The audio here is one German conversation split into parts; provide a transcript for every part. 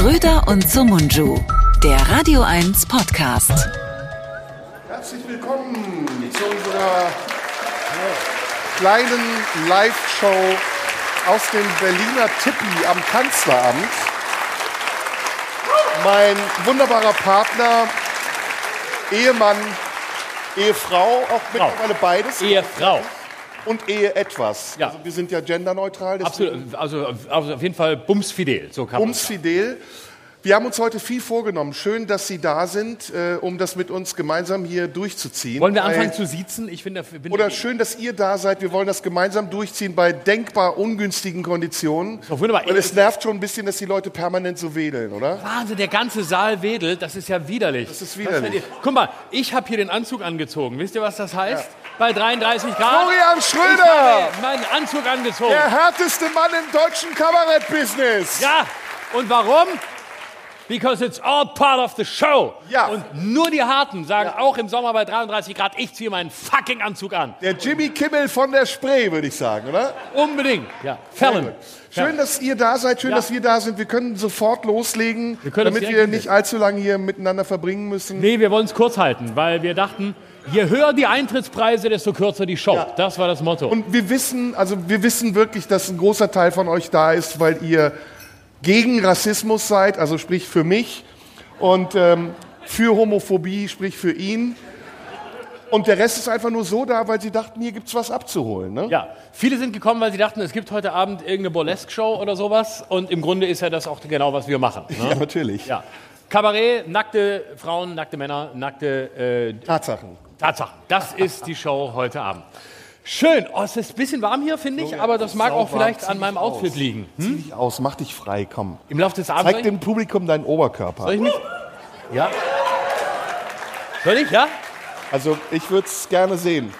Schröder und Sumunju, der Radio 1 Podcast. Herzlich willkommen zu unserer kleinen Live-Show aus dem Berliner Tippi am Kanzleramt. Mein wunderbarer Partner, Ehemann, Ehefrau, auch mittlerweile beides. Ehefrau. Und Ehe etwas. Ja. Also wir sind ja genderneutral. Absolut. Also, also auf jeden Fall bumsfidel. So kann man Ums Fidel. Wir haben uns heute viel vorgenommen. Schön, dass Sie da sind, äh, um das mit uns gemeinsam hier durchzuziehen. Wollen wir anfangen zu siezen? Ich finde, bin Oder ich- schön, dass ihr da seid. Wir wollen das gemeinsam durchziehen bei denkbar ungünstigen Konditionen. doch wunderbar. Weil es nervt schon ein bisschen, dass die Leute permanent so wedeln, oder? Wahnsinn, der ganze Saal wedelt. Das ist ja widerlich. Das ist widerlich. Ihr- Guck mal, ich habe hier den Anzug angezogen. Wisst ihr, was das heißt? Bei 33 Grad. Florian Ich Schröder, habe meinen Anzug angezogen. der härteste Mann im deutschen Kabarettbusiness. Ja, und warum? Because it's all part of the show. Ja. Und nur die Harten sagen auch im Sommer bei 33 Grad, ich ziehe meinen fucking Anzug an. Der Jimmy Kimmel von der Spree, würde ich sagen, oder? Unbedingt. Ja. Fallon. Schön, dass ihr da seid, schön, Ja. dass wir da sind. Wir können sofort loslegen, Wir damit wir nicht allzu lange hier miteinander verbringen müssen. Nee, wir wollen es kurz halten, weil wir dachten, je höher die Eintrittspreise, desto kürzer die Show. Das war das Motto. Und wir wissen, also wir wissen wirklich, dass ein großer Teil von euch da ist, weil ihr gegen Rassismus seid, also sprich für mich, und ähm, für Homophobie, sprich für ihn. Und der Rest ist einfach nur so da, weil sie dachten, hier gibt's was abzuholen. Ne? ja, viele sind gekommen, weil sie dachten, es gibt heute Abend irgendeine Burlesque-Show oder sowas. Und im Grunde ist ja das auch genau, was wir machen. Ja, Ne? natürlich. Ja. Kabarett, nackte Frauen, nackte Männer, nackte äh, Tatsachen. Tatsachen. Das ist die Show heute Abend. Schön. Oh, es ist ein bisschen warm hier, finde ich, aber das mag auch vielleicht an meinem Outfit aus. liegen. Zieh dich aus, mach dich frei, komm. Im Laufe des Abends. Zeig dem Publikum deinen Oberkörper. Soll ich mich? Ja? Soll ich? Ja? Also ich würde es gerne sehen.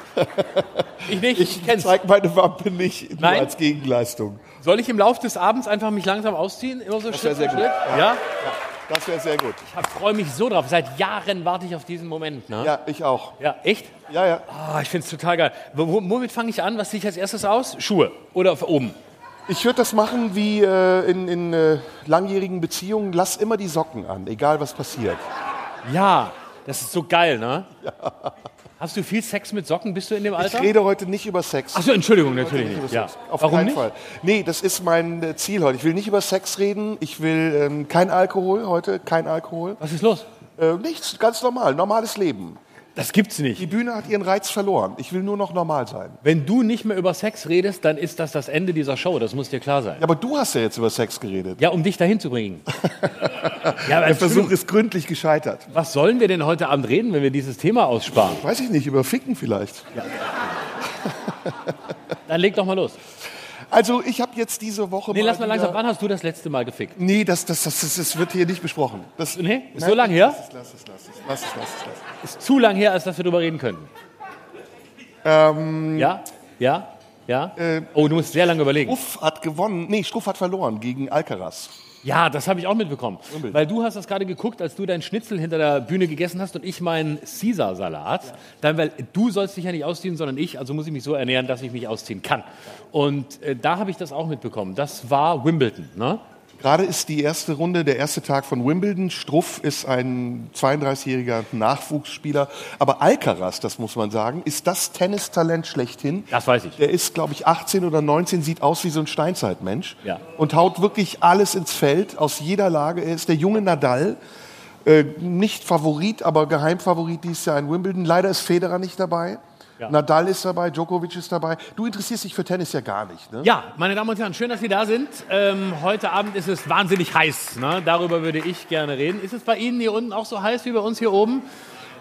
Ich nicht. Ich, Ich kenn's. zeig meine Wampe nicht Nein? als Gegenleistung. Soll ich im Laufe des Abends einfach mich langsam ausziehen? Immer so Das Schritt sehr für gut. Schritt? Ja? Das wäre sehr gut. Ich freue mich so drauf. Seit Jahren warte ich auf diesen Moment. Ne? Ja, ich auch. Ja, echt? Ja, ja. Ah, ich finde es total geil. Wo- Womit fange ich an? Was ziehe ich als erstes aus? Schuhe. Oder oben? Ich würde das machen wie äh, in, in äh, langjährigen Beziehungen. Lass immer die Socken an, egal was passiert. Ja, das ist so geil, ne? Hast du viel Sex mit Socken? Bist du in dem Ich Alter? rede heute nicht über Sex. Achso, Entschuldigung, natürlich Nicht nicht. Ja. Auf Warum keinen nicht? Fall. Nee, das ist mein äh, Ziel heute. Ich will nicht über Sex reden. Ich will ähm, kein Alkohol heute, kein Alkohol. Was ist los? Äh, nichts, ganz normal, normales Leben. Das gibt's Die nicht. Bühne hat ihren Reiz verloren. Ich will nur noch normal sein. Wenn du nicht mehr über Sex redest, dann ist das das Ende dieser Show. Das muss dir klar sein. Ja, aber du hast ja jetzt über Sex geredet. Ja, um dich dahin zu bringen. ja, Der Versuch ist gründlich gescheitert. was sollen wir denn heute Abend reden, wenn wir dieses Thema aussparen? Weiß ich nicht, über Ficken vielleicht. Dann leg doch mal los. Also ich habe jetzt diese Woche Nee, mal lass mal langsam. Wann hast du das letzte Mal gefickt? Nee, das, das, das, das, das wird hier nicht besprochen. Das, Nee? Ist Nein, so lang her? Lass es, lass es, lass es, lass es, lass es, lass es. Ist zu lang her, als dass wir darüber reden könnten. Ähm, Ja? Ja? Ja? Äh, oh, du musst sehr lange überlegen. Struff hat gewonnen, nee, Struff hat verloren gegen Alcaraz. Ja, das habe ich auch mitbekommen. Unbedingt. Weil du hast das gerade geguckt, als du deinen Schnitzel hinter der Bühne gegessen hast und ich meinen Caesar-Salat. Dann, weil du sollst dich ja nicht ausziehen, sondern ich, also muss ich mich so ernähren, dass ich mich ausziehen kann. Und äh, da habe ich das auch mitbekommen. Das war Wimbledon, ne? Gerade ist die erste Runde, der erste Tag von Wimbledon. Struff ist ein 32-jähriger Nachwuchsspieler. Aber Alcaraz, das muss man sagen, ist das Tennistalent schlechthin. Das weiß ich. Der ist, glaube ich, 18 oder 19, sieht aus wie so ein Steinzeitmensch. Ja. Und haut wirklich alles ins Feld, aus jeder Lage. Er ist der junge Nadal. Äh, nicht Favorit, aber Geheimfavorit dieses Jahr in Wimbledon. Leider ist Federer nicht dabei. Ja. Nadal ist dabei, Djokovic ist dabei. Du interessierst dich für Tennis ja gar nicht, ne? Ja, meine Damen und Herren, schön, dass Sie da sind. Ähm, heute Abend ist es wahnsinnig heiß. Ne? Darüber würde ich gerne reden. Ist es bei Ihnen hier unten auch so heiß wie bei uns hier oben?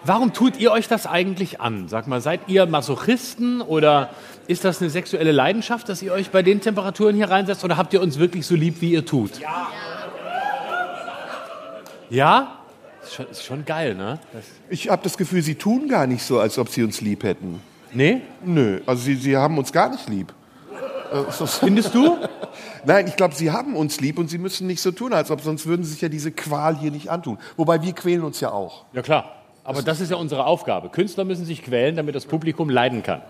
Warum tut ihr euch das eigentlich an? Sag mal, seid ihr Masochisten oder ist das eine sexuelle Leidenschaft, dass ihr euch bei den Temperaturen hier reinsetzt oder habt ihr uns wirklich so lieb, wie ihr tut? Ja. Ja? Ist schon, ist schon geil, ne? Das, Ich habe das Gefühl, sie tun gar nicht so, als ob sie uns lieb hätten. nee? Nö, also sie, sie haben uns gar nicht lieb. Äh, Findest du? Nein, ich glaube, sie haben uns lieb und sie müssen nicht so tun, als ob sonst würden sie sich ja diese Qual hier nicht antun. Wobei wir quälen uns ja auch. Ja klar. Aber das ist ja unsere Aufgabe. Künstler müssen sich quälen, damit das Publikum leiden kann.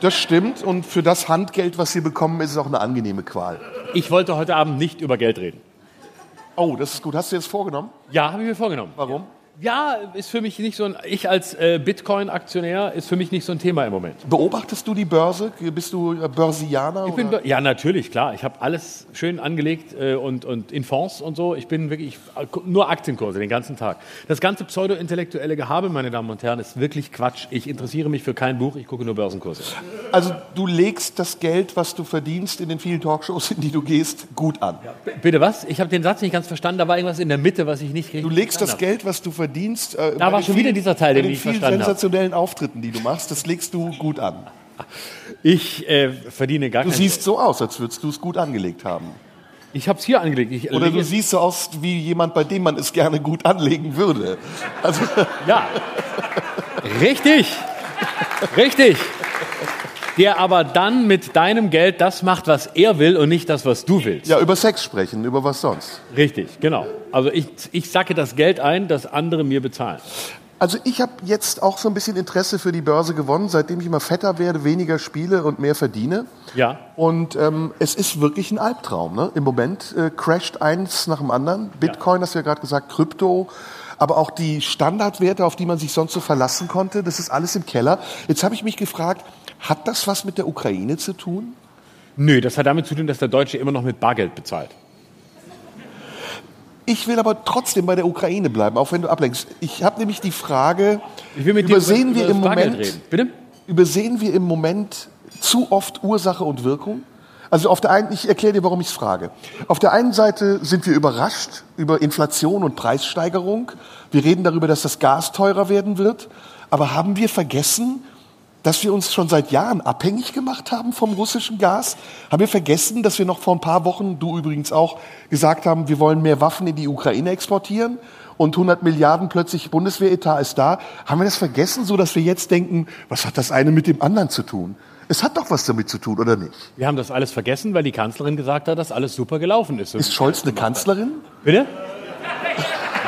Das stimmt und für das Handgeld, was sie bekommen, ist es auch eine angenehme Qual. Ich wollte heute Abend nicht über Geld reden. Oh, das ist gut. Hast du dir das vorgenommen? Ja, habe ich mir vorgenommen. Warum? Ja, ist für mich nicht so ein, ich als äh, Bitcoin-Aktionär ist für mich nicht so ein Thema im Moment. Beobachtest du die Börse? Bist du äh, Börsianer? Ich bin, ja, natürlich, klar. Ich habe alles schön angelegt äh, und, und in Fonds und so. Ich bin wirklich nur Aktienkurse den ganzen Tag. Das ganze pseudo-intellektuelle Gehabe, meine Damen und Herren, ist wirklich Quatsch. Ich interessiere mich für kein Buch, ich gucke nur Börsenkurse. Also du legst das Geld, was du verdienst in den vielen Talkshows, in die du gehst, gut an. B- Bitte was? Ich habe den Satz nicht ganz verstanden. Da war irgendwas in der Mitte, was ich nicht richtig Du legst das Geld, was du verdienst, äh, Da war schon wieder vielen- dieser Teil, den den ich vielen verstanden habe. sensationellen Auftritten, die du machst, das legst du gut an. Ich äh, verdiene gar Du kein siehst so aus, als würdest du es gut angelegt haben. Ich habe es hier angelegt. Ich Oder du siehst so aus wie jemand, bei dem man es gerne gut anlegen würde. Also, Ja. Richtig. Richtig. Der aber dann mit deinem Geld das macht, was er will und nicht das, was du willst. ja, über Sex sprechen, über was sonst. Richtig, genau. Also ich, ich sacke das Geld ein, das andere mir bezahlen. Also ich habe jetzt auch so ein bisschen Interesse für die Börse gewonnen, seitdem ich immer fetter werde, weniger spiele und mehr verdiene. Ja. Und ähm, es ist wirklich ein Albtraum. Ne? Im Moment äh, crasht eins nach dem anderen. Bitcoin, hast du ja gerade gesagt, Krypto, aber auch die Standardwerte, auf die man sich sonst so verlassen konnte, das ist alles im Keller. Jetzt habe ich mich gefragt, hat das was mit der Ukraine zu tun? Nö, das hat damit zu tun, dass der Deutsche immer noch mit Bargeld bezahlt. Ich will aber trotzdem bei der Ukraine bleiben, auch wenn du ablenkst. Ich habe nämlich die Frage, Ich will mit übersehen wir Moment, übersehen wir im Moment zu oft Ursache und Wirkung? Also auf der einen, ich erkläre dir, warum ich es frage. Auf der einen Seite sind wir überrascht über Inflation und Preissteigerung. Wir reden darüber, dass das Gas teurer werden wird. Aber haben wir vergessen, dass wir uns schon seit Jahren abhängig gemacht haben vom russischen Gas? Haben wir vergessen, dass wir noch vor ein paar Wochen, du übrigens auch, gesagt haben, wir wollen mehr Waffen in die Ukraine exportieren und 100 Milliarden plötzlich Bundeswehretat ist da? Haben wir das vergessen, so dass wir jetzt denken, was hat das eine mit dem anderen zu tun? Es hat doch was damit zu tun, oder nicht? Wir haben das alles vergessen, weil die Kanzlerin gesagt hat, dass alles super gelaufen ist. Ist Scholz eine Kanzlerin? Bitte?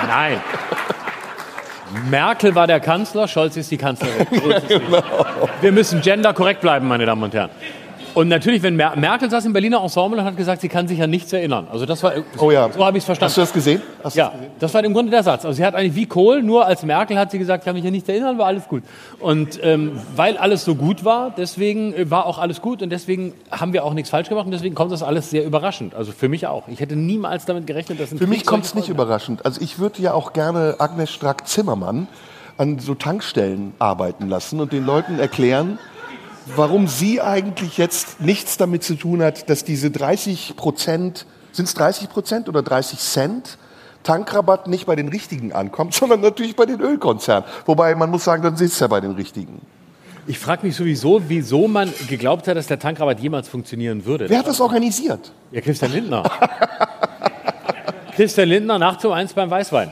Nein. Merkel war der Kanzler, Scholz ist die Kanzlerin. So ist. Genau. Wir müssen gender korrekt bleiben, meine Damen und Herren. Und natürlich, wenn Mer Merkel saß im Berliner Ensemble und hat gesagt, sie kann sich an nichts erinnern. Also das war, Oh ja. so habe ich es verstanden. Hast du das gesehen? Hast Ja, das war im Grunde der Satz. Also sie hat eigentlich wie Kohl, nur als Merkel hat sie gesagt, kann mich ja nicht erinnern, war alles gut. Und ähm, weil alles so gut war, deswegen äh, war auch alles gut und deswegen haben wir auch nichts falsch gemacht und deswegen kommt das alles sehr überraschend. Also für mich auch. Ich hätte niemals damit gerechnet, dass ein Für mich kommt es nicht hat. überraschend. Also ich würde ja auch gerne Agnes Strack-Zimmermann an so Tankstellen arbeiten lassen und den Leuten erklären, warum sie eigentlich jetzt nichts damit zu tun hat, dass diese 30 Prozent, sind es 30 Prozent oder 30 Cent Tankrabatt nicht bei den Richtigen ankommt, sondern natürlich bei den Ölkonzernen. Wobei man muss sagen, dann sitzt ja bei den Richtigen. Ich frage mich sowieso, wieso man geglaubt hat, dass der Tankrabatt jemals funktionieren würde. Wer hat das organisiert? Ja, Christian Lindner. Christian Lindner nachts um eins beim Weißwein.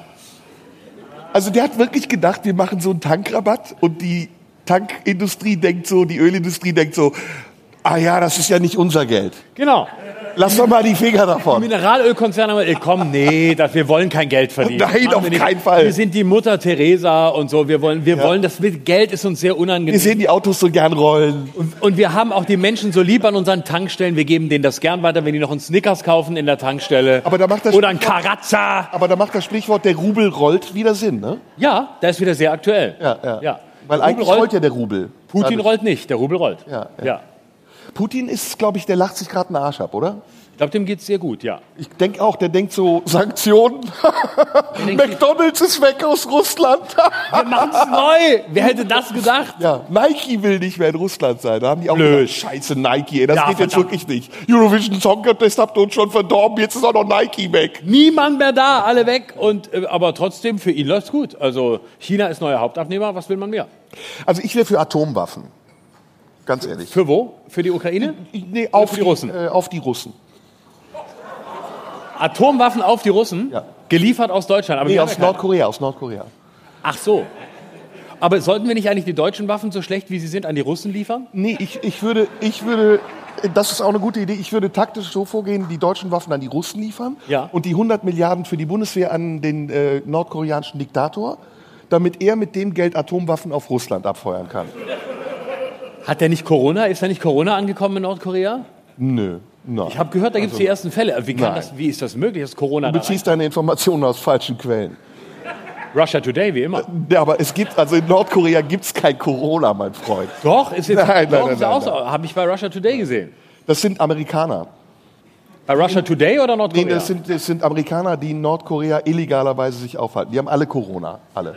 Also der hat wirklich gedacht, wir machen so einen Tankrabatt und die Tankindustrie denkt so, die Ölindustrie denkt so, ah ja, das ist ja nicht unser Geld. Genau. Lass doch mal die Finger davon. Mineralölkonzerne haben gesagt, komm, nee, das, wir wollen kein Geld verdienen. Nein, auf wir keinen Fall. Wir sind die Mutter Teresa und so. Wir wollen, wir wollen das Geld ist uns sehr Wir unangenehm. sehen die Autos so gern rollen. Und, und wir haben auch die Menschen so lieb an unseren Tankstellen. Wir geben denen das gern weiter, wenn die noch einen Snickers kaufen in der Tankstelle. Aber da macht das Oder ein Karazza. Aber da macht das Sprichwort, der Rubel rollt, wieder Sinn, ne? Ja, der ist wieder sehr aktuell. Ja, ja. ja. Weil Rubel eigentlich rollt, rollt ja der Rubel. Putin Dadurch- rollt nicht, der Rubel rollt. Ja, ja. ja. Putin ist, glaube ich, der lacht sich gerade einen Arsch ab, oder? Ich glaube, dem geht's sehr gut, ja. Ich denke auch, der denkt so, Sanktionen. McDonalds ist weg aus Russland. Wir machen's neu. Wer hätte das gedacht? ja, Nike will nicht mehr in Russland sein. Da haben die auch Blöd. gedacht, scheiße, Nike, ey, das Ja, geht jetzt verdammt. wirklich nicht. Eurovision Song Contest habt ihr uns schon verdorben, jetzt ist auch noch Nike weg. Niemand mehr da, alle weg. Und, äh, aber trotzdem, für ihn läuft's gut. Also China ist neuer Hauptabnehmer, was will man mehr? Also ich wäre für Atomwaffen. Ganz ehrlich. Für wo? Für die Ukraine? Nee, auf für die Russen? Äh, auf die Russen. Atomwaffen auf die Russen? Ja. Geliefert aus Deutschland. Aber Nee, aus. Nordkorea, aus Nordkorea. Ach so. Aber sollten wir nicht eigentlich die deutschen Waffen, so schlecht wie sie sind, an die Russen liefern? Nee, ich, ich würde, ich würde, das ist auch eine gute Idee, ich würde taktisch so vorgehen, die deutschen Waffen an die Russen liefern Ja. und die 100 Milliarden für die Bundeswehr an den äh, nordkoreanischen Diktator, damit er mit dem Geld Atomwaffen auf Russland abfeuern kann. Hat der nicht Corona? Ist da nicht Corona angekommen in Nordkorea? Nö. Nein. Ich habe gehört, da gibt es die ersten Fälle. Wie, Nein. das, wie ist das möglich, dass Corona Du beziehst deine Informationen aus falschen Quellen. Russia Today, wie immer. Ja, aber es gibt, also in Nordkorea gibt es kein Corona, mein Freund. Doch, ist jetzt Nein, nein, nein, nein, auch so. Habe ich bei Russia Today gesehen. Das sind Amerikaner. Bei Russia Today oder Nee, Nordkorea? das sind, das sind Amerikaner, die in Nordkorea illegalerweise sich aufhalten. Die haben alle Corona. Alle.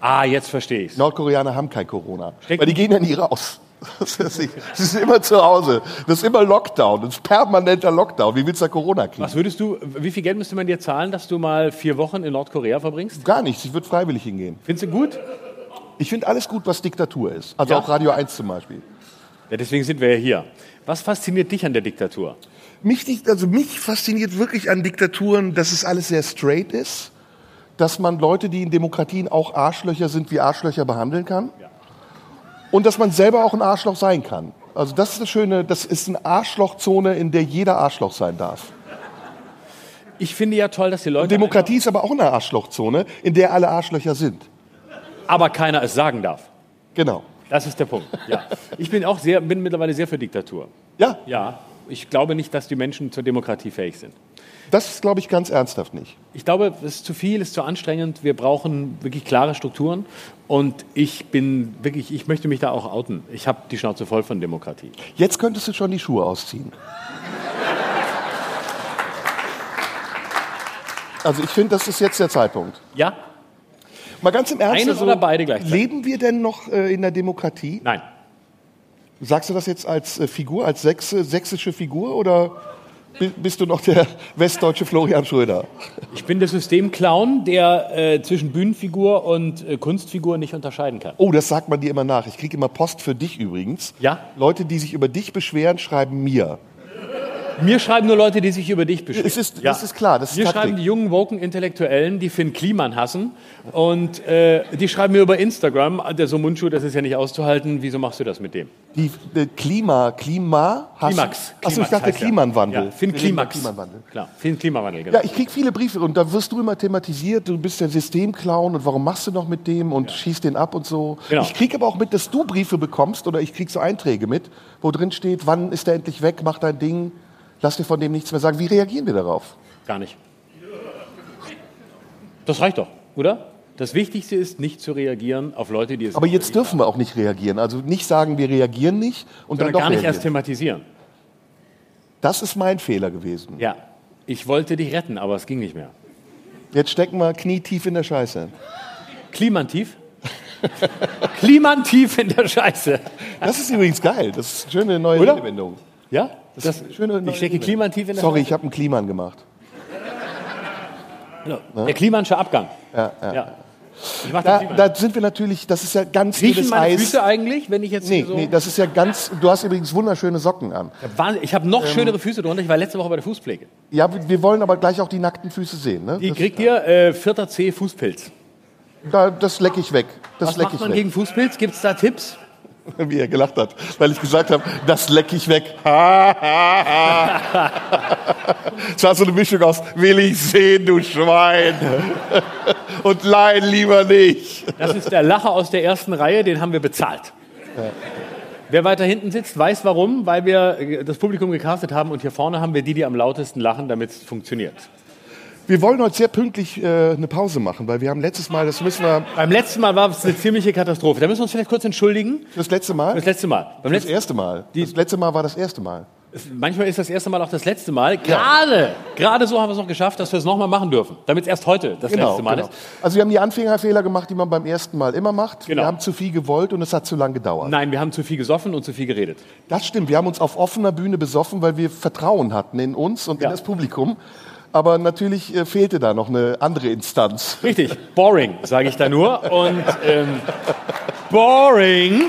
ah, jetzt verstehe ich Nordkoreaner haben kein Corona. Steckt- Weil die gehen ja nie raus. Das ist, sie sind immer zu Hause. Das ist immer Lockdown. Das ist permanenter Lockdown. Wie willst du da Corona kriegen? Was würdest du, wie viel Geld müsste man dir zahlen, dass du mal vier Wochen in Nordkorea verbringst? Gar nichts. Ich würde freiwillig hingehen. Findest du gut? Ich finde alles gut, was Diktatur ist. Also Ja? auch Radio 1 zum Beispiel. Ja, deswegen sind wir ja hier. Was fasziniert dich an der Diktatur? Mich, nicht- also mich fasziniert wirklich an Diktaturen, dass es alles sehr straight ist, dass man Leute, die in Demokratien auch Arschlöcher sind, wie Arschlöcher behandeln kann und dass man selber auch ein Arschloch sein kann. Also das ist das Schöne, das ist eine Arschlochzone, in der jeder Arschloch sein darf. Ich finde ja toll, dass die Leute. Demokratie ist aber auch eine Arschlochzone, in der alle Arschlöcher sind. aber keiner es sagen darf. Genau. Das ist der Punkt. Ja. Ich bin auch sehr, bin mittlerweile sehr für Diktatur. Ja, Ja, ich glaube nicht, dass die Menschen zur Demokratie fähig sind. das glaube ich ganz ernsthaft nicht. Ich glaube, es ist zu viel, es ist zu anstrengend. Wir brauchen wirklich klare Strukturen. Und ich bin wirklich, ich möchte mich da auch outen. Ich habe die Schnauze voll von Demokratie. Jetzt könntest du schon die Schuhe ausziehen. Also ich finde, das ist jetzt der Zeitpunkt. Ja? Mal ganz im Ernst. Eines also, oder beide gleichzeitig? Leben wir denn noch äh, in der Demokratie? Nein. Sagst du das jetzt als äh, Figur, als sächse, sächsische Figur oder bi- bist du noch der westdeutsche Florian Schröder? Ich bin der Systemclown, der äh, zwischen Bühnenfigur und äh, Kunstfigur nicht unterscheiden kann. Oh, das sagt man dir immer nach. Ich kriege immer Post für dich übrigens. Ja? Leute, die sich über dich beschweren, schreiben mir. Mir schreiben nur Leute, die sich über dich beschweren. Es ist, Das ist klar, das ist Mir Taktik. schreiben die jungen woken Intellektuellen, die Finn Kliman hassen. Und äh, die schreiben mir über Instagram, der so Mundschuh, das ist ja nicht auszuhalten. Wieso machst du das mit dem? Die äh, Klima, Klima, hast Klimax. Achso, ich dachte. Klimawandel. Ja, Finn Klimax. Klimawandel. Klar, Finn Klimawandel, genau. Ja, ich krieg viele Briefe und da wirst du immer thematisiert, du bist der Systemclown und warum machst du noch mit dem und schießt den ab und so. Genau. Ich krieg aber auch mit, dass du Briefe bekommst oder ich krieg so Einträge mit, wo drin steht, wann ist er endlich weg, mach dein Ding, lass dir von dem nichts mehr sagen. Wie reagieren wir darauf? Gar nicht. Das reicht doch, oder? Das Wichtigste ist, nicht zu reagieren auf Leute, die es Aber jetzt dürfen wir auch nicht reagieren. Also nicht sagen, wir reagieren nicht und dann sondern doch gar nicht erst reagieren. thematisieren. Das ist mein Fehler gewesen. Ja, ich wollte dich retten, aber es ging nicht mehr. Jetzt stecken wir knietief in der Scheiße. Klimantief? Klimantief in der Scheiße. Das ist übrigens geil. Das ist eine schöne neue? Redewendung. Ja? Das neue ich stecke Redewendung. Klimantief in der Sorry, Scheiße. ich habe einen Kliman gemacht. Der Klimansche Abgang. Ja, ja. Ja. Ich mach den Da, Kliman. da sind wir natürlich, das ist ja ganz Riechen dünnes meine Eis. Füße eigentlich, wenn ich jetzt Nee, so... nee, das ist ja ganz, du hast übrigens wunderschöne Socken an. Wahnsinn, Ich habe noch Ähm. schönere Füße drunter. Ich war letzte Woche bei der Fußpflege. Ja, wir- wollen aber gleich auch die nackten Füße sehen. Ne? Die Das, kriegt ihr äh, vierter C Fußpilz. da, das leck ich weg. Das Was leck macht ich man weg. gegen Fußpilz? Gibt es da Tipps? Wie er gelacht hat, weil ich gesagt habe, das leck ich weg. Es war so eine Mischung aus, will ich sehen, du Schwein. Und nein, lieber nicht. Das ist der Lacher aus der ersten Reihe, den haben wir bezahlt. Wer weiter hinten sitzt, weiß warum, weil wir das Publikum gecastet haben und hier vorne haben wir die, die am lautesten lachen, damit es funktioniert. Wir wollen heute sehr pünktlich äh, eine Pause machen, weil wir haben letztes Mal, das müssen wir, Beim letzten Mal war es eine ziemliche Katastrophe. Da müssen wir uns vielleicht kurz entschuldigen. das letzte Mal, Das letzte Mal. Beim das letzten, erste Mal. Das letzte Mal war das erste Mal. manchmal ist das erste Mal auch das letzte Mal. Gerade, gerade so haben wir es noch geschafft, dass wir es nochmal machen dürfen. Damit es erst heute das Genau, letzte Mal genau. ist. Also wir haben die Anfängerfehler gemacht, die man beim ersten Mal immer macht. Genau. Wir haben zu viel gewollt und es hat zu lange gedauert. Nein, wir haben zu viel gesoffen und zu viel geredet. Das stimmt. Wir haben uns auf offener Bühne besoffen, weil wir Vertrauen hatten in uns und Ja. in das Publikum. Aber natürlich äh, fehlte da noch eine andere Instanz. Richtig, boring, sage ich da nur. Und ähm, boring,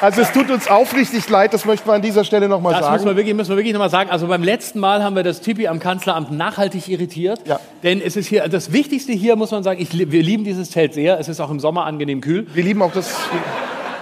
Also es tut uns aufrichtig leid, das möchten wir an dieser Stelle nochmal das müssen wir sagen. wirklich, müssen wir wirklich nochmal sagen. Also beim letzten Mal haben wir das Tipi am Kanzleramt nachhaltig irritiert. Ja. Denn es ist hier, das Wichtigste hier, muss man sagen, ich, wir lieben dieses Zelt sehr. Es ist auch im Sommer angenehm kühl. Wir lieben auch das,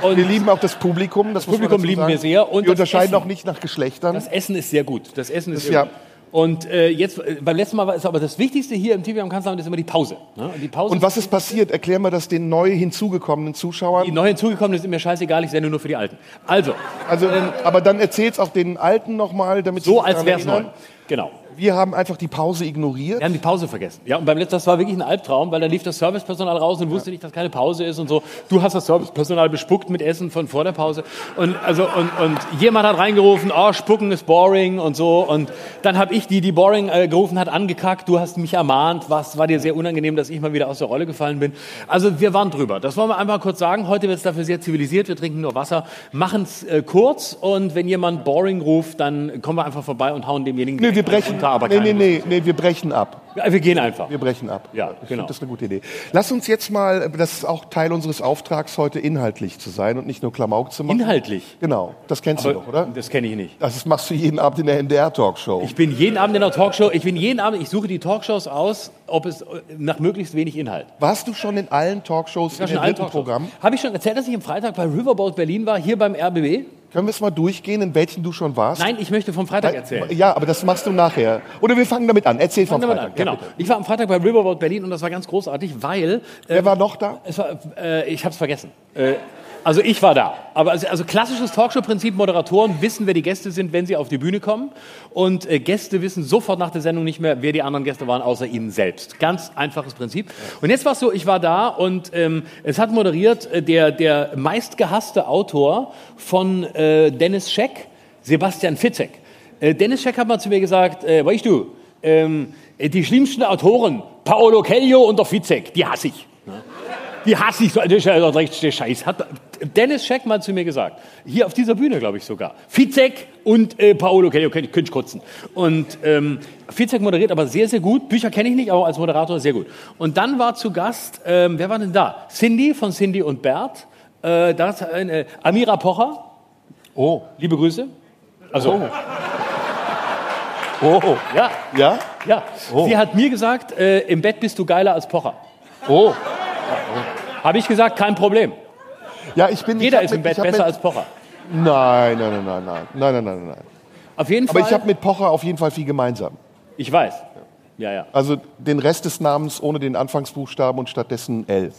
Und wir lieben auch das Publikum. Das, man Publikum lieben sagen. wir sehr. Und wir das unterscheiden Essen. auch nicht nach Geschlechtern. das Essen ist sehr gut. Das Essen ist Das- sehr ja. gut. Und äh, jetzt, äh, beim letzten Mal war es aber das Wichtigste hier im TV am Kanzleramt ist immer die Pause. Ne? Und, die Pause Und was ist passiert? Erklär mal das den neu hinzugekommenen Zuschauern. die neu hinzugekommenen sind mir scheißegal, ich sende nur für die Alten. Also, Also, aber dann erzähl's auch den Alten nochmal, damit sie so sich als es neu. Genau. Wir haben einfach die Pause ignoriert. Wir haben die Pause vergessen. Ja, und beim letzten, das war wirklich ein Albtraum, weil da lief das Servicepersonal raus und wusste nicht, dass keine Pause ist und so. Du hast das Servicepersonal bespuckt mit Essen von vor der Pause. Und, also, und, und jemand hat reingerufen, oh, spucken ist boring und so. Und dann habe ich die, die boring äh, gerufen hat, angekackt. Du hast mich ermahnt. Was war dir sehr unangenehm, dass ich mal wieder aus der Rolle gefallen bin. Also wir waren drüber. Das wollen wir einfach kurz sagen. Heute wird es dafür sehr zivilisiert. Wir trinken nur Wasser, machen es äh, kurz. Und wenn jemand boring ruft, dann kommen wir einfach vorbei und hauen demjenigen Nee, wir brechen, runter, aber nee, nee, keinen- nee, nee, wir brechen ab. Ja, wir gehen einfach. Wir brechen ab. Ja, ich genau. das eine gute Idee. Lass uns jetzt mal, das ist auch Teil unseres Auftrags, heute inhaltlich zu sein und nicht nur Klamauk zu machen. Inhaltlich. Genau, das kennst du doch, oder? Das kenne ich nicht. Das machst du jeden Abend in der NDR-Talkshow. Ich bin jeden Abend in der Talkshow. Ich bin jeden Abend, ich suche die Talkshows aus, ob es nach möglichst wenig Inhalt. Warst du schon in allen Talkshows in Talkshows. Programm? Habe ich schon erzählt, dass ich am Freitag bei Riverboat Berlin war, hier beim RBB? Können wir es mal durchgehen, in welchen du schon warst? Nein, ich möchte vom Freitag erzählen. Ja, aber das machst du nachher. Oder wir fangen damit an. Erzähl vom Fangen wir mal Freitag. an. Genau. Ich war am Freitag bei Riverboat Berlin und das war ganz großartig, weil Wer war noch da? es war, äh, ich habe es vergessen. Äh, also ich war da. Aber also, also klassisches Talkshow-Prinzip, Moderatoren wissen, wer die Gäste sind, wenn sie auf die Bühne kommen. Und äh, Gäste wissen sofort nach der Sendung nicht mehr, wer die anderen Gäste waren, außer ihnen selbst. Ganz einfaches Prinzip. Und jetzt war es so, ich war da und ähm, es hat moderiert äh, der, der meistgehasste Autor von äh, Dennis Scheck, Sebastian Fitzek. Äh, Dennis Scheck hat mal zu mir gesagt, äh, weißt du, ähm, die schlimmsten Autoren, Paolo Coelho und der Fitzek, die hasse ich. Die hasse ich das ist ja der Scheiß. Hat Dennis Scheck mal zu mir gesagt. Hier auf dieser Bühne, glaube ich sogar. Fizek und äh, Paolo Coelho, könnte könnt ich kotzen. Und ähm, Fizek moderiert aber sehr, sehr gut. Bücher kenne ich nicht, aber als Moderator sehr gut. Und dann war zu Gast, ähm, wer war denn da? Cindy von Cindy und Bert. Äh, das, äh, Amira Pocher, Oh. liebe Grüße. Also, Oh. ja, Ja? ja. Oh. Sie hat mir gesagt, äh, im Bett bist du geiler als Pocher. Oh. Habe ich gesagt, kein Problem. Ja, ich bin. Jeder ich ist im mit- Bett besser mit, als Pocher. Nein, nein, nein, nein, nein, nein, nein, nein, nein. Auf jeden Aber Fall. ich habe mit Pocher auf jeden Fall viel gemeinsam. Ich weiß. Ja, ja. Also den Rest des Namens ohne den Anfangsbuchstaben und stattdessen L.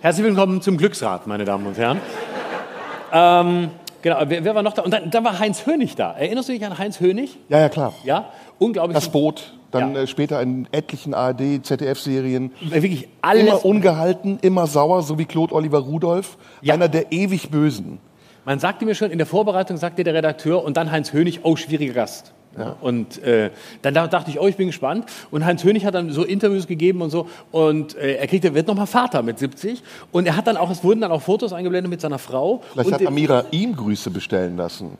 Herzlich willkommen zum Glücksrad, meine Damen und Herren. ähm, genau, wer, wer war noch da? Und dann, dann war Heinz Hönig da. Erinnerst du dich an Heinz Hönig? Ja, ja, klar. Ja, unglaublich. Das Boot, dann Ja. äh, später in etlichen ARD, ZDF-Serien. Wirklich alles. Immer ungehalten, immer sauer, so wie Claude Oliver Rudolph. Ja. Einer der ewig Bösen. Man sagte mir schon in der Vorbereitung, sagte der Redakteur und dann Heinz Hönig, oh, schwieriger Gast. Und äh, dann da- dachte ich, oh, ich bin gespannt. Und Heinz Hönig hat dann so Interviews gegeben und so. Und äh, er kriegte, wird nochmal Vater mit 70. Und er hat dann auch, es wurden dann auch Fotos eingeblendet mit seiner Frau. Vielleicht und hat Amira ihm Grüße bestellen lassen.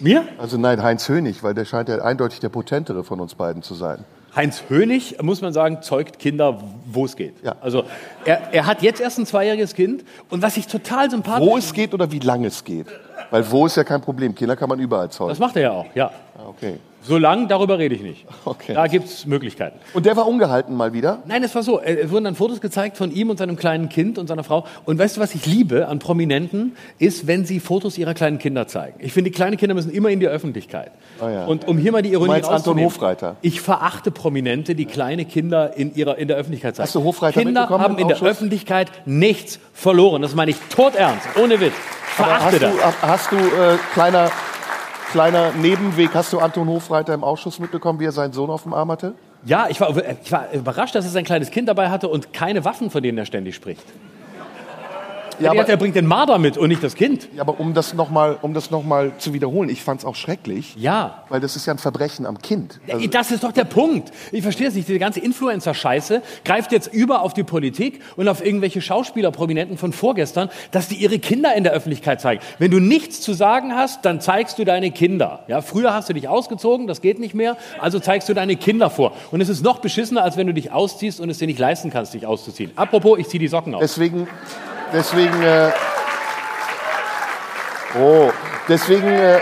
Mir? Also nein, Heinz Hönig, weil der scheint ja eindeutig der potentere von uns beiden zu sein. Heinz Hönig, muss man sagen, zeugt Kinder, wo es geht. Ja. Also er, er hat jetzt erst ein zweijähriges Kind und was ich total sympathisch Wo es geht oder wie lange es geht. Weil wo ist ja kein Problem. Kinder kann man überall Das zeugen. macht er ja auch, ja. Ah, Okay. Solange, darüber rede ich nicht. Okay. Da gibt es Möglichkeiten. Und der war ungehalten mal wieder. Nein, es war so. äh, Es wurden dann Fotos gezeigt von ihm und seinem kleinen Kind und seiner Frau. Und weißt du, was ich liebe an Prominenten, ist, wenn sie Fotos ihrer kleinen Kinder zeigen. Ich finde, die kleinen Kinder müssen immer in die Öffentlichkeit. Ah, ja. Und um hier mal die Ironie meinst Anton Hofreiter? Ich verachte Prominente, die kleine Kinder in, ihrer, in der Öffentlichkeit zeigen. Hast du Hofreiter Kinder haben in der? Öffentlichkeit nichts verloren. Das meine ich todernst, ohne Witz. Aber Verachte hast das. du, hast du äh, kleiner, kleiner Nebenweg, hast du Anton Hofreiter im Ausschuss mitbekommen, wie er seinen Sohn auf dem Arm hatte? Ja, ich war, ich war überrascht, dass er sein kleines Kind dabei hatte und keine Waffen, von denen er ständig spricht. Ja, er, aber, er bringt den Marder mit und nicht das Kind. ja, aber um das nochmal um das noch mal zu wiederholen, ich fand es auch schrecklich, Ja. weil das ist ja ein Verbrechen am Kind. Also, das ist doch der Punkt. Ich verstehe es nicht. Diese ganze Influencer-Scheiße greift jetzt über auf die Politik und auf irgendwelche Schauspieler, Prominenten von vorgestern, dass die ihre Kinder in der Öffentlichkeit zeigen. Wenn du nichts zu sagen hast, dann zeigst du deine Kinder. Ja, früher hast du dich ausgezogen, das geht nicht mehr, also zeigst du deine Kinder vor. Und es ist noch beschissener, als wenn du dich ausziehst und es dir nicht leisten kannst, dich auszuziehen. Apropos, ich ziehe die Socken aus. deswegen, deswegen, äh, oh, deswegen, äh,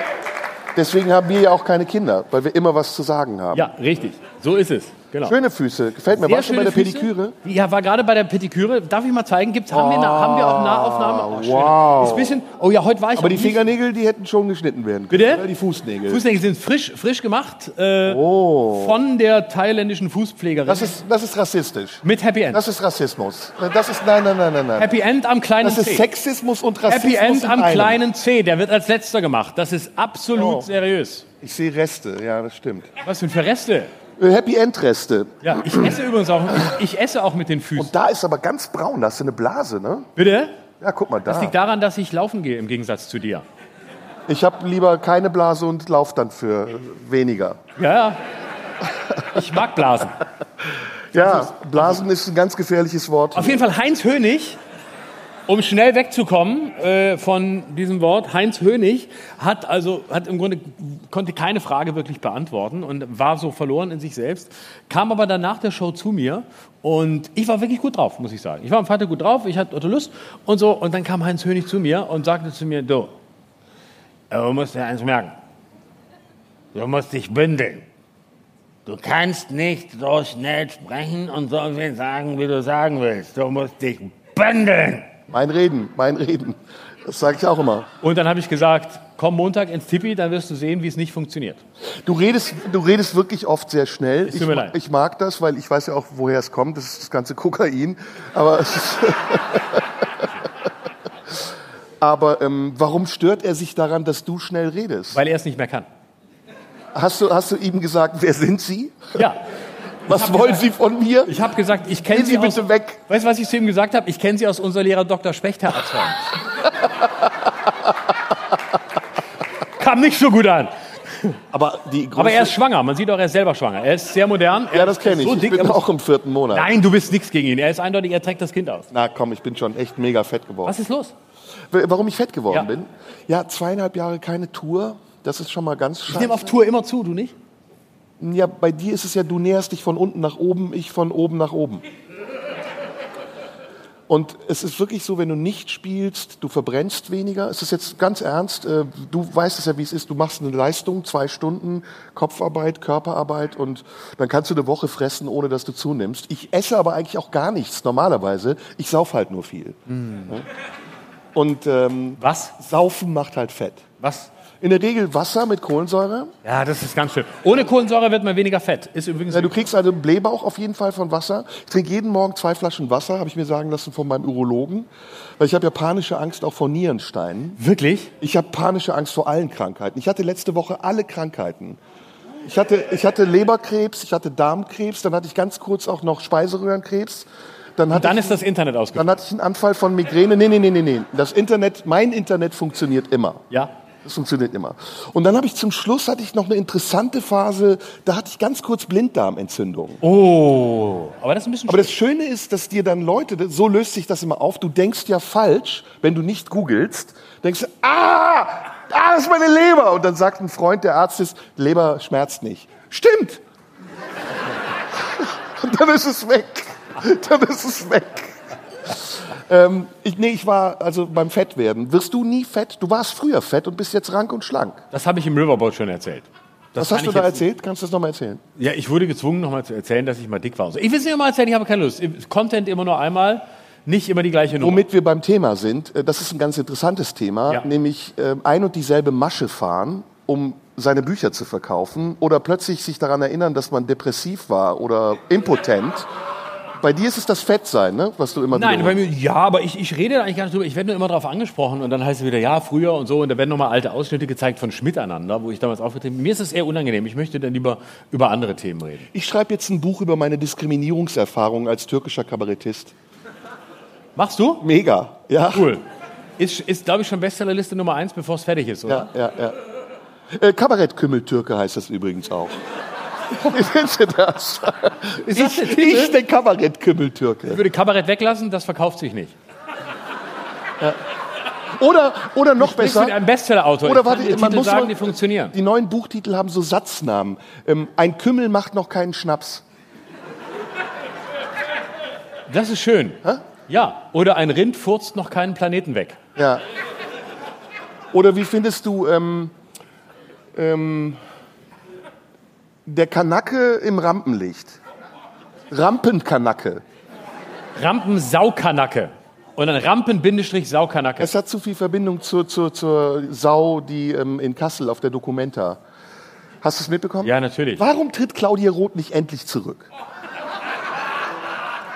deswegen haben wir ja auch keine Kinder, weil wir immer was zu sagen haben. Ja, richtig. So ist es. Genau. Schöne Füße. Gefällt mir. Sehr Warst du bei der Füße. Pediküre? Ja, war gerade bei der Pediküre. Darf ich mal zeigen? Gibt's, haben, wir eine, haben wir auch Nahaufnahme? Oh, wow. Ist ein bisschen, oh ja, heute war ich Aber die Fingernägel, die hätten schon geschnitten werden können. Bitte? Oder die Fußnägel. Fußnägel sind frisch, frisch gemacht äh, von der thailändischen Fußpflegerin Oh. das, ist, das ist rassistisch. mit Happy End. Das ist Rassismus. Das ist, nein, nein, nein, nein, nein. Happy End am kleinen Das ist C. Sexismus und Rassismus Happy End am einem. kleinen C. Der wird als letzter gemacht. Das ist absolut Oh. seriös. Ich sehe Reste, ja, das stimmt. Was denn für Reste? Äh, Happy End Reste. Ja, ich esse übrigens auch, ich, ich esse auch mit den Füßen. Da ist aber ganz braun, da hast du eine Blase, ne? Bitte? Ja, guck mal Das da. liegt daran, dass ich laufen gehe im Gegensatz zu dir. Ich habe lieber keine Blase und lauf dann für weniger. Ja, ja. Ich mag Blasen. Ja, Blasen ist ein ganz gefährliches Wort. Auf jeden Fall Heinz Hönig, um schnell wegzukommen äh, von diesem Wort, Heinz Hönig hat also hat im Grunde konnte keine Frage wirklich beantworten und war so verloren in sich selbst, kam aber dann nach der Show zu mir und ich war wirklich gut drauf, muss ich sagen. Ich war am Freitag gut drauf, ich hatte Lust und so und dann kam Heinz Hönig zu mir und sagte zu mir, du, du musst dir eins merken, du musst dich bündeln. Du kannst nicht so schnell sprechen und so viel sagen, wie du sagen willst. Du musst dich bündeln. Mein Reden, mein Reden. Das sage ich auch immer. Und dann habe ich gesagt, komm Montag ins Tippi, dann wirst du sehen, wie es nicht funktioniert. Du redest, du redest wirklich oft sehr schnell. Ich, leid. ich mag das, weil ich weiß ja auch, woher es kommt. Das ist das ganze Kokain. Aber, Aber ähm, warum stört er sich daran, dass du schnell redest? Weil er es nicht mehr kann. Hast du, hast du ihm gesagt, wer sind Sie? Ja, Was wollen Sie von mir? ich habe gesagt, ich kenne sie Sie aus... bitte weg. Weißt du, was ich zu ihm gesagt habe? Ich kenne sie aus unserer Lehrer Dr. Spechter Erzählung. Kam nicht so gut an. Aber, Aber er ist schwanger. Man sieht auch, er ist selber schwanger. Er ist sehr modern. Er Ja, das kenne ich. So ich dick, bin auch im vierten Monat. Nein, du bist nichts gegen ihn. Er ist eindeutig, er trägt das Kind aus. Na komm, ich bin schon echt mega fett geworden. Was ist los? Warum ich fett geworden Ja. bin? Ja, zweieinhalb Jahre keine Tour. Das ist schon mal ganz Ich nehme scheiße. auf Tour immer zu, du nicht? Ja, bei dir ist es ja, du näherst dich von unten nach oben, ich von oben nach oben. Und es ist wirklich so, wenn du nicht spielst, du verbrennst weniger. Es ist jetzt ganz ernst. äh, Du weißt es ja, wie es ist. Du machst eine Leistung, zwei Stunden Kopfarbeit, Körperarbeit und dann kannst du eine Woche fressen, ohne dass du zunimmst. Ich esse aber eigentlich auch gar nichts normalerweise. Ich sauf halt nur viel. Ja. Und ähm, Was? Saufen macht halt Fett. Was? In der Regel Wasser mit Kohlensäure. Ja, das ist ganz schön. Ohne Kohlensäure wird man weniger fett. Ist übrigens Ja, du kriegst also einen Blähbauch auf jeden Fall von Wasser. Ich trinke jeden Morgen zwei Flaschen Wasser, habe ich mir sagen lassen von meinem Urologen. Weil ich habe ja panische Angst auch vor Nierensteinen. wirklich. Ich habe panische Angst vor allen Krankheiten. Ich hatte letzte Woche alle Krankheiten. Ich hatte, ich hatte Leberkrebs, ich hatte Darmkrebs, dann hatte ich ganz kurz auch noch Speiseröhrenkrebs. Dann hatte, Dann ich, ist das Internet ausgefallen. dann hatte ich einen Anfall von Migräne. Nee, nee, nee, nee, nee. Das Internet, mein Internet funktioniert immer. Ja. Das funktioniert immer. Und dann habe ich zum Schluss hatte ich noch eine interessante Phase, da hatte ich ganz kurz Blinddarmentzündung. Oh. Aber das ist ein bisschen Aber das Schöne ist, dass dir dann Leute, so löst sich das immer auf, du denkst ja falsch, wenn du nicht googelst, denkst du, ah, ah, das ist meine Leber. Und dann sagt ein Freund, der Arzt ist, Leber schmerzt nicht. Stimmt. Und dann ist es weg. Dann ist es weg. Ähm, ich, nee, ich war also beim Fettwerden. Wirst du nie fett? Du warst früher fett und bist jetzt rank und schlank. Das habe ich im Riverboat schon erzählt. Das Was hast du da erzählt? Kannst du das nochmal erzählen? Ja, ich wurde gezwungen, nochmal zu erzählen, dass ich mal dick war. Ich will es nicht immer erzählen, ich habe keine Lust. Content immer nur einmal, nicht immer die gleiche Nummer. Womit wir beim Thema sind, äh, das ist ein ganz interessantes Thema, Ja. nämlich äh, ein und dieselbe Masche fahren, um seine Bücher zu verkaufen oder plötzlich sich daran erinnern, dass man depressiv war oder impotent. Bei dir ist es das Fettsein, ne? was du immer Nein, bei mir, ja, aber ich, ich rede da eigentlich gar nicht drüber. Ich werde nur immer darauf angesprochen und dann heißt es wieder, ja, früher und so. Und da werden nochmal alte Ausschnitte gezeigt von Schmiteinander, wo ich damals aufgetreten bin. Mir ist es eher unangenehm. Ich möchte dann lieber über andere Themen reden. Ich schreibe jetzt ein Buch über meine Diskriminierungserfahrung als türkischer Kabarettist. Machst du? Mega, ja. Cool. Ist, ist glaube ich, schon Bestsellerliste Nummer eins, bevor es fertig ist, oder? Ja, ja, ja. Äh, Kabarettkümmeltürke heißt das übrigens auch. Wie findest du das? Der ich, Titel? ich, der Kabarettkümmeltürke. Ich würde Kabarett weglassen, das verkauft sich nicht. Oder, oder noch Ich besser. bin ein Bestsellerautor. Oder ich warte, man Titel muss sagen, die funktionieren. Die neuen Buchtitel haben so Satznamen. Ähm, ein Kümmel macht noch keinen Schnaps. Das ist schön. Ja, oder ein Rind furzt noch keinen Planeten weg. Ja. Oder wie findest du ähm, ähm, der Kanacke im Rampenlicht? Rampenkanacke. Rampensaukanacke. Und dann Rampen-Saukanacke. Es hat zu viel Verbindung zur, zur, zur Sau, die ähm, in Kassel auf der Documenta. Hast du es mitbekommen? Ja, natürlich. Warum tritt Claudia Roth nicht endlich zurück?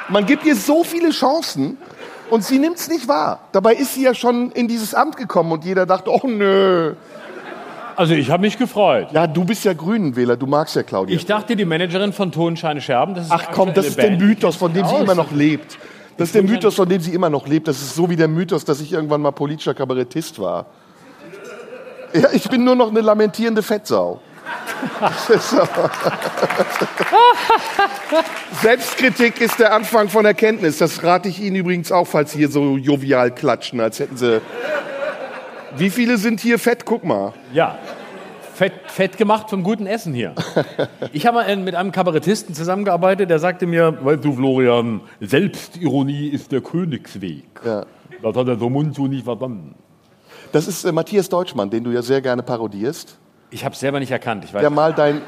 Man gibt ihr so viele Chancen und sie nimmt es nicht wahr. Dabei ist sie ja schon in dieses Amt gekommen und jeder dachte, oh nö. Also ich habe mich gefreut. Ja, du bist ja Grünenwähler, du magst ja Claudia. Ich dachte, die Managerin von Tonscheine Scherben, das ist Ach komm, das ist der Band. Mythos, von dem sie immer noch lebt. Das ist der Mythos, von dem sie immer noch lebt. Das ist so wie der Mythos, dass ich irgendwann mal politischer Kabarettist war. Ja, ich bin nur noch eine lamentierende Fettsau. Selbstkritik ist der Anfang von Erkenntnis. Das rate ich Ihnen übrigens auch, falls Sie hier so jovial klatschen, als hätten Sie. Wie viele sind hier fett? Guck mal. Ja. Fett, fett gemacht vom guten Essen hier. Ich habe mal mit einem Kabarettisten zusammengearbeitet, der sagte mir, weißt du, Florian, Selbstironie ist der Königsweg. Ja. Das hat er so Mund so nicht verstanden. Das ist äh, Matthias Deutschmann, den du ja sehr gerne parodierst. Ich habe es selber nicht erkannt. Ich, weiß, Der mal dein.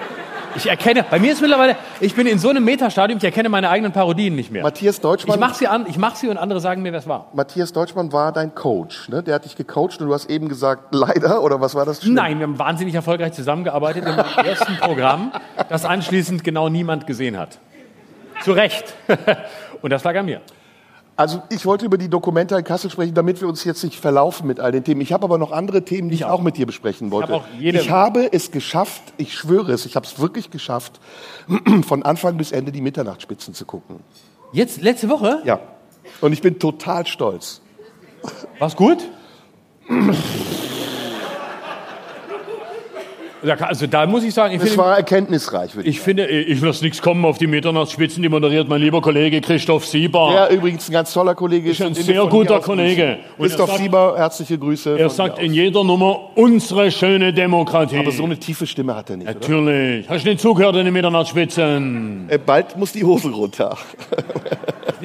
Ich erkenne, bei mir ist mittlerweile, ich bin in so einem Metastadium, ich erkenne meine eigenen Parodien nicht mehr. Matthias Ich Deutschmann. mache sie an, ich mache sie und andere sagen mir, wer es war. Matthias Deutschmann war dein Coach, ne? Der hat dich gecoacht und du hast eben gesagt, leider, oder was war das? Schlimm? Nein, wir haben wahnsinnig erfolgreich zusammengearbeitet in meinem ersten Programm, das anschließend genau niemand gesehen hat. Zu Recht. Und das lag an mir. Also ich wollte über die Dokumenta in Kassel sprechen, damit wir uns jetzt nicht verlaufen mit all den Themen. Ich habe aber noch andere Themen, die ich, Ich auch. mit dir besprechen wollte. auch jede- ich habe es geschafft, ich schwöre es, ich habe es wirklich geschafft, von Anfang bis Ende die Mitternachtsspitzen zu gucken. Jetzt, letzte Woche? Ja. Und ich bin total stolz. War's gut? Also da muss ich sagen, ich Es finde, war erkenntnisreich, würde ich ich, finde, ich lasse nichts kommen auf die Mitternachtsspitzen, die moderiert mein lieber Kollege Christoph Sieber. Der übrigens ein ganz toller Kollege ist. ein sehr guter Kollege. Christoph sagt- Sieber, herzliche Grüße. Er sagt in jeder Nummer, unsere schöne Demokratie. Aber so eine tiefe Stimme hat er nicht, oder? Natürlich. Hast du nicht zugehört in den Mitternachtsspitzen? Äh, Bald muss die Hose runter.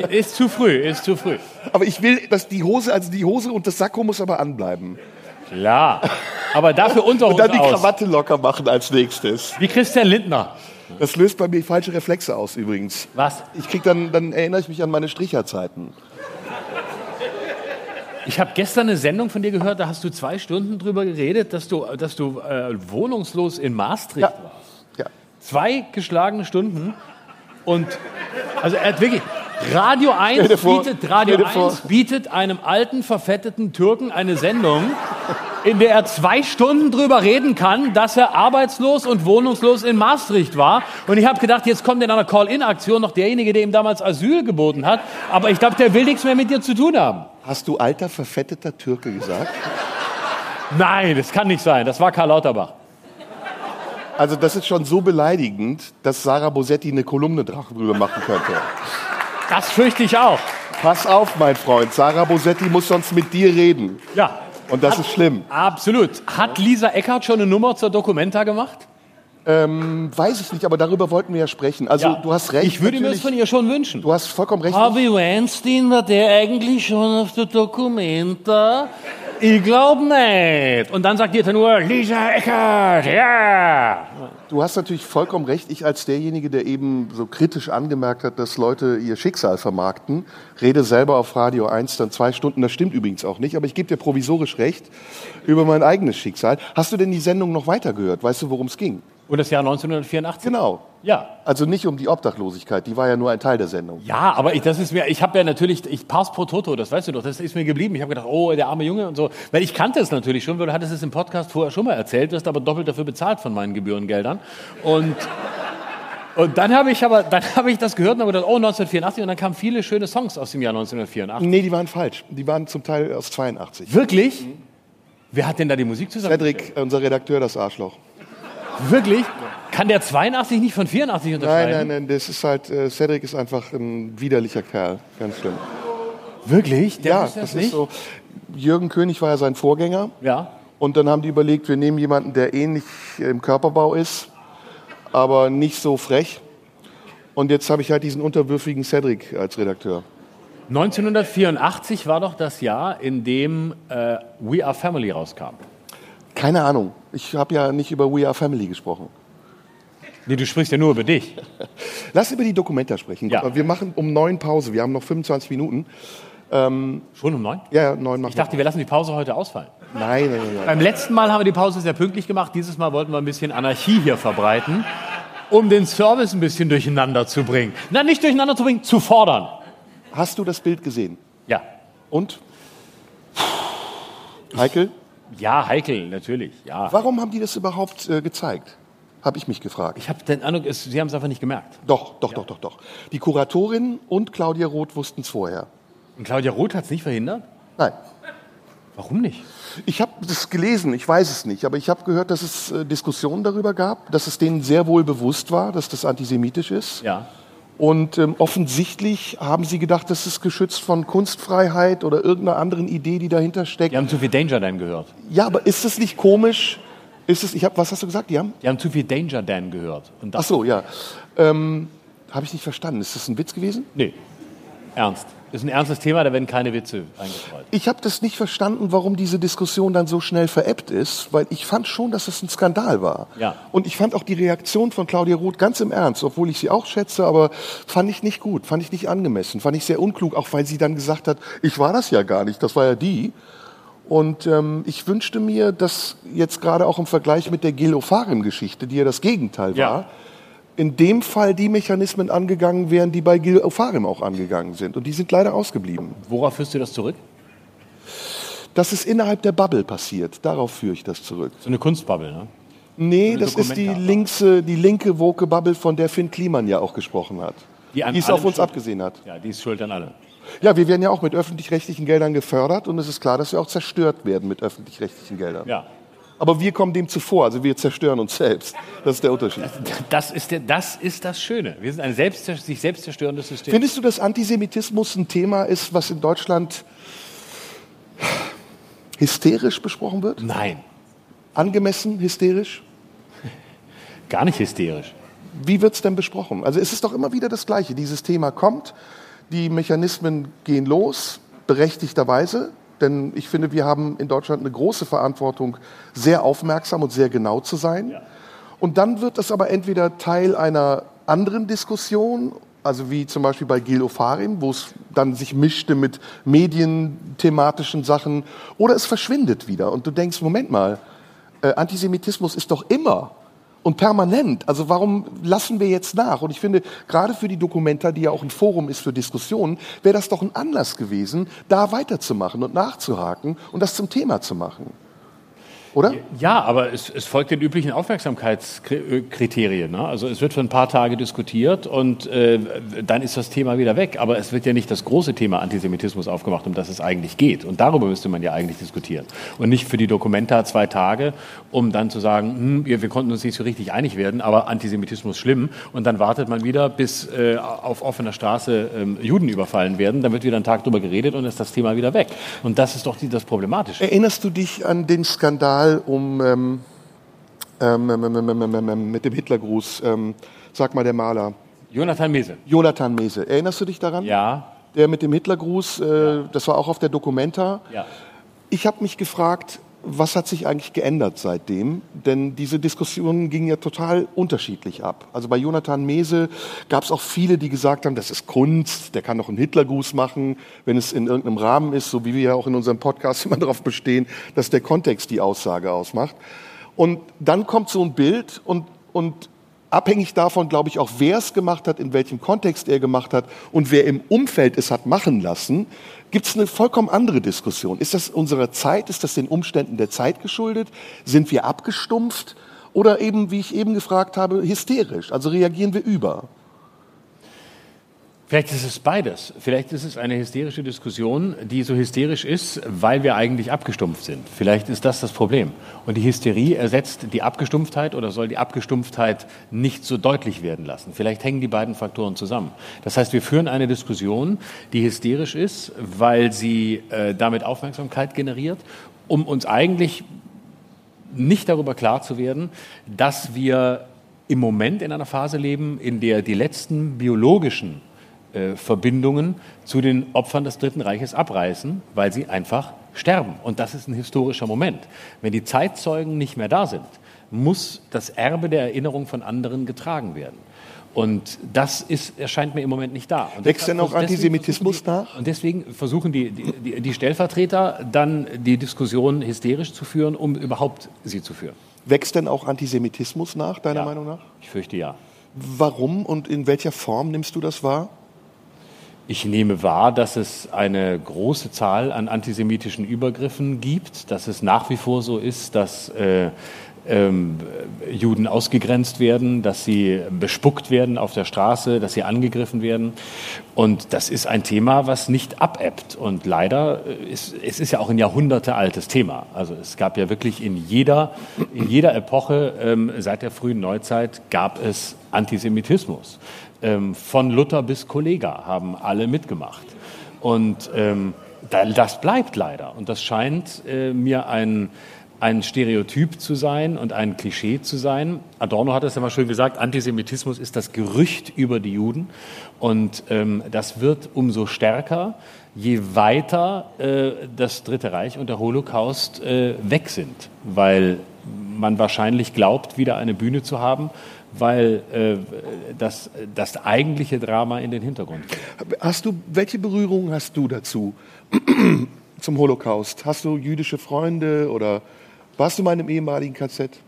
Ist zu früh, ist zu früh. Aber ich will, dass die Hose, also die Hose und das Sakko muss aber anbleiben. Klar. Aber dafür Und dann die aus. Krawatte locker machen als nächstes. Wie Christian Lindner. Das löst bei mir falsche Reflexe aus übrigens. Was? Ich krieg dann, dann erinnere ich mich an meine Stricherzeiten. Ich habe gestern eine Sendung von dir gehört, da hast du zwei Stunden drüber geredet, dass du, dass du äh, wohnungslos in Maastricht Ja. warst. Ja. Zwei geschlagene Stunden. Und also er hat wirklich. Radio 1, dir vor, bietet, Radio stell dir vor. 1 bietet einem alten, verfetteten Türken eine Sendung, in der er zwei Stunden drüber reden kann, dass er arbeitslos und wohnungslos in Maastricht war. Und ich habe gedacht, jetzt kommt in einer Call-In-Aktion noch derjenige, der ihm damals Asyl geboten hat. Aber ich glaube, der will nichts mehr mit dir zu tun haben. Hast du alter, verfetteter Türke gesagt? Nein, das kann nicht sein. Das war Karl Lauterbach. Also das ist schon so beleidigend, dass Sarah Bosetti eine Kolumne drüber machen könnte. Das fürchte ich auch. Pass auf, mein Freund. Sarah Bosetti muss sonst mit dir reden. Ja, Und das ist schlimm. absolut. Hat Lisa Eckert schon eine Nummer zur Documenta gemacht? Ähm, weiß ich nicht, aber darüber wollten wir ja sprechen. Also Ja. du hast recht. Ich würde mir das von ihr schon wünschen. Du hast vollkommen recht. Harvey Weinstein, war der eigentlich schon auf der Dokumenta? Ich glaube nicht. Und dann sagt ihr nur, Lisa Eckert, ja. Du hast natürlich vollkommen recht. Ich als derjenige, der eben so kritisch angemerkt hat, dass Leute ihr Schicksal vermarkten, rede selber auf Radio 1 dann zwei Stunden. Das stimmt übrigens auch nicht, aber ich gebe dir provisorisch recht über mein eigenes Schicksal. Hast du denn die Sendung noch weitergehört? Weißt du, worum es ging? Und das Jahr 1984? Genau. Ja. Also nicht um die Obdachlosigkeit, die war ja nur ein Teil der Sendung. Ja, aber ich, das ist mir, ich habe ja natürlich, ich Pars pro Toto, das weißt du doch, das ist mir geblieben. Ich habe gedacht, oh, der arme Junge und so. Weil ich kannte es natürlich schon, weil du hattest es im Podcast vorher schon mal erzählt, wirst aber doppelt dafür bezahlt von meinen Gebührengeldern. Und, und dann habe ich aber, dann habe ich das gehört und habe gedacht, oh, 1984 und dann kamen viele schöne Songs aus dem Jahr 1984. Nee, die waren falsch. Die waren zum Teil aus 82. Wirklich? Wer hat denn da die Musik zusammen? Cedric, unser Redakteur, das Arschloch. Wirklich? Kann der 82 nicht von 84 Nein, unterscheiden? nein, nein, das ist halt, äh, Cedric ist einfach ein widerlicher Kerl. Ganz schlimm. Wirklich? Der ja, wusste das nicht? ist so. Jürgen König war ja sein Vorgänger. Ja. Und dann haben die überlegt, wir nehmen jemanden, der ähnlich im Körperbau ist, aber nicht so frech. Und jetzt habe ich halt diesen unterwürfigen Cedric als Redakteur. 1984 war doch das Jahr, in dem äh, We Are Family rauskam. Keine Ahnung. Ich habe ja nicht über We Are Family gesprochen. Nee, du sprichst ja nur über dich. Lass über die Dokumenta sprechen. Ja. Wir machen um neun Pause. Wir haben noch 25 Minuten. Schon um neun? Ja, ja, neun machen Ich dachte, wir lassen die Pause heute ausfallen. nein, nein, nein. Beim letzten Mal haben wir die Pause sehr pünktlich gemacht. Dieses Mal wollten wir ein bisschen Anarchie hier verbreiten, um den Service ein bisschen durcheinander zu bringen. Na, nicht durcheinander zu bringen, zu fordern. Hast du das Bild gesehen? Ja. Und? Heikel? Ja, heikel, natürlich. Ja. Warum haben die das überhaupt äh, gezeigt? Habe ich mich gefragt. Ich habe den Eindruck, es, Sie haben es einfach nicht gemerkt. Doch, doch, doch, doch, doch. Die Kuratorin und Claudia Roth wussten es vorher. Und Claudia Roth hat es nicht verhindert? Nein. Warum nicht? Ich habe das gelesen, ich weiß es nicht, aber ich habe gehört, dass es äh, Diskussionen darüber gab, dass es denen sehr wohl bewusst war, dass das antisemitisch ist. Ja. Und ähm, offensichtlich haben sie gedacht, das ist geschützt von Kunstfreiheit oder irgendeiner anderen Idee, die dahinter steckt. Die haben zu viel Danger Dan gehört. Ja, aber ist es nicht komisch? Ist es, ich hab, was hast du gesagt? Die haben? Die haben zu viel Danger Dan gehört. Und Ach so, ja. Ähm, habe ich nicht verstanden. Ist das ein Witz gewesen? Nee. Ernst. Ist ein ernstes Thema, da werden keine Witze eingestreut. Ich habe das nicht verstanden, warum diese Diskussion dann so schnell veräppt ist, weil ich fand schon, dass es ein Skandal war. Ja. Und ich fand auch die Reaktion von Claudia Roth ganz im Ernst, obwohl ich sie auch schätze, aber fand ich nicht gut, fand ich nicht angemessen, fand ich sehr unklug, auch weil sie dann gesagt hat, ich war das ja gar nicht, das war ja die. Und ähm, ich wünschte mir, dass jetzt gerade auch im Vergleich mit der Gil Ofarim-Geschichte, die ja das Gegenteil Ja. In dem Fall die Mechanismen angegangen wären, die bei Gil Ofarim auch angegangen sind. Und die sind leider ausgeblieben. Worauf führst du das zurück? Das ist innerhalb der Bubble passiert. Darauf führe ich das zurück. So eine Kunstbubble, ne? Nee, Eine das ist die, linkse, die linke woke Bubble, von der Finn Kliman ja auch gesprochen hat. Die an es auf uns schuld- abgesehen hat. Ja, die ist schuld an alle. Ja, wir werden ja auch mit öffentlich-rechtlichen Geldern gefördert und es ist klar, dass wir auch zerstört werden mit öffentlich-rechtlichen Geldern. Ja. Aber wir kommen dem zuvor, also wir zerstören uns selbst. Das ist der Unterschied. Das ist, der, das ist das Schöne. Wir sind ein selbst, sich selbst zerstörendes System. Findest du, dass Antisemitismus ein Thema ist, was in Deutschland hysterisch besprochen wird? Nein, Angemessen hysterisch? gar nicht hysterisch. Wie wird es denn besprochen? Also es ist doch immer wieder das Gleiche. Dieses Thema kommt, die Mechanismen gehen los, berechtigterweise. Denn ich finde, wir haben in Deutschland eine große Verantwortung, sehr aufmerksam und sehr genau zu sein. Und dann wird es aber entweder Teil einer anderen Diskussion, also wie zum Beispiel bei Gil Ofarim, wo es dann sich mischte mit medienthematischen Sachen, oder es verschwindet wieder. Und du denkst, Moment mal, äh, Antisemitismus ist doch immer und permanent. Also warum lassen wir jetzt nach? Und ich finde, gerade für die Dokumenta, die ja auch ein Forum ist für Diskussionen, wäre das doch ein Anlass gewesen, da weiterzumachen und nachzuhaken und das zum Thema zu machen. Oder? Ja, aber es, es folgt den üblichen Aufmerksamkeitskriterien. Ne? Also es wird für ein paar Tage diskutiert und äh, dann ist das Thema wieder weg. Aber es wird ja nicht das große Thema Antisemitismus aufgemacht, um das es eigentlich geht. Und darüber müsste man ja eigentlich diskutieren. Und nicht für die Dokumenta zwei Tage, um dann zu sagen, hm, wir, wir konnten uns nicht so richtig einig werden, aber Antisemitismus schlimm. Und dann wartet man wieder, bis äh, auf offener Straße ähm, Juden überfallen werden. Dann wird wieder ein Tag drüber geredet und ist das Thema wieder weg. Und das ist doch die, das Problematische. Erinnerst du dich an den Skandal um ähm, ähm, ähm, ähm, ähm, mit dem Hitlergruß? Sag mal der Maler. Jonathan Mese. Jonathan Mese. Erinnerst du dich daran? Ja, Der mit dem Hitlergruß, äh, das war auch auf der Documenta. ja. Ich habe mich gefragt, was hat sich eigentlich geändert seitdem? Denn diese Diskussionen gingen ja total unterschiedlich ab. Also bei Jonathan Mese gab es auch viele, die gesagt haben, das ist Kunst, der kann doch einen Hitlergruß machen, wenn es in irgendeinem Rahmen ist, so wie wir ja auch in unserem Podcast immer darauf bestehen, dass der Kontext die Aussage ausmacht. Und dann kommt so ein Bild und, und abhängig davon, glaube ich, auch wer es gemacht hat, in welchem Kontext er gemacht hat und wer im Umfeld es hat machen lassen, gibt es eine vollkommen andere Diskussion. Ist das unserer Zeit? Ist das den Umständen der Zeit geschuldet? Sind wir abgestumpft? Oder eben, wie ich eben gefragt habe, hysterisch? Also reagieren wir über? Vielleicht ist es beides. Vielleicht ist es eine hysterische Diskussion, die so hysterisch ist, weil wir eigentlich abgestumpft sind. Vielleicht ist das das Problem. Und die Hysterie ersetzt die Abgestumpftheit oder soll die Abgestumpftheit nicht so deutlich werden lassen. Vielleicht hängen die beiden Faktoren zusammen. Das heißt, wir führen eine Diskussion, die hysterisch ist, weil sie äh, damit Aufmerksamkeit generiert, um uns eigentlich nicht darüber klar zu werden, dass wir im Moment in einer Phase leben, in der die letzten biologischen äh, Verbindungen zu den Opfern des Dritten Reiches abreißen, weil sie einfach sterben. Und das ist ein historischer Moment. Wenn die Zeitzeugen nicht mehr da sind, muss das Erbe der Erinnerung von anderen getragen werden. Und das ist, erscheint mir im Moment nicht da. Und Wächst denn auch Antisemitismus versuchen nach? die, Und deswegen versuchen die, die, die Stellvertreter dann die Diskussion hysterisch zu führen, um überhaupt sie zu führen. Wächst denn auch Antisemitismus nach, deiner Ja. Meinung nach? Ich fürchte ja. Warum und in welcher Form nimmst du das wahr? Ich nehme wahr, dass es eine große Zahl an antisemitischen Übergriffen gibt, dass es nach wie vor so ist, dass äh, ähm, Juden ausgegrenzt werden, dass sie bespuckt werden auf der Straße, dass sie angegriffen werden. Und das ist ein Thema, was nicht abebbt. Und leider äh, ist es ist ja auch ein Jahrhunderte altes Thema. Also es gab ja wirklich in jeder, in jeder Epoche ähm, seit der frühen Neuzeit gab es Antisemitismus. Ähm, von Luther bis Kollega haben alle mitgemacht. Und ähm, da- das bleibt leider. Und das scheint äh, mir ein, ein Stereotyp zu sein und ein Klischee zu sein. Adorno hat es ja mal schön gesagt, Antisemitismus ist das Gerücht über die Juden. Und ähm, das wird umso stärker, je weiter äh, das Dritte Reich und der Holocaust äh, weg sind. Weil man wahrscheinlich glaubt, wieder eine Bühne zu haben, weil äh, das, das eigentliche Drama in den Hintergrund geht. Hast du, welche Berührung hast du dazu zum Holocaust? Hast du jüdische Freunde oder warst du mal in einem ehemaligen KZ?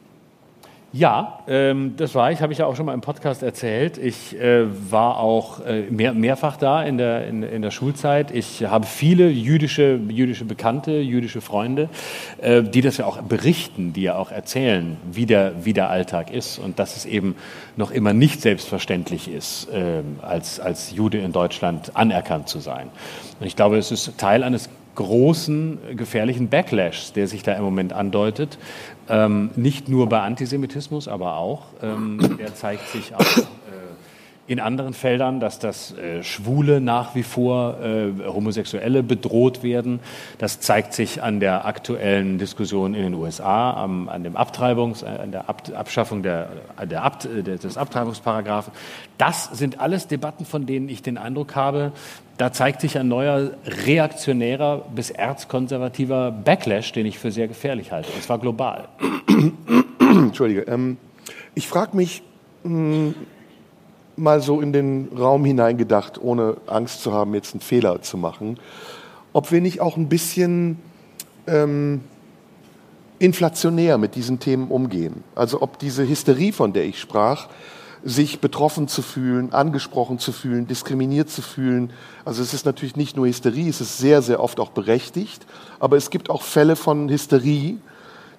Ja, ähm, das war ich, habe ich ja auch schon mal im Podcast erzählt. Ich äh, war auch äh, mehr, mehrfach da in der, in, in der Schulzeit. Ich habe viele jüdische, jüdische Bekannte, jüdische Freunde, äh, die das ja auch berichten, die ja auch erzählen, wie der, wie der Alltag ist und dass es eben noch immer nicht selbstverständlich ist, ähm, als, als Jude in Deutschland anerkannt zu sein. Und ich glaube, es ist Teil eines großen, gefährlichen Backlash, der sich da im Moment andeutet. Ähm, nicht nur bei Antisemitismus, aber auch. Ähm, der zeigt sich auch äh, in anderen Feldern, dass das äh, Schwule nach wie vor, äh, Homosexuelle bedroht werden. Das zeigt sich an der aktuellen Diskussion in den USA, am, an dem Abtreibungs, äh, an der Ab Abschaffung der, der Abt, äh, des Abtreibungsparagraphen. Das sind alles Debatten, von denen ich den Eindruck habe, da zeigt sich ein neuer reaktionärer bis erzkonservativer Backlash, den ich für sehr gefährlich halte. Und zwar global. Entschuldige. Ähm, ich frage mich mh, mal so in den Raum hineingedacht, ohne Angst zu haben, jetzt einen Fehler zu machen, ob wir nicht auch ein bisschen ähm, inflationär mit diesen Themen umgehen. Also ob diese Hysterie, von der ich sprach, sich betroffen zu fühlen, angesprochen zu fühlen, diskriminiert zu fühlen. Also es ist natürlich nicht nur Hysterie, es ist sehr, sehr oft auch berechtigt, aber es gibt auch Fälle von Hysterie,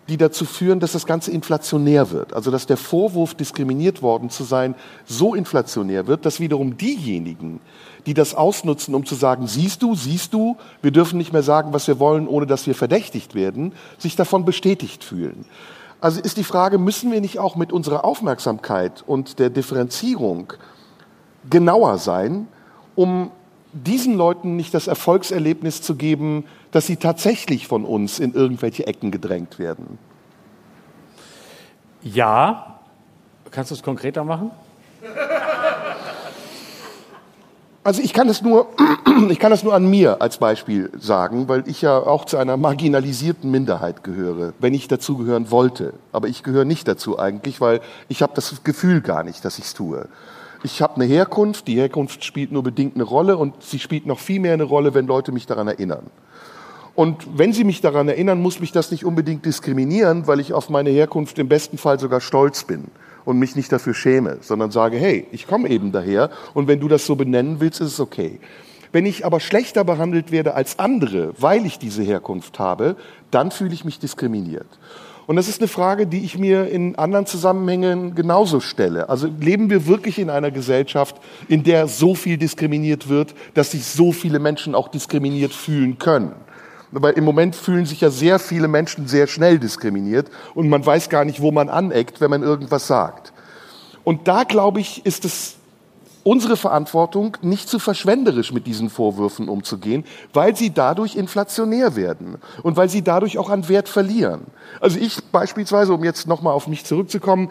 die dazu führen, dass das Ganze inflationär wird. Also dass der Vorwurf, diskriminiert worden zu sein, so inflationär wird, dass wiederum diejenigen, die das ausnutzen, um zu sagen, siehst du, siehst du, wir dürfen nicht mehr sagen, was wir wollen, ohne dass wir verdächtigt werden, sich davon bestätigt fühlen. Also ist die Frage, müssen wir nicht auch mit unserer Aufmerksamkeit und der Differenzierung genauer sein, um diesen Leuten nicht das Erfolgserlebnis zu geben, dass sie tatsächlich von uns in irgendwelche Ecken gedrängt werden? Ja, kannst du es konkreter machen? Also ich kann das nur, ich kann das nur an mir als Beispiel sagen, weil ich ja auch zu einer marginalisierten Minderheit gehöre, wenn ich dazu gehören wollte. Aber ich gehöre nicht dazu eigentlich, weil ich habe das Gefühl gar nicht, dass ich es tue. Ich habe eine Herkunft, die Herkunft spielt nur bedingt eine Rolle und sie spielt noch viel mehr eine Rolle, wenn Leute mich daran erinnern. Und wenn Sie mich daran erinnern, muss mich das nicht unbedingt diskriminieren, weil ich auf meine Herkunft im besten Fall sogar stolz bin und mich nicht dafür schäme, sondern sage, hey, ich komme eben daher und wenn du das so benennen willst, ist es okay. Wenn ich aber schlechter behandelt werde als andere, weil ich diese Herkunft habe, dann fühle ich mich diskriminiert. Und das ist eine Frage, die ich mir in anderen Zusammenhängen genauso stelle. Also leben wir wirklich in einer Gesellschaft, in der so viel diskriminiert wird, dass sich so viele Menschen auch diskriminiert fühlen können? Weil im Moment fühlen sich ja sehr viele Menschen sehr schnell diskriminiert und man weiß gar nicht, wo man aneckt, wenn man irgendwas sagt. Und da, glaube ich, ist es unsere Verantwortung, nicht zu verschwenderisch mit diesen Vorwürfen umzugehen, weil sie dadurch inflationär werden und weil sie dadurch auch an Wert verlieren. Also ich beispielsweise, um jetzt nochmal auf mich zurückzukommen,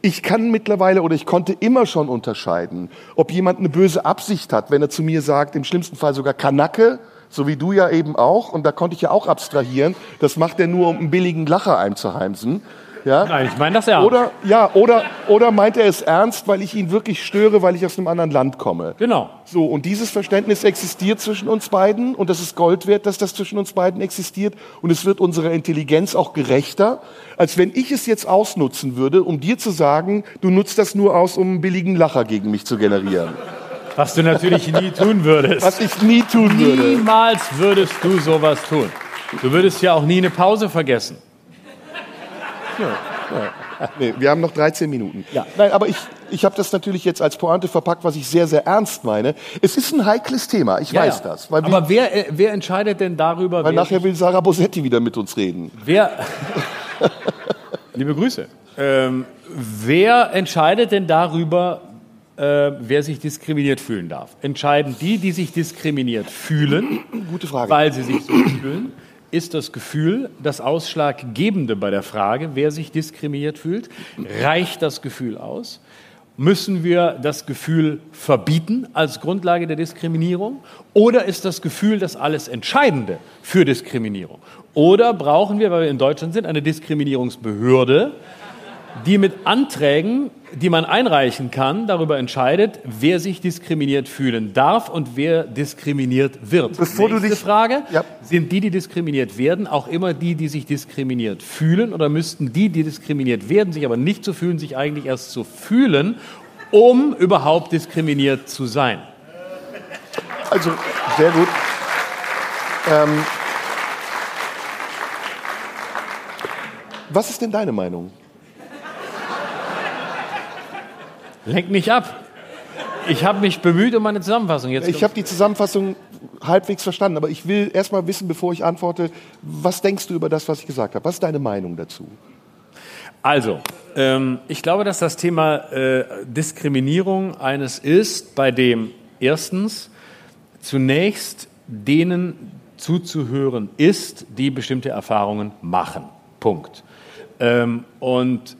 ich kann mittlerweile oder ich konnte immer schon unterscheiden, ob jemand eine böse Absicht hat, wenn er zu mir sagt, im schlimmsten Fall sogar Kanacke, so wie du ja eben auch, und da konnte ich ja auch abstrahieren, das macht er nur, um einen billigen Lacher einzuheimsen. Ja? Nein, ich meine das ja. Oder, ja, oder, oder meint er es ernst, weil ich ihn wirklich störe, weil ich aus einem anderen Land komme? Genau. So, und dieses Verständnis existiert zwischen uns beiden und das ist Gold wert, dass das zwischen uns beiden existiert und es wird unserer Intelligenz auch gerechter, als wenn ich es jetzt ausnutzen würde, um dir zu sagen, du nutzt das nur aus, um einen billigen Lacher gegen mich zu generieren. Was du natürlich nie tun würdest. Was ich nie tun würde. Niemals würdest du sowas tun. Du würdest ja auch nie eine Pause vergessen. Nee, wir haben noch 13 Minuten. Ja. Nein, aber ich, ich habe das natürlich jetzt als Pointe verpackt, was ich sehr, sehr ernst meine. Es ist ein heikles Thema, ich Ja, weiß ja. das. Weil, wir, Aber wer, äh, wer entscheidet denn darüber, weil nachher will Sarah Bosetti wieder mit uns reden. wer Liebe Grüße. Ähm, wer entscheidet denn darüber, äh, wer sich diskriminiert fühlen darf? Entscheiden die, die sich diskriminiert fühlen, Gute Frage. weil sie sich so fühlen? Ist das Gefühl das Ausschlaggebende bei der Frage, wer sich diskriminiert fühlt? Reicht das Gefühl aus? Müssen wir das Gefühl verbieten als Grundlage der Diskriminierung? Oder ist das Gefühl das alles Entscheidende für Diskriminierung? Oder brauchen wir, weil wir in Deutschland sind, eine Diskriminierungsbehörde, die mit Anträgen, die man einreichen kann, darüber entscheidet, wer sich diskriminiert fühlen darf und wer diskriminiert wird. Bevor du Nächste dich- Frage, Ja. sind die, die diskriminiert werden, auch immer die, die sich diskriminiert fühlen oder müssten die, die diskriminiert werden, sich aber nicht so fühlen, sich eigentlich erst so fühlen, um überhaupt diskriminiert zu sein? Also, sehr gut. Ähm, was ist denn deine Meinung? Lenk nicht ab. Ich habe mich bemüht um eine Zusammenfassung. Jetzt Ich habe die Zusammenfassung halbwegs verstanden, aber ich will erst mal wissen, bevor ich antworte, was denkst du über das, was ich gesagt habe? Was ist deine Meinung dazu? Also, ähm, ich glaube, dass das Thema äh, Diskriminierung eines ist, bei dem erstens zunächst denen zuzuhören ist, die bestimmte Erfahrungen machen. Punkt. Ähm, und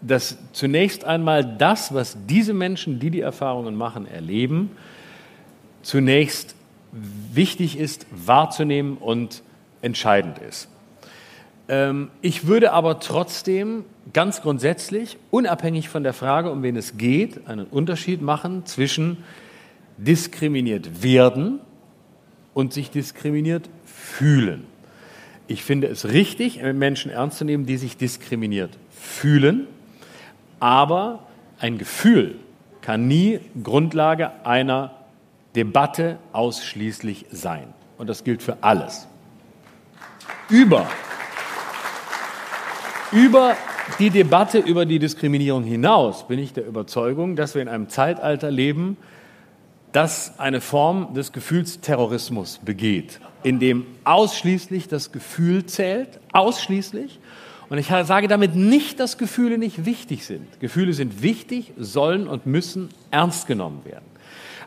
dass zunächst einmal das, was diese Menschen, die die Erfahrungen machen, erleben, zunächst wichtig ist, wahrzunehmen und entscheidend ist. Ähm, ich würde aber trotzdem ganz grundsätzlich, unabhängig von der Frage, um wen es geht, einen Unterschied machen zwischen diskriminiert werden und sich diskriminiert fühlen. Ich finde es richtig, Menschen ernst zu nehmen, die sich diskriminiert fühlen, aber ein Gefühl kann nie Grundlage einer Debatte ausschließlich sein. Und das gilt für alles. Über über die Debatte über die Diskriminierung hinaus bin ich der Überzeugung, dass wir in einem Zeitalter leben, das eine Form des Gefühlsterrorismus begeht, in dem ausschließlich das Gefühl zählt, ausschließlich. Und ich sage damit nicht, dass Gefühle nicht wichtig sind. Gefühle sind wichtig, sollen und müssen ernst genommen werden.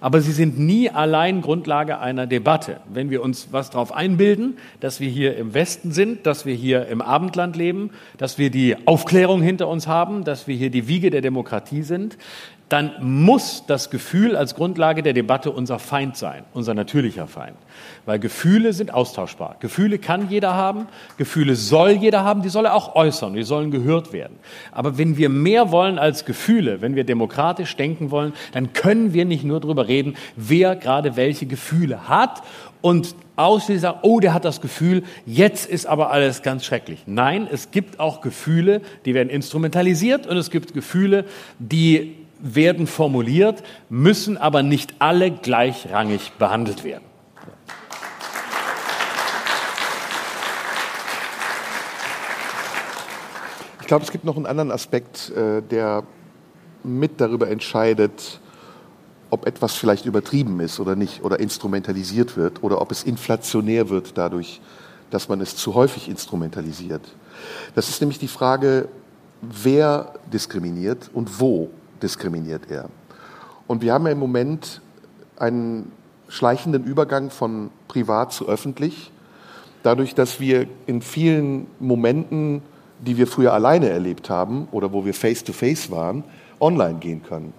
Aber sie sind nie allein Grundlage einer Debatte. Wenn wir uns was darauf einbilden, dass wir hier im Westen sind, dass wir hier im Abendland leben, dass wir die Aufklärung hinter uns haben, dass wir hier die Wiege der Demokratie sind, dann muss das Gefühl als Grundlage der Debatte unser Feind sein, unser natürlicher Feind. Weil Gefühle sind austauschbar. Gefühle kann jeder haben, Gefühle soll jeder haben, die soll er auch äußern, die sollen gehört werden. Aber wenn wir mehr wollen als Gefühle, wenn wir demokratisch denken wollen, dann können wir nicht nur darüber reden, wer gerade welche Gefühle hat und ausschließlich sagen, oh, der hat das Gefühl, jetzt ist aber alles ganz schrecklich. Nein, es gibt auch Gefühle, die werden instrumentalisiert und es gibt Gefühle, die werden formuliert, müssen aber nicht alle gleichrangig behandelt werden. Ich glaube, es gibt noch einen anderen Aspekt, äh, der mit darüber entscheidet, ob etwas vielleicht übertrieben ist oder nicht oder instrumentalisiert wird oder ob es inflationär wird dadurch, dass man es zu häufig instrumentalisiert. Das ist nämlich die Frage, wer diskriminiert und wo diskriminiert er. Und wir haben ja im Moment einen schleichenden Übergang von privat zu öffentlich, dadurch, dass wir in vielen Momenten, die wir früher alleine erlebt haben oder wo wir face-to-face waren, online gehen können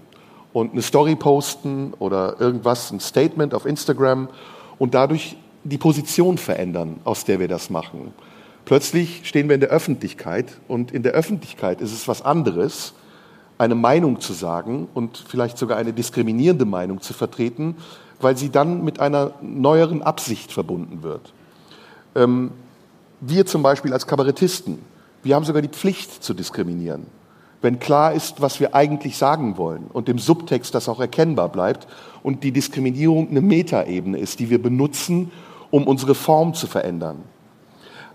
und eine Story posten oder irgendwas, ein Statement auf Instagram und dadurch die Position verändern, aus der wir das machen. Plötzlich stehen wir in der Öffentlichkeit und in der Öffentlichkeit ist es was anderes, eine Meinung zu sagen und vielleicht sogar eine diskriminierende Meinung zu vertreten, weil sie dann mit einer neueren Absicht verbunden wird. Ähm, wir zum Beispiel als Kabarettisten, wir haben sogar die Pflicht zu diskriminieren. Wenn klar ist, was wir eigentlich sagen wollen und im Subtext das auch erkennbar bleibt und die Diskriminierung eine Metaebene ist, die wir benutzen, um unsere Form zu verändern.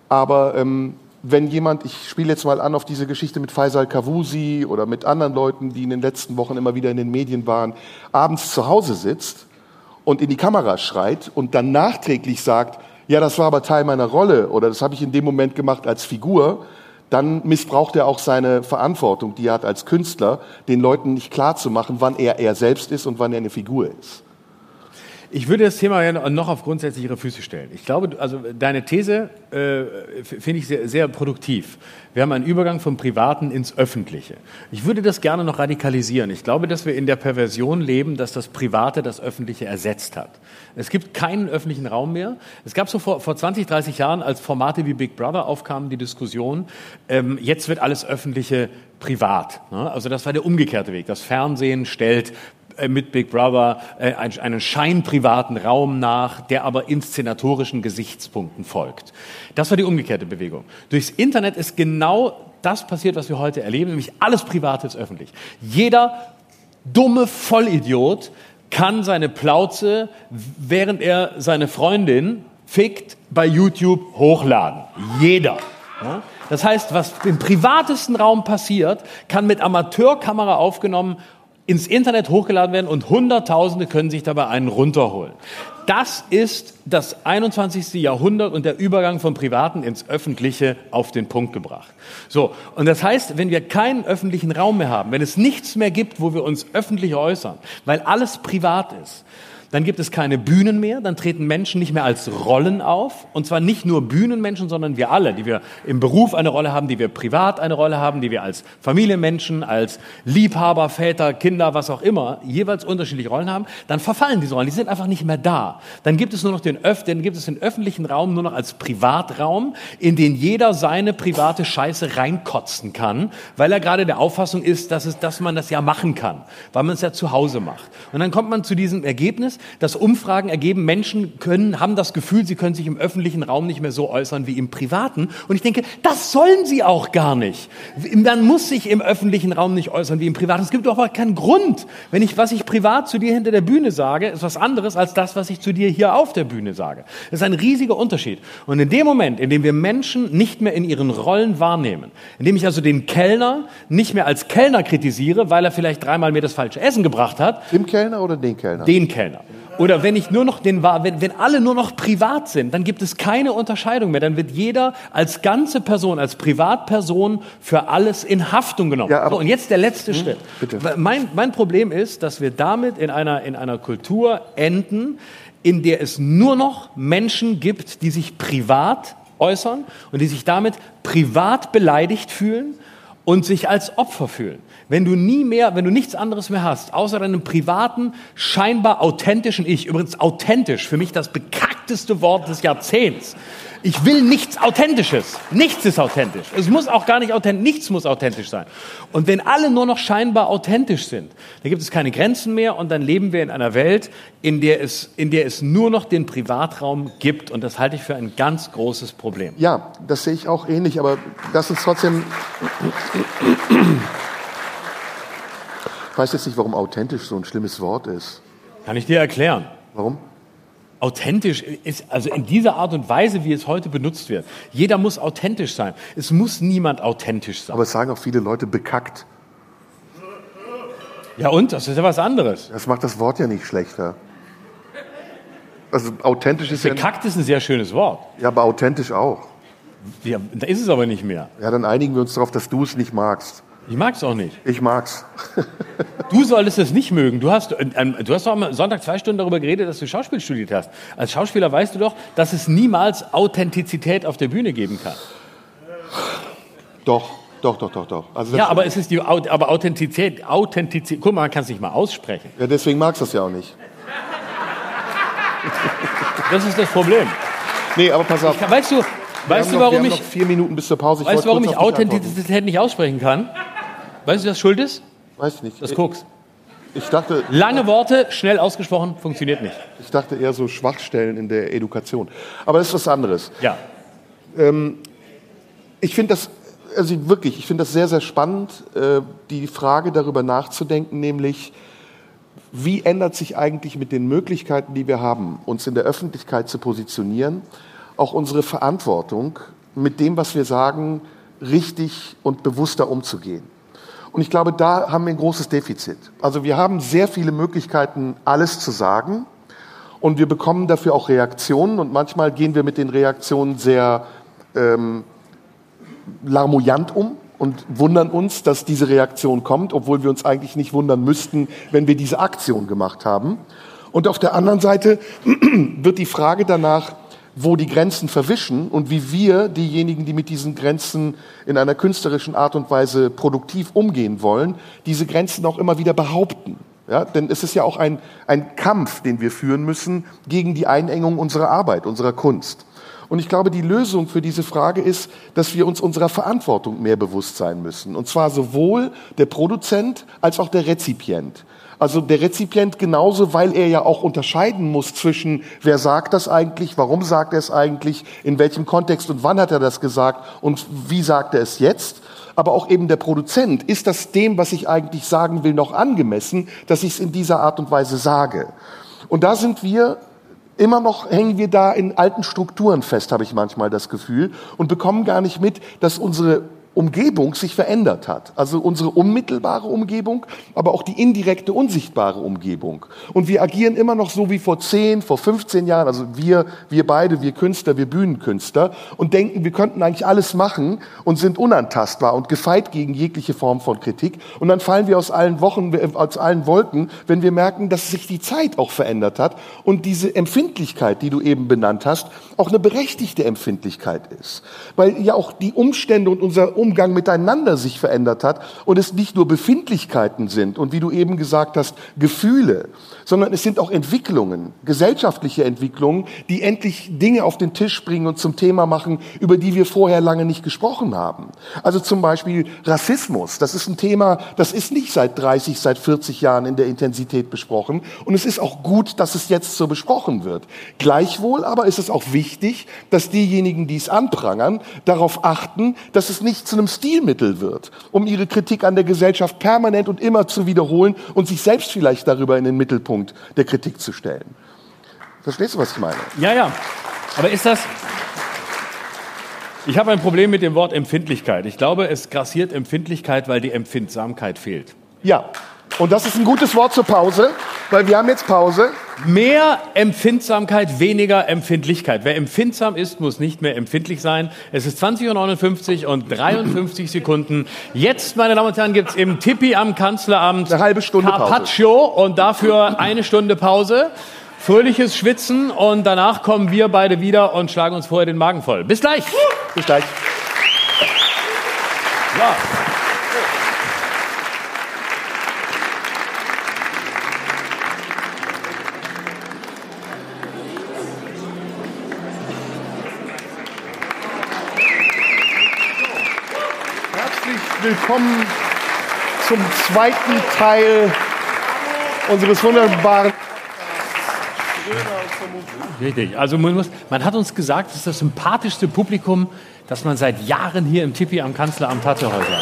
Aber ähm, wenn jemand, ich spiele jetzt mal an auf diese Geschichte mit Faisal Kavusi oder mit anderen Leuten, die in den letzten Wochen immer wieder in den Medien waren, abends zu Hause sitzt und in die Kamera schreit und dann nachträglich sagt, ja, das war aber Teil meiner Rolle oder das habe ich in dem Moment gemacht als Figur, dann missbraucht er auch seine Verantwortung, die er hat als Künstler, den Leuten nicht klar zu machen, wann er er selbst ist und wann er eine Figur ist. Ich würde das Thema noch auf grundsätzlichere Füße stellen. Ich glaube, also deine These äh, finde ich sehr, sehr produktiv. Wir haben einen Übergang vom Privaten ins Öffentliche. Ich würde das gerne noch radikalisieren. Ich glaube, dass wir in der Perversion leben, dass das Private das Öffentliche ersetzt hat. Es gibt keinen öffentlichen Raum mehr. Es gab so vor, vor 20, 30 Jahren, als Formate wie Big Brother aufkamen, die Diskussion, ähm, jetzt wird alles Öffentliche privat. Ne? Also das war der umgekehrte Weg. Das Fernsehen stellt mit Big Brother äh, einen scheinprivaten Raum nach, der aber inszenatorischen Gesichtspunkten folgt. Das war die umgekehrte Bewegung. Durchs Internet ist genau das passiert, was wir heute erleben, nämlich alles Private ist öffentlich. Jeder dumme Vollidiot kann seine Plauze, während er seine Freundin fickt, bei YouTube hochladen. Jeder. Das heißt, was im privatesten Raum passiert, kann mit Amateurkamera aufgenommen ins Internet hochgeladen werden und Hunderttausende können sich dabei einen runterholen. Das ist das 21. Jahrhundert und der Übergang vom Privaten ins Öffentliche auf den Punkt gebracht. So. Und das heißt, wenn wir keinen öffentlichen Raum mehr haben, wenn es nichts mehr gibt, wo wir uns öffentlich äußern, weil alles privat ist, dann gibt es keine Bühnen mehr, dann treten Menschen nicht mehr als Rollen auf. Und zwar nicht nur Bühnenmenschen, sondern wir alle, die wir im Beruf eine Rolle haben, die wir privat eine Rolle haben, die wir als Familienmenschen, als Liebhaber, Väter, Kinder, was auch immer, jeweils unterschiedliche Rollen haben, dann verfallen diese Rollen, die sind einfach nicht mehr da. Dann gibt es nur noch den, Öff dann gibt es den öffentlichen Raum nur noch als Privatraum, in den jeder seine private Scheiße reinkotzen kann, weil er gerade der Auffassung ist, dass, es, dass man das ja machen kann, weil man es ja zu Hause macht. Und dann kommt man zu diesem Ergebnis, dass Umfragen ergeben, Menschen können, haben das Gefühl, sie können sich im öffentlichen Raum nicht mehr so äußern wie im privaten. Und ich denke, das sollen sie auch gar nicht. Man muss sich im öffentlichen Raum nicht äußern wie im privaten. Es gibt doch aber keinen Grund. Wenn ich, was ich privat zu dir hinter der Bühne sage, ist was anderes als das, was ich zu dir hier auf der Bühne sage. Das ist ein riesiger Unterschied. Und in dem Moment, in dem wir Menschen nicht mehr in ihren Rollen wahrnehmen, in dem ich also den Kellner nicht mehr als Kellner kritisiere, weil er vielleicht dreimal mir das falsche Essen gebracht hat. Dem Kellner oder den Kellner? Den Kellner. Oder wenn ich nur noch den wenn, wenn alle nur noch privat sind, dann gibt es keine Unterscheidung mehr. Dann wird jeder als ganze Person, als Privatperson für alles in Haftung genommen. Ja, so, und jetzt der letzte hm, Schritt. Bitte. Mein, mein Problem ist, dass wir damit in einer, in einer Kultur enden, in der es nur noch Menschen gibt, die sich privat äußern und die sich damit privat beleidigt fühlen und sich als Opfer fühlen. Wenn du nie mehr, wenn du nichts anderes mehr hast, außer deinem privaten, scheinbar authentischen Ich, übrigens authentisch, für mich das bekackteste Wort des Jahrzehnts. Ich will nichts Authentisches. Nichts ist authentisch. Es muss auch gar nicht authentisch, nichts muss authentisch sein. Und wenn alle nur noch scheinbar authentisch sind, dann gibt es keine Grenzen mehr und dann leben wir in einer Welt, in der es, in der es nur noch den Privatraum gibt und das halte ich für ein ganz großes Problem. Ja, das sehe ich auch ähnlich, aber das ist trotzdem, ich weiß jetzt nicht, warum authentisch so ein schlimmes Wort ist. Kann ich dir erklären. Warum? Authentisch ist also in dieser Art und Weise, wie es heute benutzt wird. Jeder muss authentisch sein. Es muss niemand authentisch sein. Aber es sagen auch viele Leute bekackt. Ja und? Das ist ja was anderes. Das macht das Wort ja nicht schlechter. Also authentisch ist bekackt ja. Ist ein sehr schönes Wort. Ja, aber authentisch auch. Ja, da ist es aber nicht mehr. Ja, dann einigen wir uns darauf, dass du es nicht magst. Ich mag's auch nicht. Ich mag's. du solltest es nicht mögen. Du hast, ähm, du hast doch am Sonntag zwei Stunden darüber geredet, dass du Schauspiel studiert hast. Als Schauspieler weißt du doch, dass es niemals Authentizität auf der Bühne geben kann. Doch, doch, doch, doch, doch. Also ja, aber es ist die, aber Authentizität, Authentizität, guck mal, man kann es nicht mal aussprechen. Ja, deswegen magst du es ja auch nicht. Das ist das Problem. Nee, aber pass auf. Ich, weißt du, Wir Weißt du, noch, warum ich, noch vier Minuten bis zur Pause. Ich weißt du, wollte warum ich kurz auf dich antworten. Authentizität nicht aussprechen kann? Weißt du, was schuld ist? Weiß ich nicht. Das Koks. Ich dachte, Lange Worte, schnell ausgesprochen, funktioniert nicht. ich dachte eher so Schwachstellen in der Education. Aber das ist was anderes. Ja. Ich finde das, also wirklich, ich finde das sehr, sehr spannend, äh, die Frage darüber nachzudenken, nämlich, wie ändert sich eigentlich mit den Möglichkeiten, die wir haben, uns in der Öffentlichkeit zu positionieren, auch unsere Verantwortung mit dem, was wir sagen, richtig und bewusster umzugehen. Und ich glaube, da haben wir ein großes Defizit. Also wir haben sehr viele Möglichkeiten, alles zu sagen. Und wir bekommen dafür auch Reaktionen. Und manchmal gehen wir mit den Reaktionen sehr ähm, larmoyant um und wundern uns, dass diese Reaktion kommt, obwohl wir uns eigentlich nicht wundern müssten, wenn wir diese Aktion gemacht haben. Und auf der anderen Seite wird die Frage danach, wo die Grenzen verwischen und wie wir, diejenigen, die mit diesen Grenzen in einer künstlerischen Art und Weise produktiv umgehen wollen, diese Grenzen auch immer wieder behaupten. Ja, denn es ist ja auch ein, ein Kampf, den wir führen müssen gegen die Einengung unserer Arbeit, unserer Kunst. Und ich glaube, die Lösung für diese Frage ist, dass wir uns unserer Verantwortung mehr bewusst sein müssen. Und zwar sowohl der Produzent als auch der Rezipient. Also der Rezipient genauso, weil er ja auch unterscheiden muss zwischen, wer sagt das eigentlich, warum sagt er es eigentlich, in welchem Kontext und wann hat er das gesagt und wie sagt er es jetzt. Aber auch eben der Produzent, ist das dem, was ich eigentlich sagen will, noch angemessen, dass ich es in dieser Art und Weise sage. Und da sind wir Immer noch hängen wir da in alten Strukturen fest, habe ich manchmal das Gefühl, und bekommen gar nicht mit, dass unsere Umgebung sich verändert hat. Also unsere unmittelbare Umgebung, aber auch die indirekte, unsichtbare Umgebung. Und wir agieren immer noch so wie vor 10, vor 15 Jahren, also wir, wir beide, wir Künstler, wir Bühnenkünstler, und denken, wir könnten eigentlich alles machen und sind unantastbar und gefeit gegen jegliche Form von Kritik. Und dann fallen wir aus allen Wochen, aus allen Wolken, wenn wir merken, dass sich die Zeit auch verändert hat und diese Empfindlichkeit, die du eben benannt hast, auch eine berechtigte Empfindlichkeit ist. Weil ja auch die Umstände und unser Umgang miteinander sich verändert hat und es nicht nur Befindlichkeiten sind und wie du eben gesagt hast, Gefühle, sondern es sind auch Entwicklungen, gesellschaftliche Entwicklungen, die endlich Dinge auf den Tisch bringen und zum Thema machen, über die wir vorher lange nicht gesprochen haben. Also zum Beispiel Rassismus, das ist ein Thema, das ist nicht seit 30, seit 40 Jahren in der Intensität besprochen und es ist auch gut, dass es jetzt so besprochen wird. Gleichwohl aber ist es auch wichtig, dass diejenigen, die es anprangern, darauf achten, dass es nicht zu einem Stilmittel wird, um ihre Kritik an der Gesellschaft permanent und immer zu wiederholen und sich selbst vielleicht darüber in den Mittelpunkt der Kritik zu stellen. Verstehst du, was ich meine? Ja, ja. Aber ist das. Ich habe ein Problem mit dem Wort Empfindlichkeit. Ich glaube, es grassiert Empfindlichkeit, weil die Empfindsamkeit fehlt. Ja. Und das ist ein gutes Wort zur Pause, weil wir haben jetzt Pause. Mehr Empfindsamkeit, weniger Empfindlichkeit. Wer empfindsam ist, muss nicht mehr empfindlich sein. Es ist 20.59 Uhr und 53 Sekunden. Jetzt, meine Damen und Herren, gibt es im Tippi am Kanzleramt Eine halbe Stunde Pause. Carpaccio und dafür eine Stunde Pause. Fröhliches Schwitzen und danach kommen wir beide wieder und schlagen uns vorher den Magen voll. Bis gleich. Bis gleich. Ja. Willkommen zum zweiten Teil unseres wunderbaren. Richtig. Also man, muss, man hat uns gesagt, das ist das sympathischste Publikum, das man seit Jahren hier im Tippi am Kanzleramt hatte heute. Es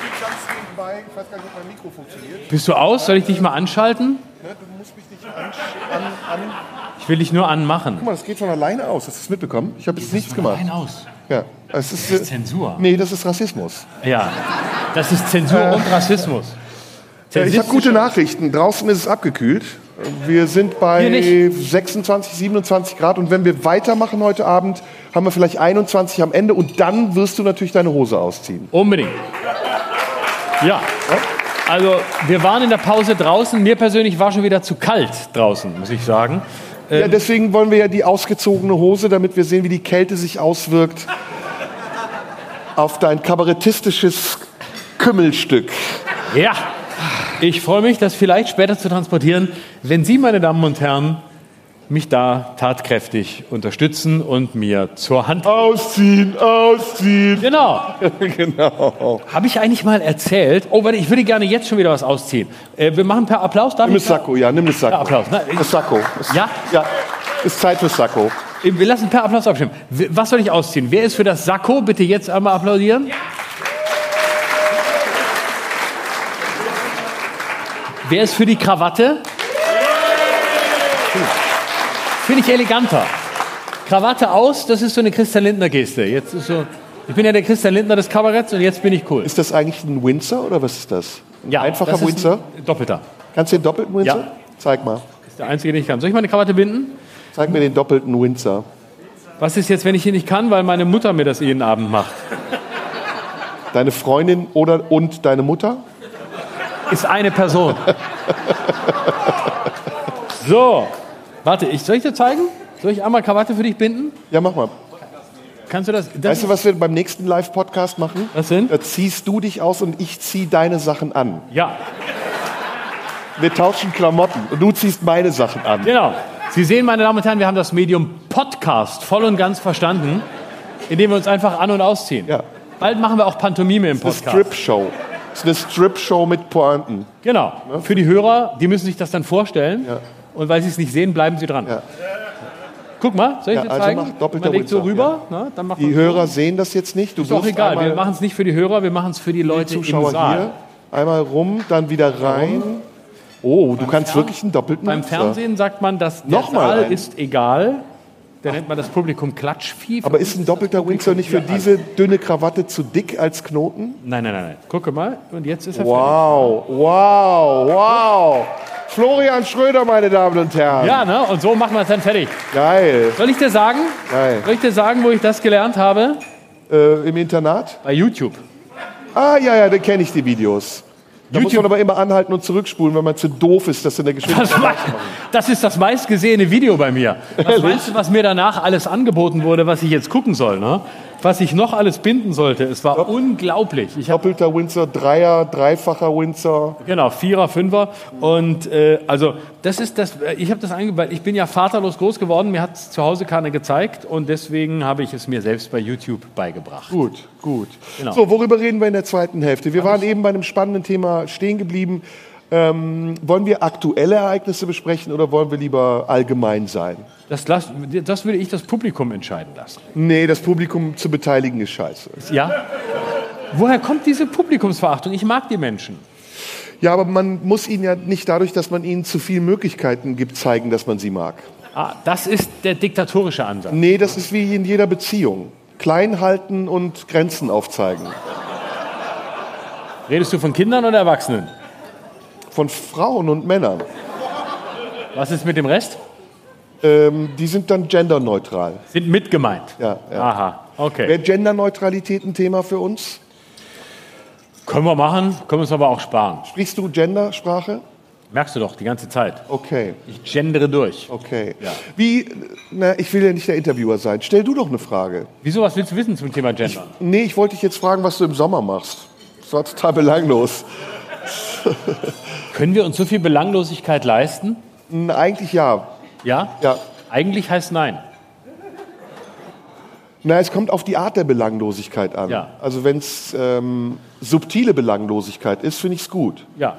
geht ganz nebenbei, ich weiß gar nicht, ob mein Mikro funktioniert. Bist du aus? Soll ich dich mal anschalten? Du musst mich nicht an, an, Ich will dich nur anmachen. Guck mal, das geht von alleine aus. Hast du es mitbekommen? Ich habe jetzt nichts gemacht. Nein, aus. Ja, es ist, Das ist äh, Zensur. Nee, das ist Rassismus. Ja, das ist Zensur und Rassismus. Äh, ich habe gute Nachrichten. Draußen ist es abgekühlt. Wir sind bei Hier nicht. 26, 27 Grad und wenn wir weitermachen heute Abend, haben wir vielleicht 21 am Ende und dann wirst du natürlich deine Hose ausziehen. Unbedingt. Ja. Also, wir waren in der Pause draußen. Mir persönlich war schon wieder zu kalt draußen, muss ich sagen. Ja, deswegen wollen wir ja die ausgezogene Hose, damit wir sehen, wie die Kälte sich auswirkt auf dein kabarettistisches Kümmelstück. Ja. Ich freue mich, das vielleicht später zu transportieren, wenn Sie, meine Damen und Herren, mich da tatkräftig unterstützen und mir zur Hand. Ausziehen, ausziehen. Genau. genau. Habe ich eigentlich mal erzählt? Oh, warte, ich würde gerne jetzt schon wieder was ausziehen. Äh, wir machen per Applaus. Darf Nimm ich das Sakko, ja, nimm das Sakko. Ja, Applaus. Na, ich- Das Sakko. Ja? Ja, ist Zeit für Sakko. Wir lassen per Applaus abstimmen. Was soll ich ausziehen? Wer ist für das Sakko? Bitte jetzt einmal applaudieren. Wer ist für die Krawatte? Finde ich eleganter. Krawatte aus, das ist so eine Christian Lindner Geste. Jetzt ist so, ich bin ja der Christian Lindner des Kabaretts und jetzt bin ich cool. Ist das eigentlich ein Windsor oder was ist das? Ein einfacher das Windsor? ein Doppelter. Kannst du den doppelten Windsor? Ja. Zeig mal. Das ist der einzige, den ich kann. Soll ich meine Krawatte binden? Zeig mir den doppelten Windsor. Was ist jetzt, wenn ich ihn nicht kann, weil meine Mutter mir das jeden Abend macht? Deine Freundin oder und deine Mutter? ist eine Person. So, warte, ich, soll ich dir zeigen? Soll ich einmal Krawatte für dich binden? Ja, mach mal. Kannst du das? das Weißt du, was wir beim nächsten Live-Podcast machen? Was denn? Da ziehst du dich aus und ich zieh deine Sachen an. Ja, Wir tauschen Klamotten und du ziehst meine Sachen an. genau. Sie sehen, meine Damen und Herren, wir haben das Medium Podcast voll und ganz verstanden, indem wir uns einfach an- und ausziehen. Ja. Bald machen wir auch Pantomime im Eine Podcast. Strip-Show. Das ist eine Strip-Show mit Pointen. Genau. Für die Hörer, die müssen sich das dann vorstellen. Ja. Und weil sie es nicht sehen, bleiben sie dran. Ja. Guck mal, soll ich Ja, dir also zeigen? mach doppelter Man legt so rüber, ne? dann macht Die Hörer sehen das jetzt nicht. Du Ist auch wirfst egal, wir machen es nicht für die Hörer, wir machen es für die Leute im Zuschauer Saal. hier. Einmal rum, dann wieder rein. Oh, du kannst wirklich einen doppelten Beim Windsor. Fernsehen sagt man, dass der Nochmal Saal einen. ist egal. Da nennt man das Publikum Klatschvieh. Aber ist ein doppelter Windsor nicht für diese dünne Krawatte zu dick als Knoten? Nein, nein, nein, nein. Gucke mal. Und jetzt ist er fertig. Wow, wow, wow. Florian Schröder, meine Damen und Herren. Ja, ne? Und so machen wir es dann fertig. Geil. Soll ich dir sagen? Geil. Soll ich dir sagen, wo ich das gelernt habe? Äh, Im Internat? Bei YouTube. Ah, ja, ja, da kenne ich die Videos. Da muss YouTube. man aber immer anhalten und zurückspulen, wenn man zu doof ist, das in der Das, Geschwindigkeit war, das ist das meistgesehene Video bei mir. Was meinst du, was mir danach alles angeboten wurde, was ich jetzt gucken soll? Ne? Was ich noch alles binden sollte? Es war unglaublich. Ich Doppelter Windsor, Dreier, dreifacher Windsor. Genau, Vierer, Fünfer. Und äh, also das ist das, äh, ich habe das eingebaut. Ich bin ja vaterlos groß geworden, mir hat zu Hause keiner gezeigt und deswegen habe ich es mir selbst bei YouTube beigebracht. Gut, gut. Genau. So, worüber reden wir in der zweiten Hälfte? Wir waren eben bei einem spannenden Thema stehen geblieben. Ähm, wollen wir aktuelle Ereignisse besprechen oder wollen wir lieber allgemein sein? Das, lass, das würde ich das Publikum entscheiden lassen. Nee, das Publikum zu beteiligen ist scheiße. Ja? Woher kommt diese Publikumsverachtung? Ich mag die Menschen. Ja, aber man muss ihnen ja nicht dadurch, dass man ihnen zu viele Möglichkeiten gibt, zeigen, dass man sie mag. Ah, das ist der diktatorische Ansatz. Nee, das ist wie in jeder Beziehung. Klein halten und Grenzen aufzeigen. Redest du von Kindern oder Erwachsenen? Von Frauen und Männern. Was ist mit dem Rest? Ähm, die sind dann genderneutral. Sind mit gemeint. Ja, ja. Aha, okay. Wäre Genderneutralität ein Thema für uns? Können wir machen, können wir uns aber auch sparen. Sprichst du Gendersprache? Merkst du doch die ganze Zeit. Okay, Ich gendere durch. okay. Ja. Wie, na, ich will ja nicht der Interviewer sein. Stell du doch eine Frage. Wieso, was willst du wissen zum Thema Gender? Nee, ich wollte dich jetzt fragen, was du im Sommer machst. Das war total belanglos. Können wir uns so viel Belanglosigkeit leisten? Eigentlich ja. Ja? Ja. Eigentlich heißt nein. Na, es kommt auf die Art der Belanglosigkeit an. Ja. Also wenn es ähm, subtile Belanglosigkeit ist, finde ich es gut. Ja.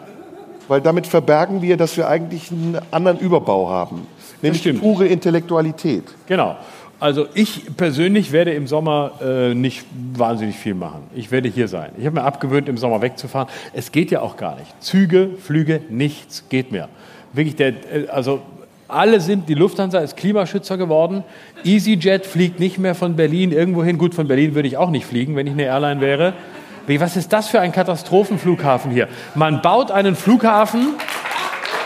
Weil damit verbergen wir, dass wir eigentlich einen anderen Überbau haben. Nämlich pure Intellektualität. Genau. Also ich persönlich werde im Sommer äh, nicht wahnsinnig viel machen. Ich werde hier sein. Ich habe mir abgewöhnt, im Sommer wegzufahren. Es geht ja auch gar nicht. Züge, Flüge, nichts geht mehr. Wirklich, der, äh, also alle sind, die Lufthansa ist Klimaschützer geworden. EasyJet fliegt nicht mehr von Berlin irgendwo hin. Gut, von Berlin würde ich auch nicht fliegen, wenn ich eine Airline wäre. Was ist das für ein Katastrophenflughafen hier? Man baut einen Flughafen,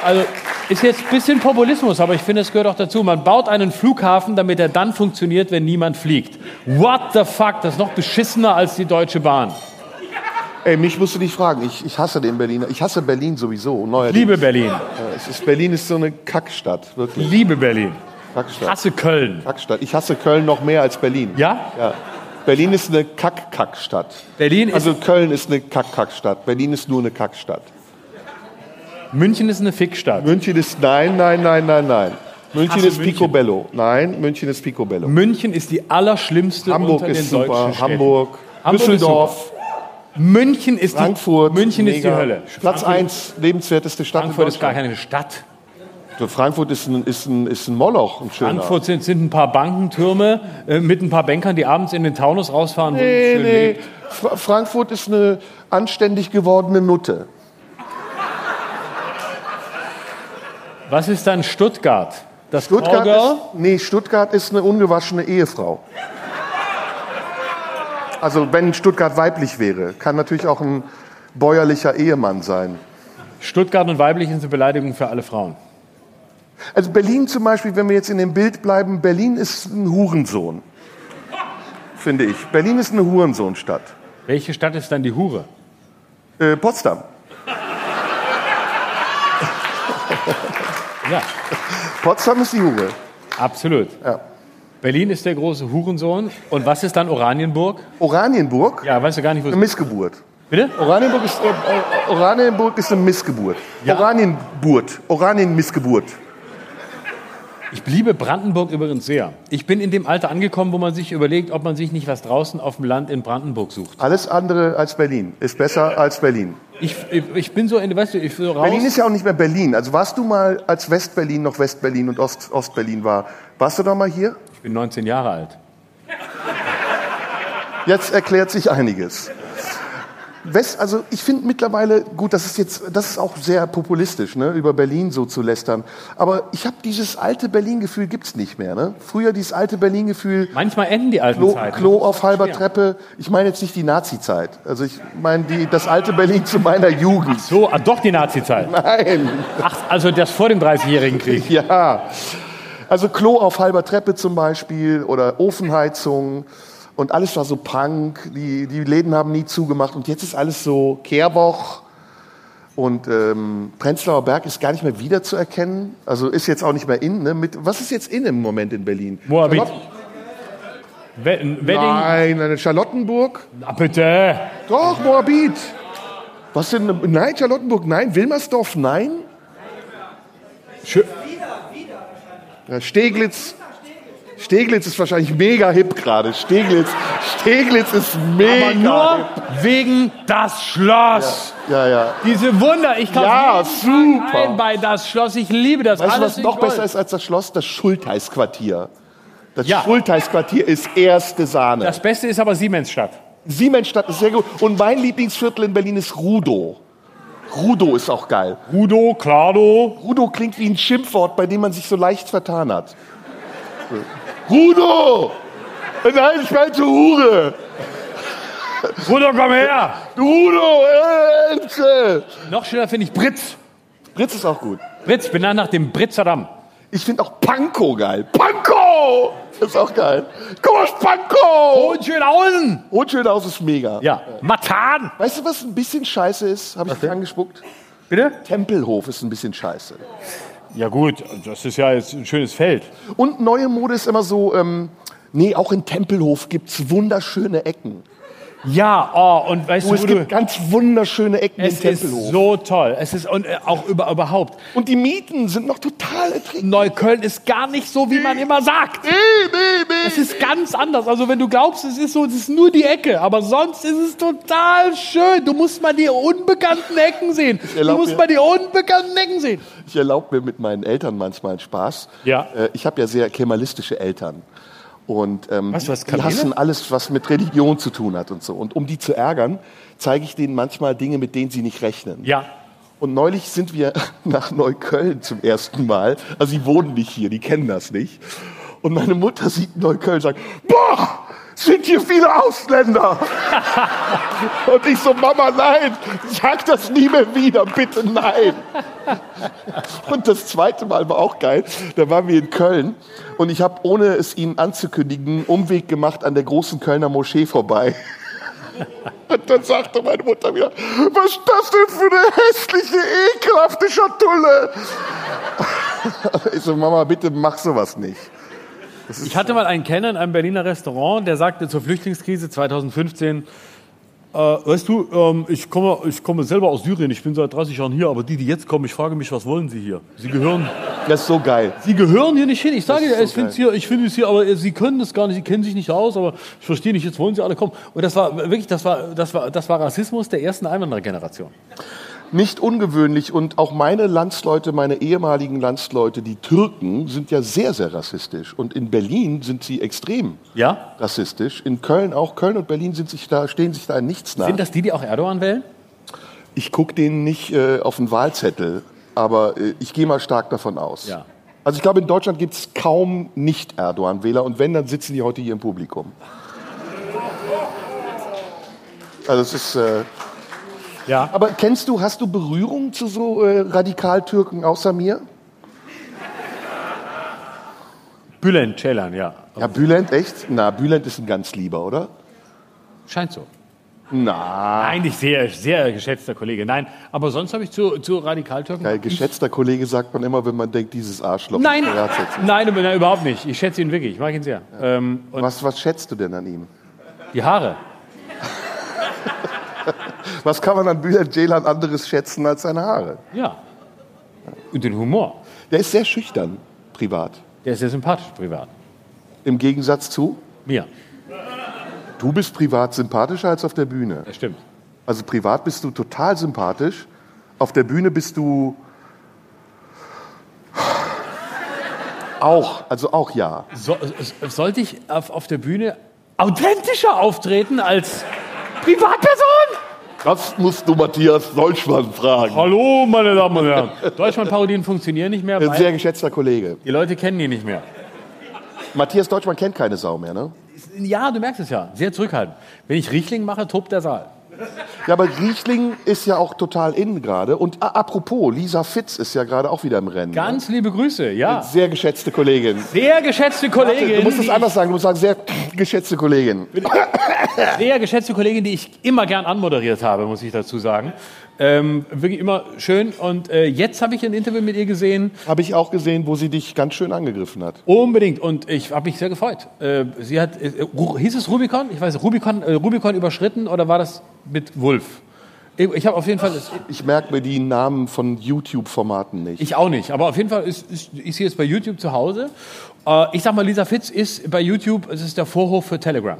also ist jetzt ein bisschen Populismus, aber ich finde, es gehört auch dazu. Man baut einen Flughafen, damit er dann funktioniert, wenn niemand fliegt. What the fuck? Das ist noch beschissener als die Deutsche Bahn. Ey, mich musst du nicht fragen. Ich, ich hasse den Berliner. Ich hasse Berlin sowieso. Neuerdings. Liebe Berlin. Ja, es ist, Berlin ist so eine Kackstadt. Wirklich. Liebe Berlin. Kackstadt. Hasse Köln. Kackstadt. Ich hasse Köln noch mehr als Berlin. Ja? Ja. Berlin ist eine Kack-Kackstadt. Berlin ist, Also Köln ist eine Kack-Kackstadt. Berlin ist nur eine Kackstadt. München ist eine Fickstadt. München ist nein, nein, nein, nein, nein. München hasse ist München. Picobello. Nein, München ist Picobello. München ist die allerschlimmste Hamburg unter den ist deutschen super. Städten. Hamburg, Hamburg ist Düsseldorf, München ist Frankfurt. die, München ist die mega. Hölle. Platz Frankfurt- 1 lebenswerteste Stadt Frankfurt in ist gar keine Stadt. Frankfurt ist ein, ist ein, ist ein Moloch, ein schöner. Frankfurt sind, sind ein paar Bankentürme äh, mit ein paar Bankern, die abends in den Taunus rausfahren. Nee, nee. Fra Frankfurt ist eine anständig gewordene Nutte. Was ist dann Stuttgart? Das Stuttgart Callgirl? ist, nee, Stuttgart ist eine ungewaschene Ehefrau. Also wenn Stuttgart weiblich wäre, kann natürlich auch ein bäuerlicher Ehemann sein. Stuttgart und weiblich sind eine Beleidigung für alle Frauen. Also Berlin zum Beispiel, wenn wir jetzt in dem Bild bleiben, Berlin ist ein Hurensohn, finde ich. Berlin ist eine Hurensohnstadt. Welche Stadt ist dann die Hure? Äh, Potsdam. Ja, Potsdam ist die Hure. absolut. Ja. Berlin ist der große Hurensohn. Und was ist dann Oranienburg? Oranienburg, Ja, weißt du gar nicht, wo eine es Missgeburt. Bitte? Oranienburg ist, äh, Oranienburg ist eine Missgeburt. Ja. Oranienburt. Oranien-Missgeburt. Ich liebe Brandenburg übrigens sehr. Ich bin in dem Alter angekommen, wo man sich überlegt, ob man sich nicht was draußen auf dem Land in Brandenburg sucht. Alles andere als Berlin ist besser als Berlin. Ich, ich, ich bin so in, weißt du, ich will raus. Berlin ist ja auch nicht mehr Berlin. Also warst du mal, als West-Berlin noch West-Berlin und Ost- Ost-Berlin war, warst du da mal hier? ich bin 19 Jahre alt. Jetzt erklärt sich einiges. West, also ich finde mittlerweile, gut, das ist jetzt, das ist auch sehr populistisch, ne, über Berlin so zu lästern. Aber ich habe dieses alte Berlin-Gefühl gibt's nicht mehr. Ne? Früher dieses alte Berlin-Gefühl, Manchmal enden die alten Klo, Zeiten. Klo auf halber Schwer. Treppe. Ich meine jetzt nicht die Nazi-Zeit. Also ich meine die, das alte Berlin zu meiner Jugend. So, ah, doch die Nazi-Zeit. Nein. Ach, also das vor dem 30-jährigen Krieg. Ja. Also Klo auf halber Treppe zum Beispiel oder Ofenheizung und alles war so Punk. Die, die Läden haben nie zugemacht und jetzt ist alles so Kehrwoch und ähm, Prenzlauer Berg ist gar nicht mehr wiederzuerkennen. Also ist jetzt auch nicht mehr in. Ne? Mit, was ist jetzt in im Moment in Berlin? Moabit. Wedding. Nein, eine Charlottenburg. Na bitte. Doch, Moabit. Was denn? Nein, Charlottenburg, nein. Wilmersdorf, nein. Schö Ja, Steglitz. Steglitz ist wahrscheinlich mega hip gerade. Steglitz, Steglitz ist mega Aber nur wegen das Schloss. hip. Ja, ja. Diese Wunder. Ich kaufe Ja, super. ein bei das Schloss. Ich liebe das. Weißt du, was noch Gold. besser ist als das Schloss? Das Schultheißquartier. Das Ja. Schultheißquartier ist erste Sahne. Das Beste ist aber Siemensstadt. Siemensstadt ist sehr gut. Und mein Lieblingsviertel in Berlin ist Rudow. Rudow ist auch geil. Rudo, Clado. Rudow klingt wie ein Schimpfwort, bei dem man sich so leicht vertan hat. Rudo! Nein, ich meinte Hure! Rudo, komm her. Rudo! Äh, Elze! Noch schöner finde ich Britz. Britz ist auch gut. Britz, benannt nach dem Britzaddam. Ich finde auch Pankow geil. Pankow! Ist auch geil. Komm Pankow! Und Schönhausen. Und Schönhaus ist mega. Ja. Matan. Weißt du, was ein bisschen scheiße ist? Habe ich dich angespuckt? Bitte? Tempelhof ist ein bisschen scheiße. Ja gut, das ist ja jetzt ein schönes Feld. Und neue Mode ist immer so, ähm, nee, auch in Tempelhof gibt's wunderschöne Ecken. Ja, oh, und weißt Oh, du, es wo du, gibt ganz wunderschöne Ecken es ist Tempelhof. so toll. Es ist und äh, auch über, überhaupt. Und die Mieten sind noch total erträglich. Neukölln ist gar nicht so, wie man immer sagt. Nee, nee, nee. Es ist ganz anders. Also wenn du glaubst, es ist so, es ist nur die Ecke, aber sonst ist es total schön. Du musst mal die unbekannten Ecken sehen. Du musst mir- mal die unbekannten Ecken sehen. Ich erlaube mir mit meinen Eltern manchmal einen Spaß. Ja. Äh, Ich habe ja sehr kemalistische Eltern. Und ähm, Was, hast die hassen alles, was mit Religion zu tun hat und so. Und um die zu ärgern, zeige ich denen manchmal Dinge, mit denen sie nicht rechnen. Ja. Und neulich sind wir nach Neukölln zum ersten Mal. Also sie wohnen nicht hier, die kennen das nicht. Und meine Mutter sieht Neukölln und sagt, boah, sind hier viele Ausländer. und ich so, Mama, nein, sag das nie mehr wieder, bitte nein. Und das zweite Mal war auch geil. Da waren wir in Köln und ich habe, ohne es ihnen anzukündigen, einen Umweg gemacht an der großen Kölner Moschee vorbei. Und dann sagte meine Mutter wieder, was ist das denn für eine hässliche, ekelhafte Schatulle? Ich so, Mama, bitte mach sowas nicht. Ich hatte mal einen Kenner in einem Berliner Restaurant, der sagte zur Flüchtlingskrise 2015, Äh, weißt du, ähm, ich, komme, ich komme selber aus Syrien, ich bin seit 30 Jahren hier, aber die, die jetzt kommen, ich frage mich, was wollen sie hier? Sie gehören, Das ist so geil. sie gehören hier nicht hin. Ich sage so ich finde es hier, ich finde es hier, aber sie können das gar nicht, sie kennen sich nicht aus, aber ich verstehe nicht, jetzt wollen sie alle kommen. Und das war wirklich, das war, das war, das war Rassismus der ersten Einwanderergeneration. Nicht ungewöhnlich und auch meine Landsleute, meine ehemaligen Landsleute, die Türken, sind ja sehr, sehr rassistisch. Und in Berlin sind sie extrem Ja? rassistisch. In Köln auch. Köln und Berlin sind sich da, stehen sich da in nichts nach. Sind das die, die auch Erdogan wählen? Ich gucke denen nicht äh, auf den Wahlzettel, aber äh, ich gehe mal stark davon aus. Ja. Also ich glaube, in Deutschland gibt es kaum Nicht-Erdogan-Wähler und wenn, dann sitzen die heute hier im Publikum. Also es ist. Äh, Ja. aber kennst du, hast du Berührung zu so äh, Radikal-Türken außer mir? Bülent Ceylan, ja. Ja, Bülent, echt? Na, Bülent ist ein ganz lieber, oder? Scheint so. Na, Eigentlich sehr, sehr geschätzter Kollege. Nein, aber sonst habe ich zu, zu Radikaltürken. geil, geschätzter Kollege sagt man immer, wenn man denkt, dieses Arschloch. Nein, nein, nein, überhaupt nicht. Ich schätze ihn wirklich. Ich mag ihn sehr. Ähm, und Was, was schätzt du denn an ihm? die Haare. Was kann man an Bülent Ceylan anderes schätzen als seine Haare? Ja. Und den Humor. Der ist sehr schüchtern, privat. Der ist sehr sympathisch privat. Im Gegensatz zu, Mir. du bist privat sympathischer als auf der Bühne. Das stimmt. Also privat bist du total sympathisch, auf der Bühne bist du auch, also auch ja. So, sollte ich auf, auf der Bühne authentischer auftreten als Privatperson? Das musst du Matthias Deutschmann fragen. Hallo, meine Damen und Herren. Deutschmann-Parodien funktionieren nicht mehr, Ein sehr geschätzter Kollege. die Leute kennen ihn nicht mehr. Matthias Deutschmann kennt keine Sau mehr, ne? Ja, du merkst es ja. Sehr zurückhaltend. Wenn ich Riechling mache, tobt der Saal. Ja, aber Riechling ist ja auch total in gerade. Und a- apropos, Lisa Fitz ist ja gerade auch wieder im Rennen. Ganz liebe Grüße, ja. ne? Sehr geschätzte Kollegin. Sehr geschätzte Kollegin. Du musst es anders sagen, du musst sagen, sehr geschätzte Kollegin. Sehr geschätzte Kollegin, die ich immer gern anmoderiert habe, muss ich dazu sagen. Ähm, wirklich immer schön. Und äh, jetzt habe ich ein Interview mit ihr gesehen. Habe ich auch gesehen, wo sie dich ganz schön angegriffen hat. Unbedingt. Und ich habe mich sehr gefreut. Äh, sie hat, äh, hieß es Rubicon? Ich weiß Rubicon, äh, Rubicon überschritten oder war das mit Wulf? Ich, ich habe auf jeden Fall, Ich merke mir die Namen von YouTube-Formaten nicht. ich auch nicht, aber auf jeden Fall ist, ist, ist sie jetzt bei YouTube zu Hause. Äh, ich sag mal, Lisa Fitz ist bei YouTube, es ist der Vorhof für Telegram.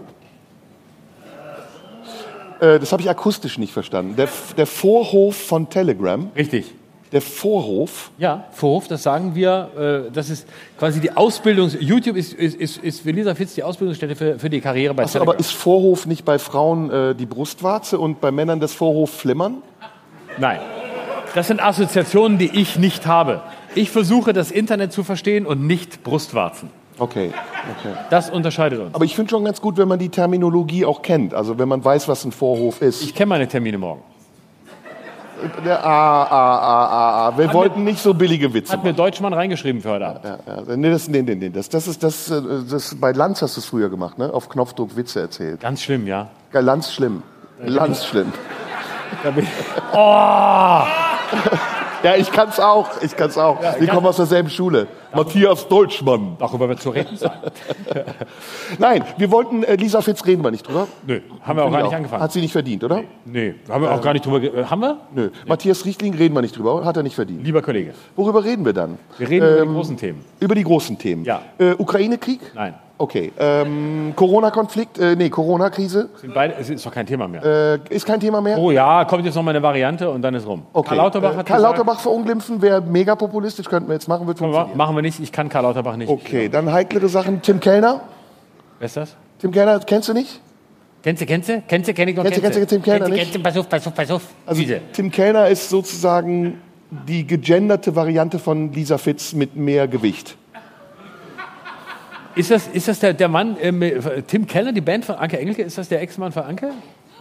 Äh, das habe ich akustisch nicht verstanden. Der, der Vorhof von Telegram, Richtig. der Vorhof, Ja, Vorhof, das sagen wir, äh, das ist quasi die Ausbildung, YouTube ist, ist, ist, ist für Lisa Fitz die Ausbildungsstätte für, für die Karriere bei Achso, Telegram. aber ist Vorhof nicht bei Frauen äh, die Brustwarze und bei Männern das Vorhof flimmern? Nein. Das sind Assoziationen, die ich nicht habe. Ich versuche, das Internet zu verstehen und nicht Brustwarzen. Okay, okay. Das unterscheidet uns. Aber ich finde schon ganz gut, wenn man die Terminologie auch kennt. Also wenn man weiß, was ein Vorhof ist. Ich kenne meine Termine morgen. Ah, ah, ah, ah, ah. Wir wollten nicht so billige Witze Hat mir Deutschmann reingeschrieben für heute Abend. Ja, ja. Nee, das, nee, nee, nee. Das, das ist das, äh, das bei Lanz hast du es früher gemacht, ne? Auf Knopfdruck Witze erzählt. Ganz schlimm, ja. Ja, Lanz schlimm. Lanz schlimm. Oh! Ja, ich kann's auch. Ich kann's auch. Wir kommen aus derselben Schule. Matthias Deutschmann. Darüber wird zu reden sein. Nein, wir wollten, äh, Lisa Fitz reden wir nicht drüber. Nö, haben wir auch gar nicht angefangen. Hat sie nicht verdient, oder? Nee, haben wir auch gar nicht drüber. ge- äh, Haben wir? Nö. Matthias Richtling reden wir nicht drüber. Hat er nicht verdient. Lieber Kollege, Worüber reden wir dann? wir reden über die großen Themen. Über die großen Themen. Ja. Äh, Ukraine-Krieg? Nein, Okay. Ähm, Corona-Konflikt? Äh, nee, Corona-Krise? sind beide, es ist doch kein Thema mehr. Äh, ist kein Thema mehr? Oh ja, kommt jetzt noch mal eine Variante und dann ist rum. Okay. Karl Lauterbach äh, hat Karl gesagt, Lauterbach verunglimpfen wäre mega populistisch, könnten wir jetzt machen, wird funktionieren. machen wir nicht, ich kann Karl Lauterbach nicht. Okay, dann heiklere Sachen. Tim Kellner? Wer ist das? Tim Kellner, kennst du nicht? Kennst du, kennst du? Kennst du, kenn ich noch, Kennst du, kennst du Tim Kellner Kennst du, nicht? kennst du, pass auf, pass auf, pass auf. Also Diese. Tim Kellner ist sozusagen die gegenderte Variante von Lisa Fitz mit mehr Gewicht. Ist das, ist das der, der Mann, äh, Tim Keller, die Band von Anke Engelke, ist das der Ex-Mann von Anke?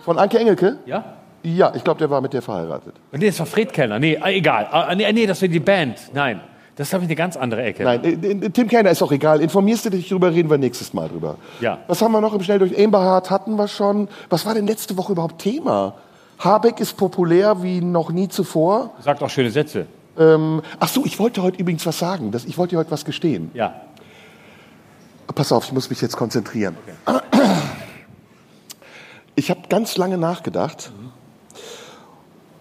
Von Anke Engelke? Ja? Ja, ich glaube, der war mit der verheiratet. Nee, das war Fred Kellner. Nee, egal. Ah, nee, nee, das war die Band. Nein, das habe ich eine ganz andere Ecke. Nein, äh, äh, Tim Kellner ist auch egal. Informierst du dich drüber, reden wir nächstes Mal drüber. Ja. Was haben wir noch im Schnelldurch? Eberhard hatten wir schon. Was war denn letzte Woche überhaupt Thema? Habeck ist populär wie noch nie zuvor. Sagt auch schöne Sätze. Ähm, ach so, ich wollte heute übrigens was sagen. Das, ich wollte dir heute was gestehen. Ja. Pass auf, ich muss mich jetzt konzentrieren. Ich Ich habe ganz lange nachgedacht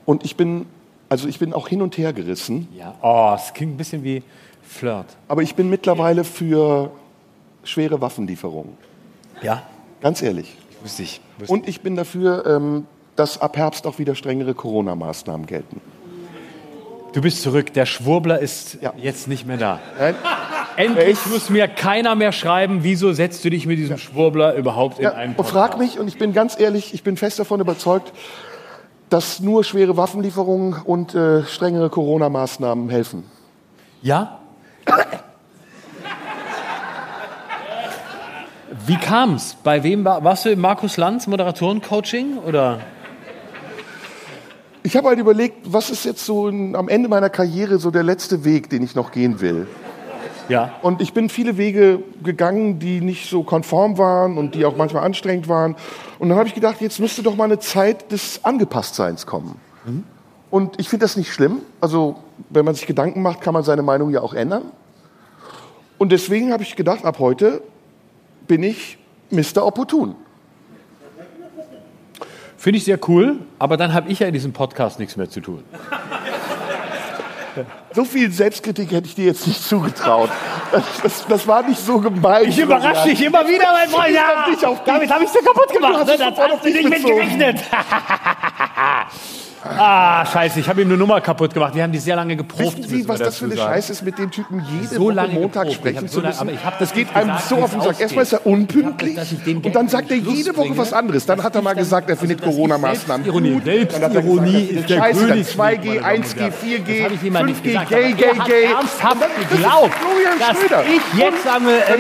und ich bin, also ich bin auch hin und her gerissen, Ja. Oh, es klingt ein bisschen wie Flirt. aber ich bin mittlerweile für schwere Waffenlieferungen. Ja? Ganz ehrlich. Wüsste ich. Und ich bin dafür, ähm, dass ab Herbst auch wieder strengere Corona-Maßnahmen gelten. Du bist zurück. Der Schwurbler ist Ja. jetzt nicht mehr da. Nein? Endlich Ich- muss mir keiner mehr schreiben, wieso setzt du dich mit diesem Schwurbler überhaupt in Ja, einen Podcast? frag mich, und ich bin ganz ehrlich, ich bin fest davon überzeugt, dass nur schwere Waffenlieferungen und äh, strengere Corona-Maßnahmen helfen. Ja? Wie kam's? Bei wem war, warst du im Markus Lanz Moderatoren-Coaching oder? Ich habe halt überlegt, was ist jetzt so ein, am Ende meiner Karriere so der letzte Weg, den ich noch gehen will. Ja. Und ich bin viele Wege gegangen, die nicht so konform waren und die auch manchmal anstrengend waren. Und dann habe ich gedacht, jetzt müsste doch mal eine Zeit des Angepasstseins kommen. Und ich finde das nicht schlimm. Also, wenn man sich Gedanken macht, kann man seine Meinung ja auch ändern. Und deswegen habe ich gedacht, ab heute bin ich Mr. Opportun. Finde ich sehr cool, aber dann habe ich ja in diesem Podcast nichts mehr zu tun. So viel Selbstkritik hätte ich dir jetzt nicht zugetraut. Das, das, das war nicht so gemein. Ich überrasche dich immer wieder, mein Freund. Ja, damit habe ich dir kaputt gemacht. Du hast Ne? Das hast du dich nicht mit bezogen. gerechnet. ah, scheiße, ich habe ihm eine Nummer kaputt gemacht. Wir haben die sehr lange geprobt. Wissen Sie, was das für eine. Scheiße ist, mit dem Typen jede So Woche Montag sprechen zu müssen? das geht einem so auf den Sack. Erstmal ist er unpünktlich und dann sagt er jede Woche was anderes. Dann hat er mal gesagt, er findet also, Corona-Maßnahmen gut. Selbstironie ist der scheiße, dann Königsweg, 2G, meine Damen und 1G, Herren. 4G, Das habe ich jemand nicht 5G, gesagt. gay, gay, gay. ernsthaft geglaubt, dass ich jetzt am er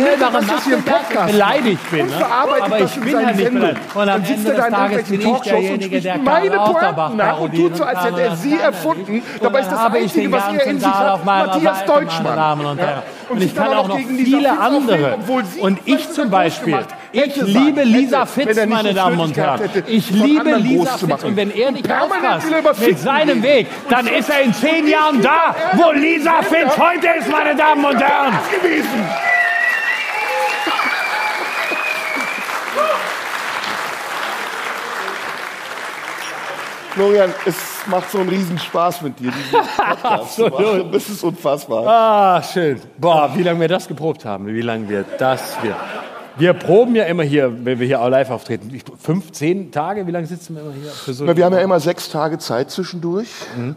hier im Podcast beleidigt bin. und Ne? verarbeitet das in seinen Sendungen. Dann sitzt er da in irgendwelchen Talkshows und spricht meine Pointen nach und tut so, als hätte er sie erfunden. Dabei ist das Einzige, was er in sich hat, Matthias Deutschmann. Meine Damen und Ja. Herren. Und Und ich kann auch noch viele andere. Und ich zum Beispiel. Ich liebe. Lisa Fitz, meine Damen und Herren. Ich liebe Lisa Fitz. Und wenn er nicht Permanent aufpasst mit seinem. Weg, dann ist er in zehn Jahren da, wo Lisa Fitz heute ist, meine Damen und Herren. Florian, es macht so einen Riesenspaß mit dir, diesen Podcast zu machen. Das ist unfassbar. Ah, schön. Boah, wie lange wir das geprobt haben, wie lange wir das wir. Wir proben ja immer hier, wenn wir hier auch live auftreten. Fünf, zehn Tage, wie lange sitzen wir immer hier? So Na, wir haben ja immer sechs Tage Zeit zwischendurch,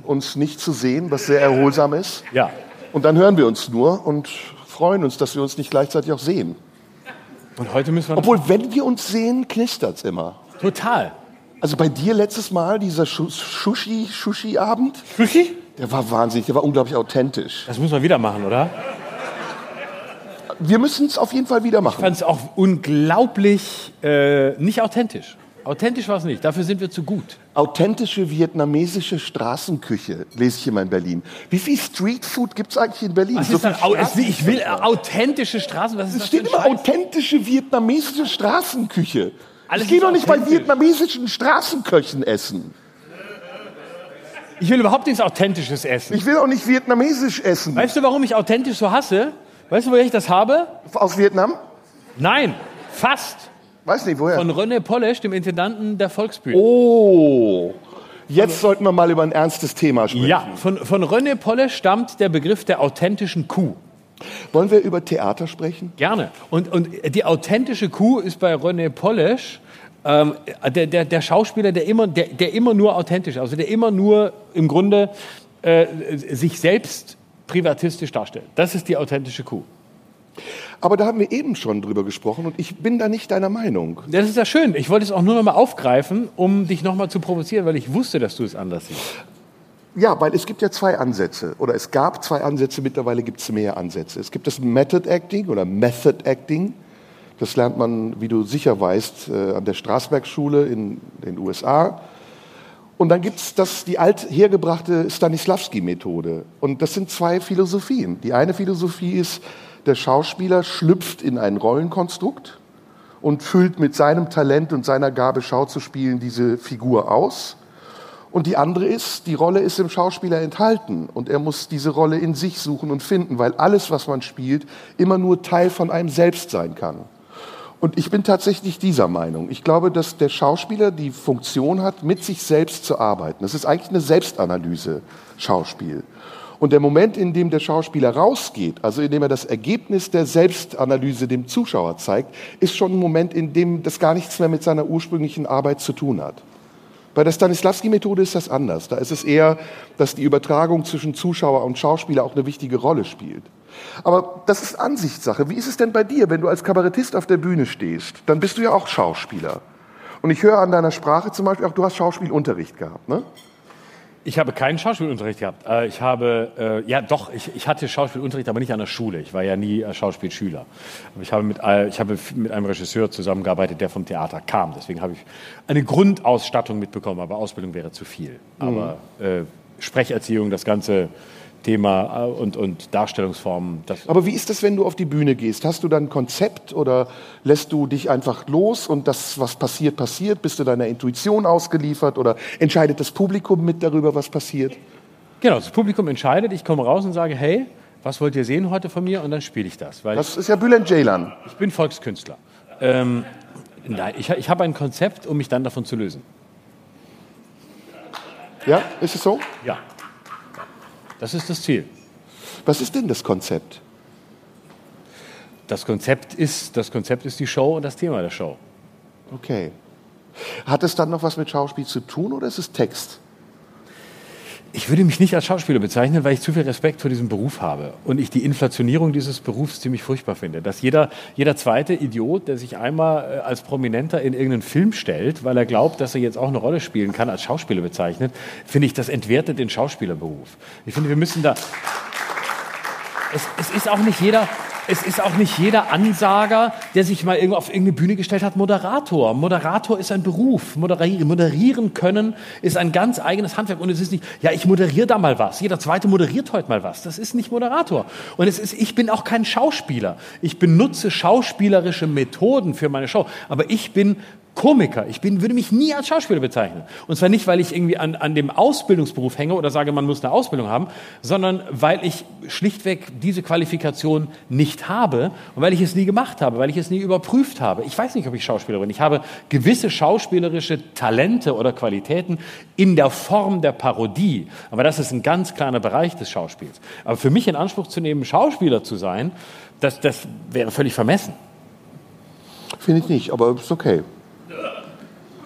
uns nicht zu sehen, was sehr erholsam ist. ja. Und dann hören wir uns nur und freuen uns, dass wir uns nicht gleichzeitig auch sehen. Und heute müssen wir. Obwohl, wenn wir uns sehen, knistert's immer. total. Also bei dir letztes Mal, dieser Schu- Sushi, der war wahnsinnig, der war unglaublich authentisch. Das müssen wir wieder machen, oder? Wir müssen es auf jeden Fall wieder Ich machen. fand es auch unglaublich äh, nicht authentisch. Authentisch war es nicht. Dafür sind wir zu gut. Authentische vietnamesische Straßenküche, lese ich immer in Berlin. Wie viel Streetfood gibt es eigentlich in Berlin? Was So dann, au, es, ich will authentische Straßen. Was ist Es das steht immer authentische vietnamesische Straßenküche. Alles ich gehe doch nicht bei vietnamesischen Straßenköchen essen. Ich will überhaupt nichts Authentisches essen. Ich will auch nicht vietnamesisch essen. Weißt du, warum ich authentisch so hasse? Weißt du, woher ich das habe? Aus Vietnam? Nein, fast. Weiß nicht, woher. Von René Polesch, dem Intendanten der Volksbühne. oh. Jetzt sollten wir mal über ein ernstes Thema sprechen. Ja, von, von René Polesch stammt der Begriff der authentischen Kuh. Wollen wir über Theater sprechen? Gerne. Und, und die authentische Kuh ist bei René Polesch ähm, der, der, der Schauspieler, der immer, der, der immer nur authentisch, also der immer nur im Grunde äh, sich selbst privatistisch darstellt. Das ist die authentische Kuh. Aber da haben wir eben schon drüber gesprochen und ich bin da nicht deiner Meinung. Das ist ja schön. Ich wollte es auch nur noch mal aufgreifen, um dich noch mal zu provozieren, weil ich wusste, dass du es anders siehst. Ja, weil es gibt ja zwei Ansätze. Oder es gab zwei Ansätze, mittlerweile gibt es mehr Ansätze. Es gibt das Method Acting oder Method Acting. Das lernt man, wie du sicher weißt, äh, an der Straßberg-Schule in den USA. Und dann gibt es die althergebrachte Stanislavski-Methode. Und das sind zwei Philosophien. Die eine Philosophie ist, der Schauspieler schlüpft in ein Rollenkonstrukt und füllt mit seinem Talent und seiner Gabe, Schau zu spielen, diese Figur aus. Und die andere ist, die Rolle ist im Schauspieler enthalten und er muss diese Rolle in sich suchen und finden, weil alles, was man spielt, immer nur Teil von einem selbst sein kann. Und ich bin tatsächlich dieser Meinung. Ich glaube, dass der Schauspieler die Funktion hat, mit sich selbst zu arbeiten. Das ist eigentlich eine Selbstanalyse, Schauspiel. Und der Moment, in dem der Schauspieler rausgeht, also in dem er das Ergebnis der Selbstanalyse dem Zuschauer zeigt, ist schon ein Moment, in dem das gar nichts mehr mit seiner ursprünglichen Arbeit zu tun hat. Bei der Stanislavski-Methode ist das anders. Da ist es eher, dass die Übertragung zwischen Zuschauer und Schauspieler auch eine wichtige Rolle spielt. Aber das ist Ansichtssache. Wie ist es denn bei dir, wenn du als Kabarettist auf der Bühne stehst? Dann bist du ja auch Schauspieler. Und ich höre an deiner Sprache zum Beispiel auch, du hast Schauspielunterricht gehabt, ne? Ich habe keinen Schauspielunterricht gehabt. Äh, ich habe, äh, ja doch, ich, ich hatte Schauspielunterricht, aber nicht an der Schule. Ich war ja nie äh, Schauspielschüler. Aber ich habe, mit, ich habe mit einem Regisseur zusammengearbeitet, der vom Theater kam. Deswegen habe ich eine Grundausstattung mitbekommen, aber Ausbildung wäre zu viel. Aber mhm. äh, Sprecherziehung, das ganze Thema äh, und, und Darstellungsformen. Aber wie ist das, wenn du auf die Bühne gehst? Hast du dann ein Konzept oder lässt du dich einfach los und das, was passiert, passiert? Bist du deiner Intuition ausgeliefert oder entscheidet das Publikum mit darüber, was passiert? Genau, das Publikum entscheidet. Ich komme raus und sage, hey, was wollt ihr sehen heute von mir? Und dann spiele ich das. das ist ja Bülent Ceylan. Ich bin Volkskünstler. Ähm, nein, ich, ich habe ein Konzept, um mich dann davon zu lösen. Ja, ist es so? Ja. Das ist das Ziel. Was ist denn das Konzept? Das Konzept ist, das Konzept ist die Show und das Thema der Show. Okay. Hat es dann noch was mit Schauspiel zu tun oder ist es Text? Ich würde mich nicht als Schauspieler bezeichnen, weil ich zu viel Respekt vor diesem Beruf habe und ich die Inflationierung dieses Berufs ziemlich furchtbar finde. Dass jeder, jeder zweite Idiot, der sich einmal äh, als Prominenter in irgendeinen Film stellt, weil er glaubt, dass er jetzt auch eine Rolle spielen kann, als Schauspieler bezeichnet, finde ich, das entwertet den Schauspielerberuf. Ich finde, wir müssen da. Es, es ist auch nicht jeder, es ist auch nicht jeder Ansager, der sich mal irgendwo auf irgendeine Bühne gestellt hat, Moderator. Moderator ist ein Beruf. Moderieren, moderieren können ist ein ganz eigenes Handwerk. Und es ist nicht, ja, ich moderiere da mal was. Jeder Zweite moderiert heute mal was. Das ist nicht Moderator. Und es ist, ich bin auch kein Schauspieler. Ich benutze schauspielerische Methoden für meine Show. Aber ich bin Komiker. Ich bin, würde mich nie als Schauspieler bezeichnen. Und zwar nicht, weil ich irgendwie an, an dem Ausbildungsberuf hänge oder sage, man muss eine Ausbildung haben, sondern weil ich schlichtweg diese Qualifikation nicht habe und weil ich es nie gemacht habe, weil ich es nie überprüft habe. Ich weiß nicht, ob ich Schauspieler bin. Ich habe gewisse schauspielerische Talente oder Qualitäten in der Form der Parodie. Aber das ist ein ganz kleiner Bereich des Schauspiels. Aber für mich in Anspruch zu nehmen, Schauspieler zu sein, das, das wäre völlig vermessen. Finde ich nicht, aber ist okay.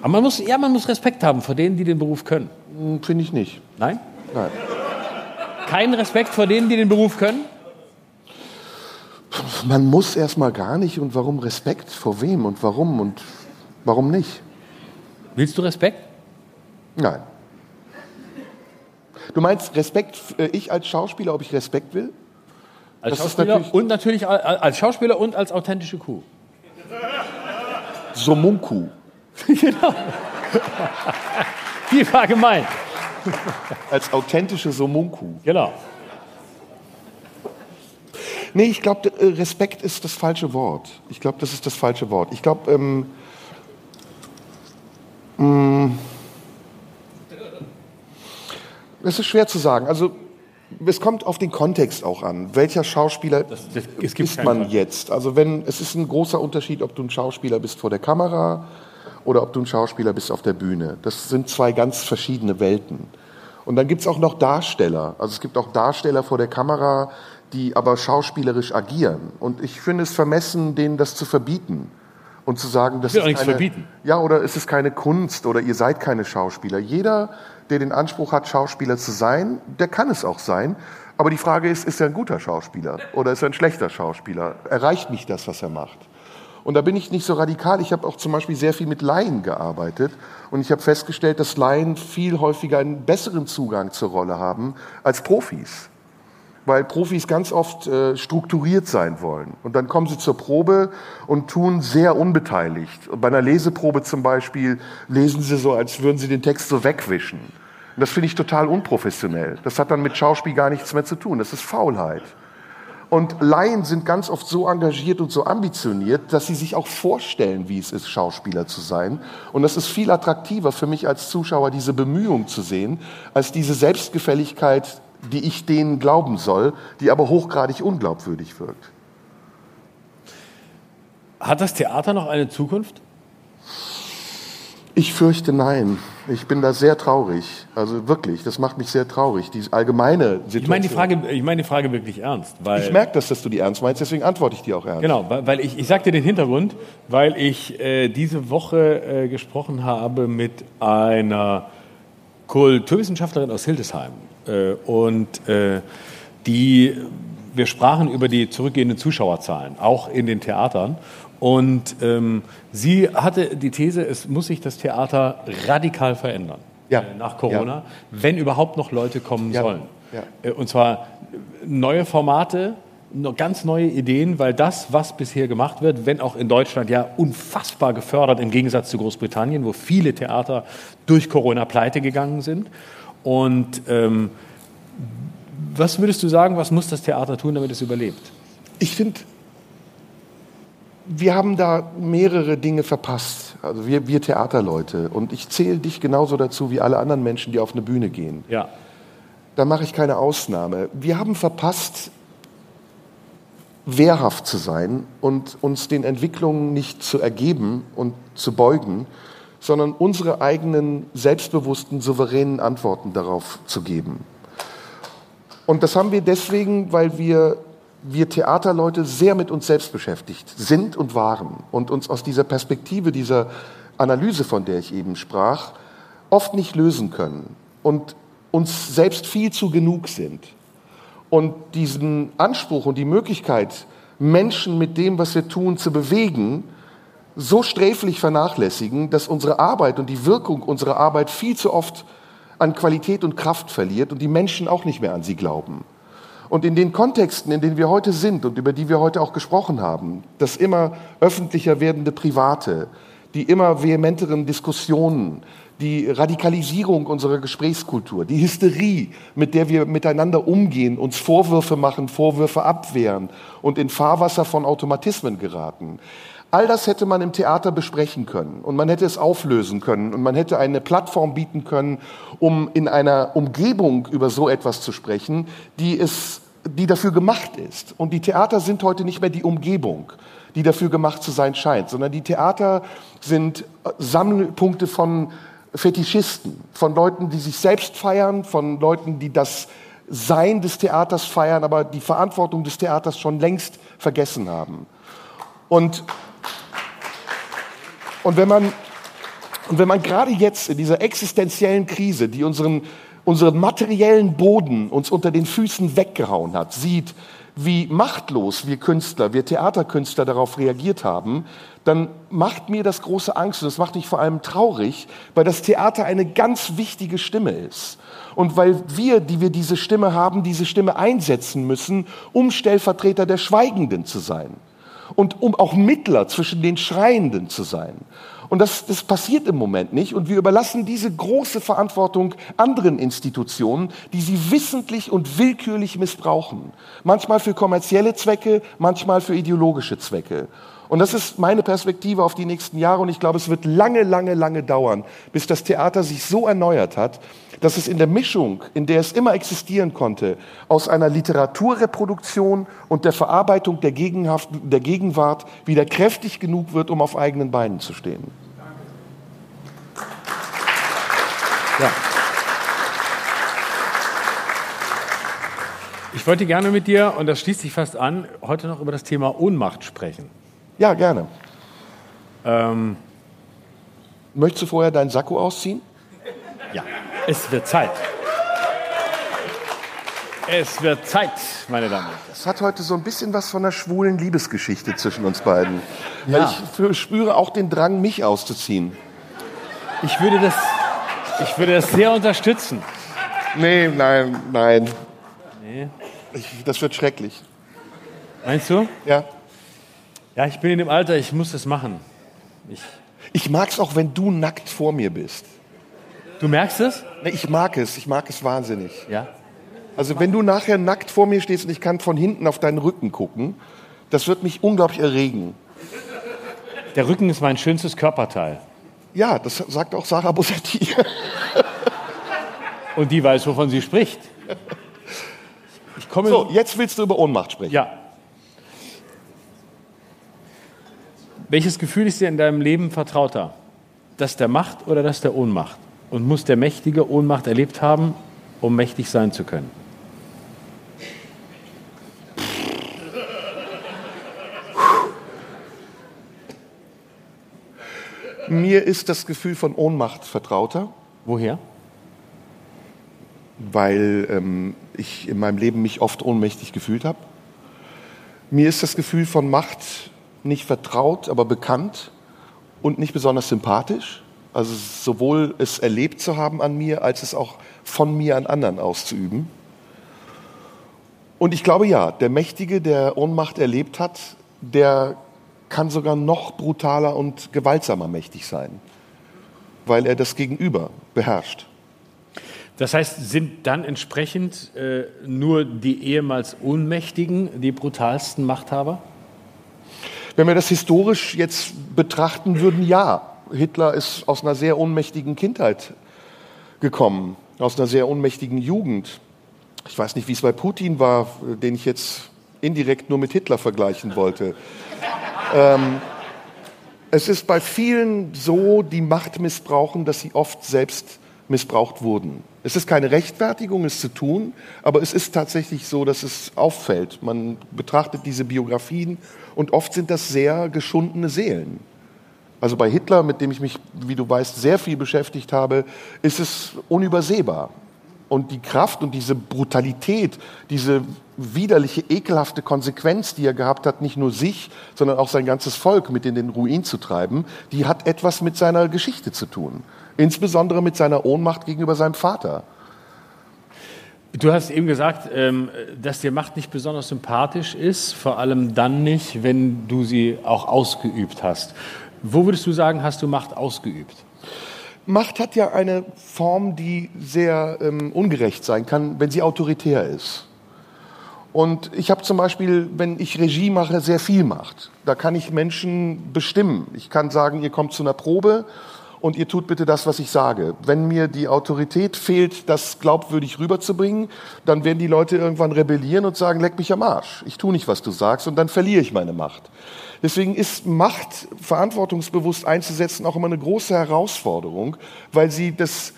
Aber man muss, ja, man muss Respekt haben vor denen, die den Beruf können. Hm, finde ich nicht. Nein? Nein. Kein Respekt vor denen, die den Beruf können? Man muss erstmal gar nicht. Und warum Respekt? Vor wem und warum und warum nicht? Willst du Respekt? Nein. Du meinst Respekt, äh, ich als Schauspieler, ob ich Respekt will? Als das Schauspieler natürlich und natürlich als Schauspieler und als authentische Kuh. Somunku. genau. Die war gemeint. Als authentische Somunku. Genau. Nee, ich glaube, äh, Respekt ist das falsche Wort. Ich glaube, das ist das falsche Wort. Ich glaube, ähm, mm, es ist schwer zu sagen. Also, es kommt auf den Kontext auch an. Welcher Schauspieler das, das, ist man jetzt? Also, wenn, es ist ein großer Unterschied, ob du ein Schauspieler bist vor der Kamera oder ob du ein Schauspieler bist auf der Bühne. Das sind zwei ganz verschiedene Welten. Und dann gibt es auch noch Darsteller. Also es gibt auch Darsteller vor der Kamera, die aber schauspielerisch agieren. Und ich finde es vermessen, denen das zu verbieten. Und zu sagen, das ist keine, verbieten. Ja, oder ist es keine Kunst oder ihr seid keine Schauspieler. Jeder, der den Anspruch hat, Schauspieler zu sein, der kann es auch sein. Aber die Frage ist, ist er ein guter Schauspieler oder ist er ein schlechter Schauspieler? Erreicht mich das, was er macht? Und da bin ich nicht so radikal. Ich habe auch zum Beispiel sehr viel mit Laien gearbeitet. Und ich habe festgestellt, dass Laien viel häufiger einen besseren Zugang zur Rolle haben als Profis. Weil Profis ganz oft äh, strukturiert sein wollen. Und dann kommen sie zur Probe und tun sehr unbeteiligt. Und bei einer Leseprobe zum Beispiel lesen sie so, als würden sie den Text so wegwischen. Und das finde ich total unprofessionell. Das hat dann mit Schauspiel gar nichts mehr zu tun. Das ist Faulheit. Und Laien sind ganz oft so engagiert und so ambitioniert, dass sie sich auch vorstellen, wie es ist, Schauspieler zu sein. Und das ist viel attraktiver für mich als Zuschauer, diese Bemühung zu sehen, als diese Selbstgefälligkeit, die ich denen glauben soll, die aber hochgradig unglaubwürdig wirkt. Hat das Theater noch eine Zukunft? Ich fürchte nein. Ich bin da sehr traurig. Also wirklich, das macht mich sehr traurig. Die allgemeine Situation. Ich meine die Frage, ich meine die Frage wirklich ernst. Weil Ich merke das, dass du die ernst meinst, deswegen antworte ich dir auch ernst. Genau, weil, ich, ich sag dir den Hintergrund, weil ich äh, diese Woche äh, gesprochen habe mit einer Kulturwissenschaftlerin aus Hildesheim. Äh, und äh, die, wir sprachen über die zurückgehenden Zuschauerzahlen, auch in den Theatern. Und ähm, sie hatte die These, es muss sich das Theater radikal verändern Ja. äh, nach Corona, wenn überhaupt noch Leute kommen Ja. sollen. Ja. Äh, Und zwar neue Formate, ganz neue Ideen, weil das, was bisher gemacht wird, wenn auch in Deutschland ja unfassbar gefördert im Gegensatz zu Großbritannien, wo viele Theater durch Corona pleite gegangen sind. Und ähm, was würdest du sagen, was muss das Theater tun, damit es überlebt? Ich finde, wir haben da mehrere Dinge verpasst. Also wir, wir Theaterleute. Und ich zähle dich genauso dazu wie alle anderen Menschen, die auf eine Bühne gehen. Ja. Da mache ich keine Ausnahme. Wir haben verpasst, wehrhaft zu sein und uns den Entwicklungen nicht zu ergeben und zu beugen, sondern unsere eigenen selbstbewussten, souveränen Antworten darauf zu geben. Und das haben wir deswegen, weil wir, wir Theaterleute sehr mit uns selbst beschäftigt sind und waren und uns aus dieser Perspektive, dieser Analyse, von der ich eben sprach, oft nicht lösen können und uns selbst viel zu genug sind. Und diesen Anspruch und die Möglichkeit, Menschen mit dem, was wir tun, zu bewegen, so sträflich vernachlässigen, dass unsere Arbeit und die Wirkung unserer Arbeit viel zu oft an Qualität und Kraft verliert und die Menschen auch nicht mehr an sie glauben. Und in den Kontexten, in denen wir heute sind und über die wir heute auch gesprochen haben, das immer öffentlicher werdende Private, die immer vehementeren Diskussionen, die Radikalisierung unserer Gesprächskultur, die Hysterie, mit der wir miteinander umgehen, uns Vorwürfe machen, Vorwürfe abwehren und in Fahrwasser von Automatismen geraten. All das hätte man im Theater besprechen können und man hätte es auflösen können und man hätte eine Plattform bieten können, um in einer Umgebung über so etwas zu sprechen, die es, die dafür gemacht ist. Und die Theater sind heute nicht mehr die Umgebung, die dafür gemacht zu sein scheint, sondern die Theater sind Sammelpunkte von Fetischisten, von Leuten, die sich selbst feiern, von Leuten, die das Sein des Theaters feiern, aber die Verantwortung des Theaters schon längst vergessen haben. Und und wenn man, und wenn man gerade jetzt in dieser existenziellen Krise, die unseren, unseren materiellen Boden uns unter den Füßen weggehauen hat, sieht, wie machtlos wir Künstler, wir Theaterkünstler darauf reagiert haben, dann macht mir das große Angst und das macht mich vor allem traurig, weil das Theater eine ganz wichtige Stimme ist. Und weil wir, die wir diese Stimme haben, diese Stimme einsetzen müssen, um Stellvertreter der Schweigenden zu sein und um auch Mittler zwischen den Schreienden zu sein. Und das, das passiert im Moment nicht. Und wir überlassen diese große Verantwortung anderen Institutionen, die sie wissentlich und willkürlich missbrauchen. Manchmal für kommerzielle Zwecke, manchmal für ideologische Zwecke. Und das ist meine Perspektive auf die nächsten Jahre. Und ich glaube, es wird lange, lange, lange dauern, bis das Theater sich so erneuert hat, dass es in der Mischung, in der es immer existieren konnte, aus einer Literaturreproduktion und der Verarbeitung der, Gegenhaft, der Gegenwart wieder kräftig genug wird, um auf eigenen Beinen zu stehen. Ja. Ich wollte gerne mit dir, und das schließt sich fast an, heute noch über das Thema Ohnmacht sprechen. Ja, gerne. Ähm, Möchtest du vorher deinen Sakko ausziehen? ja, es wird Zeit. Es wird Zeit, meine Damen und Herren. Es hat heute so ein bisschen was von einer schwulen Liebesgeschichte zwischen uns beiden. Weil ich spüre auch den Drang, mich auszuziehen. Ich würde das, ich würde das sehr unterstützen. Nee, nein, nein. Ich, das wird schrecklich. Meinst du? Ja. Ja, ich bin in dem Alter, ich muss das machen. Ich, Ich mag es auch, wenn du nackt vor mir bist. du merkst es? Nee, Ich mag es, ich mag es wahnsinnig. Ja. Also wenn du nachher nackt vor mir stehst und ich kann von hinten auf deinen Rücken gucken, das wird mich unglaublich erregen. Der Rücken ist mein schönstes Körperteil. Ja, das sagt auch Sarah Bosetti. Und die weiß, wovon sie spricht. Ich komme. So, jetzt willst du über Ohnmacht sprechen. Ja. Welches Gefühl ist dir in deinem Leben vertrauter? Das der Macht oder das der Ohnmacht? Und muss der Mächtige Ohnmacht erlebt haben, um mächtig sein zu können? Mir ist das Gefühl von Ohnmacht vertrauter, Woher? weil ähm, ich in meinem Leben mich oft ohnmächtig gefühlt habe. Mir ist das Gefühl von Macht nicht vertraut, aber bekannt und nicht besonders sympathisch. Also sowohl es erlebt zu haben an mir, als es auch von mir an anderen auszuüben. Und ich glaube ja, der Mächtige, der Ohnmacht erlebt hat, der kann sogar noch brutaler und gewaltsamer mächtig sein, weil er das Gegenüber beherrscht. Das heißt, sind dann entsprechend äh, nur die ehemals Ohnmächtigen die brutalsten Machthaber? Wenn wir das historisch jetzt betrachten würden, ja. Hitler ist aus einer sehr ohnmächtigen Kindheit gekommen, aus einer sehr ohnmächtigen Jugend. Ich weiß nicht, wie es bei Putin war, den ich jetzt indirekt nur mit Hitler vergleichen wollte. ähm, es ist bei vielen so, die Macht missbrauchen, dass sie oft selbst missbraucht wurden. Es ist keine Rechtfertigung, es zu tun, aber es ist tatsächlich so, dass es auffällt. Man betrachtet diese Biografien und oft sind das sehr geschundene Seelen. Also bei Hitler, mit dem ich mich, wie du weißt, sehr viel beschäftigt habe, ist es unübersehbar. Und die Kraft und diese Brutalität, diese widerliche, ekelhafte Konsequenz, die er gehabt hat, nicht nur sich, sondern auch sein ganzes Volk mit in den Ruin zu treiben, die hat etwas mit seiner Geschichte zu tun. Insbesondere mit seiner Ohnmacht gegenüber seinem Vater. Du hast eben gesagt, ähm, dass dir Macht nicht besonders sympathisch ist, vor allem dann nicht, wenn du sie auch ausgeübt hast. Wo würdest du sagen, hast du Macht ausgeübt? Macht hat ja eine Form, die sehr ähm, ungerecht sein kann, wenn sie autoritär ist. Und ich habe zum Beispiel, wenn ich Regie mache, sehr viel Macht. Da kann ich Menschen bestimmen. Ich kann sagen, ihr kommt zu einer Probe und ihr tut bitte das, was ich sage. Wenn mir die Autorität fehlt, das glaubwürdig rüberzubringen, dann werden die Leute irgendwann rebellieren und sagen, leck mich am Arsch. Ich tue nicht, was du sagst und dann verliere ich meine Macht. Deswegen ist Macht verantwortungsbewusst einzusetzen auch immer eine große Herausforderung, weil sie das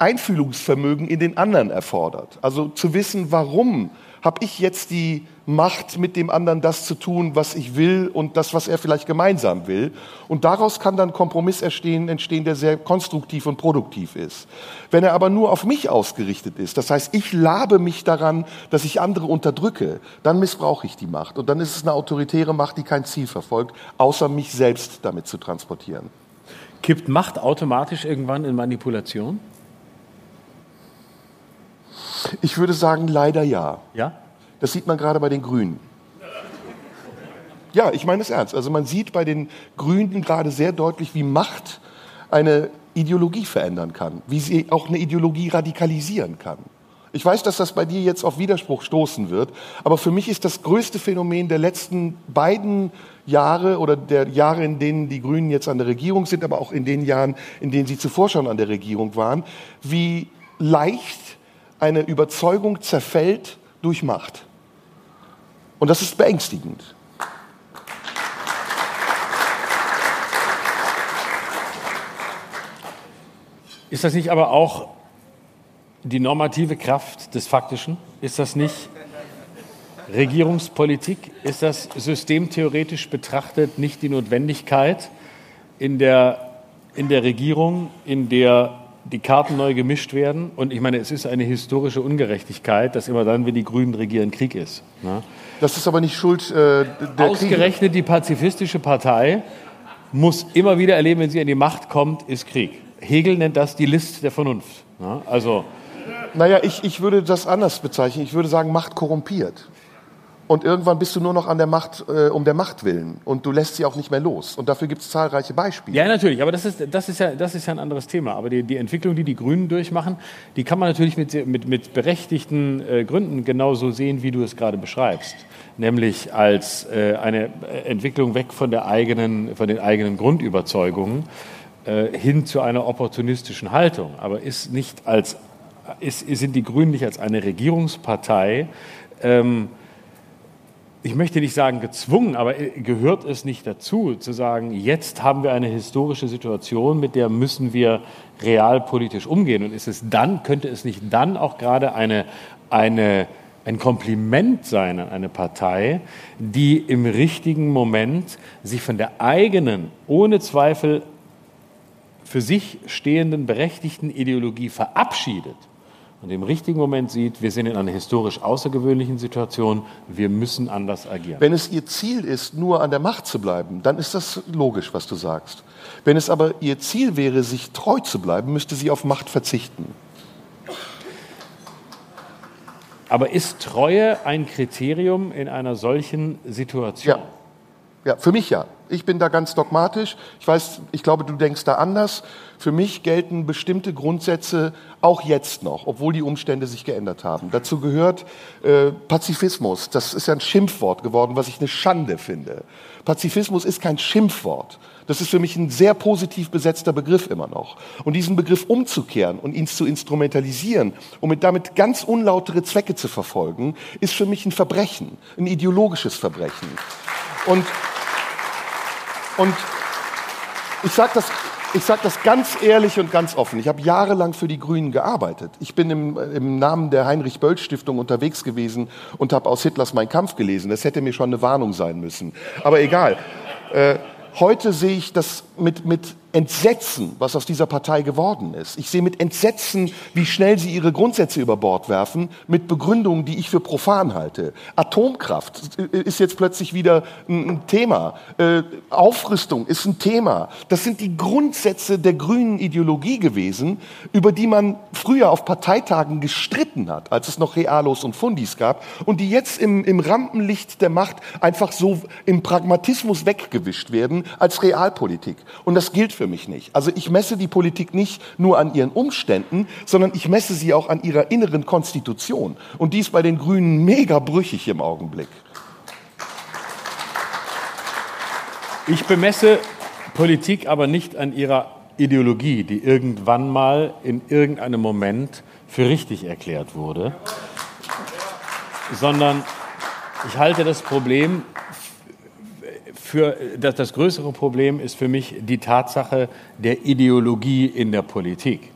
Einfühlungsvermögen in den anderen erfordert. Also zu wissen, warum habe ich jetzt die Macht, mit dem anderen das zu tun, was ich will und das, was er vielleicht gemeinsam will. Und daraus kann dann Kompromiss entstehen, entstehen, der sehr konstruktiv und produktiv ist. Wenn er aber nur auf mich ausgerichtet ist, das heißt, ich labe mich daran, dass ich andere unterdrücke, dann missbrauche ich die Macht. Und dann ist es eine autoritäre Macht, die kein Ziel verfolgt, außer mich selbst damit zu transportieren. Kippt Macht automatisch irgendwann in Manipulation? Ich würde sagen, leider ja. Ja? Das sieht man gerade bei den Grünen. Ja, ich meine es ernst. Also man sieht bei den Grünen gerade sehr deutlich, wie Macht eine Ideologie verändern kann, wie sie auch eine Ideologie radikalisieren kann. Ich weiß, dass das bei dir jetzt auf Widerspruch stoßen wird, aber für mich ist das größte Phänomen der letzten beiden Jahre oder der Jahre, in denen die Grünen jetzt an der Regierung sind, aber auch in den Jahren, in denen sie zuvor schon an der Regierung waren, wie leicht eine Überzeugung zerfällt durch Macht. Und das ist beängstigend. Ist das nicht aber auch die normative Kraft des Faktischen? Ist das nicht Regierungspolitik? Ist das systemtheoretisch betrachtet nicht die Notwendigkeit in der, in der Regierung, in der die Karten neu gemischt werden? Und ich meine, es ist eine historische Ungerechtigkeit, dass immer dann, wenn die Grünen regieren, Krieg ist. Ne? Das ist aber nicht Schuld äh, der Ausgerechnet Kriege. die pazifistische Partei muss immer wieder erleben, wenn sie an die Macht kommt, ist Krieg. Hegel nennt das die List der Vernunft. Ne? Also Naja, ich, ich würde das anders bezeichnen. Ich würde sagen, Macht korrumpiert. Und irgendwann bist du nur noch an der Macht, äh, um der Macht willen. Und du lässt sie auch nicht mehr los. Und dafür gibt es zahlreiche Beispiele. Ja, natürlich, aber das ist, das ist, ja, das ist ja ein anderes Thema. Aber die, die Entwicklung, die die Grünen durchmachen, die kann man natürlich mit, mit, mit berechtigten äh, Gründen genauso sehen, wie du es gerade beschreibst. Nämlich als äh, eine Entwicklung weg von, der eigenen, von den eigenen Grundüberzeugungen äh, hin zu einer opportunistischen Haltung. Aber ist nicht als, ist, sind die Grünen nicht als eine Regierungspartei ähm, ich möchte nicht sagen gezwungen, aber gehört es nicht dazu, zu sagen, jetzt haben wir eine historische Situation, mit der müssen wir realpolitisch umgehen. Und ist es dann, könnte es nicht dann auch gerade eine, eine, ein Kompliment sein an eine Partei, die im richtigen Moment sich von der eigenen, ohne Zweifel für sich stehenden, berechtigten Ideologie verabschiedet und im richtigen Moment sieht, wir sind in einer historisch außergewöhnlichen Situation, wir müssen anders agieren. Wenn es Ihr Ziel ist, nur an der Macht zu bleiben, dann ist das logisch, was du sagst. Wenn es aber Ihr Ziel wäre, sich treu zu bleiben, müsste sie auf Macht verzichten. Aber ist Treue ein Kriterium in einer solchen Situation? Ja. Ja, für mich ja. Ich bin da ganz dogmatisch. Ich weiß, ich glaube, du denkst da anders. Für mich gelten bestimmte Grundsätze auch jetzt noch, obwohl die Umstände sich geändert haben. Dazu gehört äh, Pazifismus. Das ist ja ein Schimpfwort geworden, was ich eine Schande finde. Pazifismus ist kein Schimpfwort. Das ist für mich ein sehr positiv besetzter Begriff immer noch. Und diesen Begriff umzukehren und ihn zu instrumentalisieren, um mit damit ganz unlautere Zwecke zu verfolgen, ist für mich ein Verbrechen, ein ideologisches Verbrechen. Und und ich sage das, ich sag das ganz ehrlich und ganz offen. Ich habe jahrelang für die Grünen gearbeitet. Ich bin im, im Namen der Heinrich-Böll-Stiftung unterwegs gewesen und habe aus Hitlers Mein Kampf gelesen. Das hätte mir schon eine Warnung sein müssen. Aber egal. Äh, heute sehe ich das mit, mit Entsetzen, was aus dieser Partei geworden ist. Ich sehe mit Entsetzen, wie schnell sie ihre Grundsätze über Bord werfen, mit Begründungen, die ich für profan halte. Atomkraft ist jetzt plötzlich wieder ein Thema. Äh, Aufrüstung ist ein Thema. Das sind die Grundsätze der grünen Ideologie gewesen, über die man früher auf Parteitagen gestritten hat, als es noch Realos und Fundis gab, und die jetzt im, im Rampenlicht der Macht einfach so im Pragmatismus weggewischt werden als Realpolitik. Und das gilt für mich nicht. Also ich messe die Politik nicht nur an ihren Umständen, sondern ich messe sie auch an ihrer inneren Konstitution. Und die ist bei den Grünen mega brüchig im Augenblick. Ich bemesse Politik aber nicht an ihrer Ideologie, die irgendwann mal in irgendeinem Moment für richtig erklärt wurde, sondern ich halte das Problem für das, das größere Problem ist für mich die Tatsache der Ideologie in der Politik.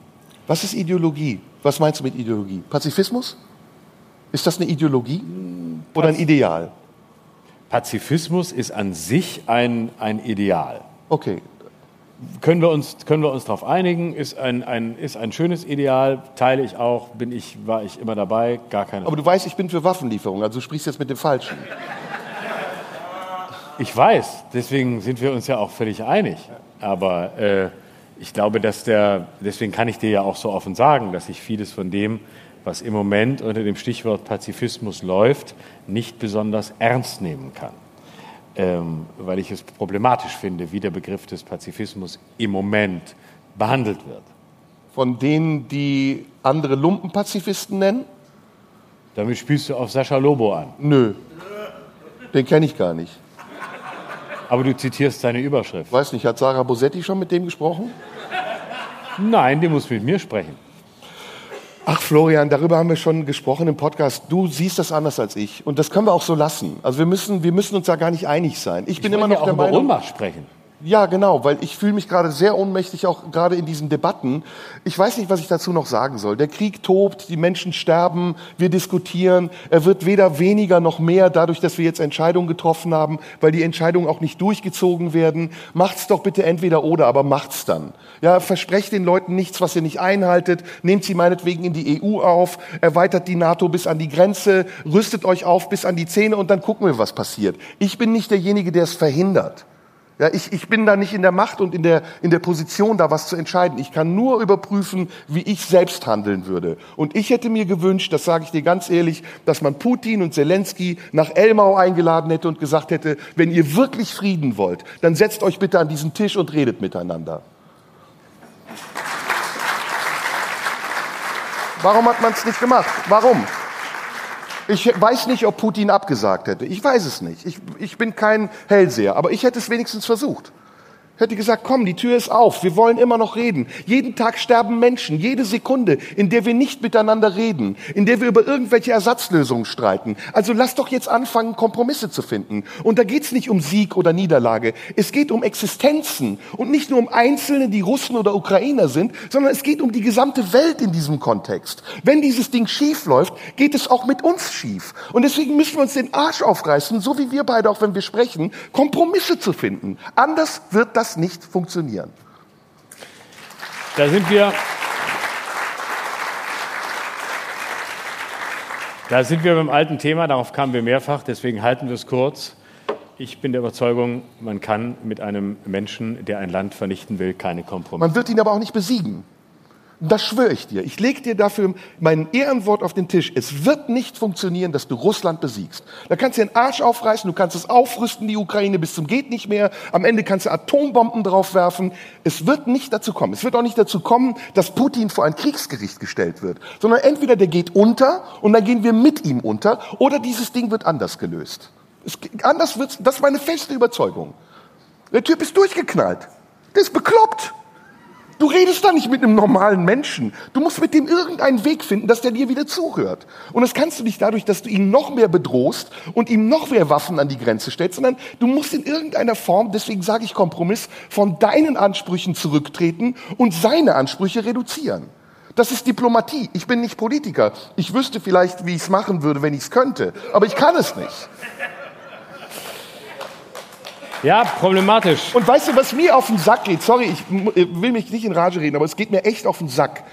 Was ist Ideologie? Was meinst du mit Ideologie? Pazifismus? Ist das eine Ideologie oder ein Ideal? Pazifismus ist an sich ein, ein Ideal. Okay. Können wir uns, können wir uns darauf einigen? Ist ein, ein, ist ein schönes Ideal, teile ich auch, bin ich, war ich immer dabei, gar keine. Aber du weißt, ich bin für Waffenlieferung, also du sprichst jetzt mit dem Falschen. Ich weiß, deswegen sind wir uns ja auch völlig einig. Aber äh, ich glaube, dass der, deswegen kann ich dir ja auch so offen sagen, dass ich vieles von dem, was im Moment unter dem Stichwort Pazifismus läuft, nicht besonders ernst nehmen kann. Ähm, weil ich es problematisch finde, wie der Begriff des Pazifismus im Moment behandelt wird. Von denen, die andere Lumpenpazifisten nennen? Damit spielst du auf Sascha Lobo an. Nö, den kenne ich gar nicht. Aber du zitierst seine Überschrift. Weiß nicht, hat Sarah Bosetti schon mit dem gesprochen? Nein, die muss mit mir sprechen. Ach Florian, darüber haben wir schon gesprochen im Podcast. Du siehst das anders als ich und das können wir auch so lassen. Also wir müssen, wir müssen uns da gar nicht einig sein. Ich, ich bin immer noch ja auch der über Meinung. Ohnmacht sprechen. Ja, genau, weil ich fühle mich gerade sehr ohnmächtig, auch gerade in diesen Debatten. Ich weiß nicht, was ich dazu noch sagen soll. Der Krieg tobt, die Menschen sterben, wir diskutieren. Er wird weder weniger noch mehr dadurch, dass wir jetzt Entscheidungen getroffen haben, weil die Entscheidungen auch nicht durchgezogen werden. Macht's doch bitte entweder oder, aber macht's dann. Ja, versprecht den Leuten nichts, was ihr nicht einhaltet. Nehmt sie meinetwegen in die EU auf, erweitert die NATO bis an die Grenze, rüstet euch auf bis an die Zähne und dann gucken wir, was passiert. Ich bin nicht derjenige, der es verhindert. Ja, ich, ich bin da nicht in der Macht und in der, in der Position, da was zu entscheiden. Ich kann nur überprüfen, wie ich selbst handeln würde. Und ich hätte mir gewünscht, das sage ich dir ganz ehrlich, dass man Putin und Zelensky nach Elmau eingeladen hätte und gesagt hätte, wenn ihr wirklich Frieden wollt, dann setzt euch bitte an diesen Tisch und redet miteinander. Warum hat man es nicht gemacht? Warum? Ich weiß nicht, ob Putin abgesagt hätte. Ich weiß es nicht. Ich, ich bin kein Hellseher, aber ich hätte es wenigstens versucht. Hätte gesagt, komm, die Tür ist auf, wir wollen immer noch reden. Jeden Tag sterben Menschen, jede Sekunde, in der wir nicht miteinander reden, in der wir über irgendwelche Ersatzlösungen streiten. Also lass doch jetzt anfangen, Kompromisse zu finden. Und da geht's nicht um Sieg oder Niederlage, es geht um Existenzen und nicht nur um Einzelne, die Russen oder Ukrainer sind, sondern es geht um die gesamte Welt in diesem Kontext. Wenn dieses Ding schief läuft, geht es auch mit uns schief. Und deswegen müssen wir uns den Arsch aufreißen, so wie wir beide auch, wenn wir sprechen, Kompromisse zu finden. Anders wird das das nicht funktionieren. Da sind wir. Da sind wir beim alten Thema, darauf kamen wir mehrfach, deswegen halten wir es kurz. Ich bin der Überzeugung, man kann mit einem Menschen, der ein Land vernichten will, keine Kompromisse. Man wird ihn aber auch nicht besiegen. Das schwöre ich dir. Ich lege dir dafür mein Ehrenwort auf den Tisch. Es wird nicht funktionieren, dass du Russland besiegst. Da kannst du den Arsch aufreißen, du kannst es aufrüsten, die Ukraine, bis zum geht nicht mehr. Am Ende kannst du Atombomben draufwerfen. Es wird nicht dazu kommen. Es wird auch nicht dazu kommen, dass Putin vor ein Kriegsgericht gestellt wird. Sondern entweder der geht unter und dann gehen wir mit ihm unter oder dieses Ding wird anders gelöst. Es, anders wird's, das ist meine feste Überzeugung. Der Typ ist durchgeknallt. Der ist bekloppt. Du redest da nicht mit einem normalen Menschen. Du musst mit dem irgendeinen Weg finden, dass der dir wieder zuhört. Und das kannst du nicht dadurch, dass du ihn noch mehr bedrohst und ihm noch mehr Waffen an die Grenze stellst, sondern du musst in irgendeiner Form, deswegen sage ich Kompromiss, von deinen Ansprüchen zurücktreten und seine Ansprüche reduzieren. Das ist Diplomatie. Ich bin nicht Politiker. Ich wüsste vielleicht, wie ich es machen würde, wenn ich es könnte. Aber ich kann es nicht. Ja, problematisch. Und weißt du, was mir auf den Sack geht? Sorry, ich will mich nicht in Rage reden, aber es geht mir echt auf den Sack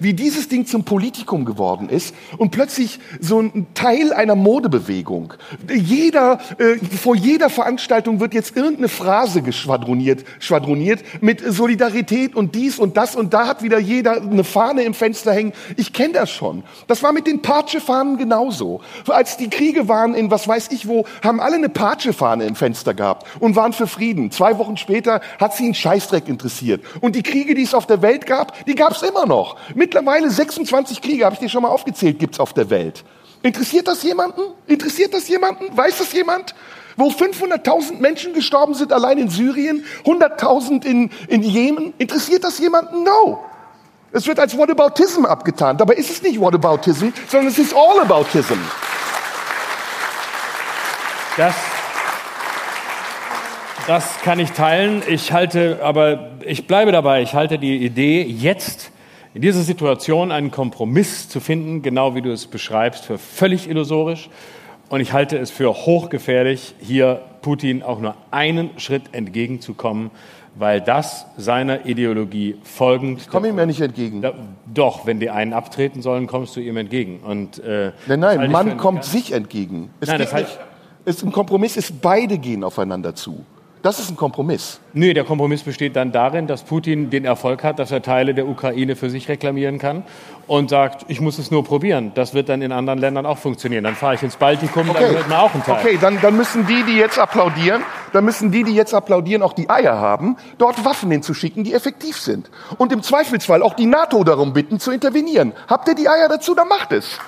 wie dieses Ding zum Politikum geworden ist und plötzlich so ein Teil einer Modebewegung. Jeder, äh, vor jeder Veranstaltung wird jetzt irgendeine Phrase geschwadroniert, schwadroniert mit Solidarität und dies und das und da hat wieder jeder eine Fahne im Fenster hängen. Ich kenne das schon. Das war mit den Patsche-Fahnen genauso. Als die Kriege waren in was weiß ich wo, haben alle eine Patsche-Fahne im Fenster gehabt und waren für Frieden. Zwei Wochen später hat sie einen Scheißdreck interessiert. Und die Kriege, die es auf der Welt gab, die gab es immer noch. Mit Mittlerweile 26 Kriege, habe ich dir schon mal aufgezählt, gibt es auf der Welt. Interessiert das jemanden? Interessiert das jemanden? Weiß das jemand? Wo 500.000 Menschen gestorben sind allein in Syrien, 100.000 in, in Jemen. Interessiert das jemanden? No. Es wird als Whataboutism abgetan. Dabei ist es nicht Whataboutism, sondern es ist Allaboutism. Das, das kann ich teilen. Ich halte, aber ich bleibe dabei. Ich halte die Idee, jetzt in dieser Situation einen Kompromiss zu finden, genau wie du es beschreibst, für völlig illusorisch. Und ich halte es für hochgefährlich, hier Putin auch nur einen Schritt entgegenzukommen, weil das seiner Ideologie folgend. Ich komme ihm ja nicht entgegen. Da, doch, wenn die einen abtreten sollen, kommst du ihm entgegen. Und, äh, nein, nein, man kommt sich entgegen. Es nein, das heißt, es, ein Kompromiss ist, beide gehen aufeinander zu. Das ist ein Kompromiss. Nee, der Kompromiss besteht dann darin, dass Putin den Erfolg hat, dass er Teile der Ukraine für sich reklamieren kann und sagt, ich muss es nur probieren. Das wird dann in anderen Ländern auch funktionieren. Dann fahre ich ins Baltikum, okay. dann wird mir auch ein Teil. Okay, dann, dann müssen die, die jetzt applaudieren, dann müssen die, die jetzt applaudieren, auch die Eier haben, dort Waffen hinzuschicken, die effektiv sind. Und im Zweifelsfall auch die NATO darum bitten, zu intervenieren. Habt ihr die Eier dazu? Dann macht es.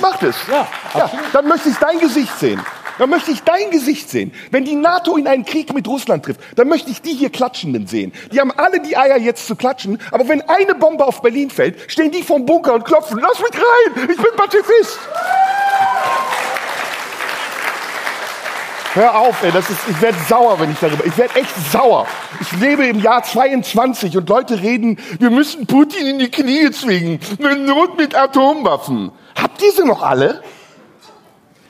Macht es. Ja, ja, dann möchte ich dein Gesicht sehen. Dann möchte ich dein Gesicht sehen. Wenn die NATO in einen Krieg mit Russland trifft, dann möchte ich die hier Klatschenden sehen. Die haben alle die Eier jetzt zu klatschen, aber wenn eine Bombe auf Berlin fällt, stehen die vom Bunker und klopfen, lass mich rein, ich bin Pazifist. Hör auf, ey, das ist, ich werde sauer, wenn ich darüber, ich werde echt sauer. Ich lebe im Jahr 22 und Leute reden, wir müssen Putin in die Knie zwingen, Not mit Atomwaffen. Habt ihr sie noch alle?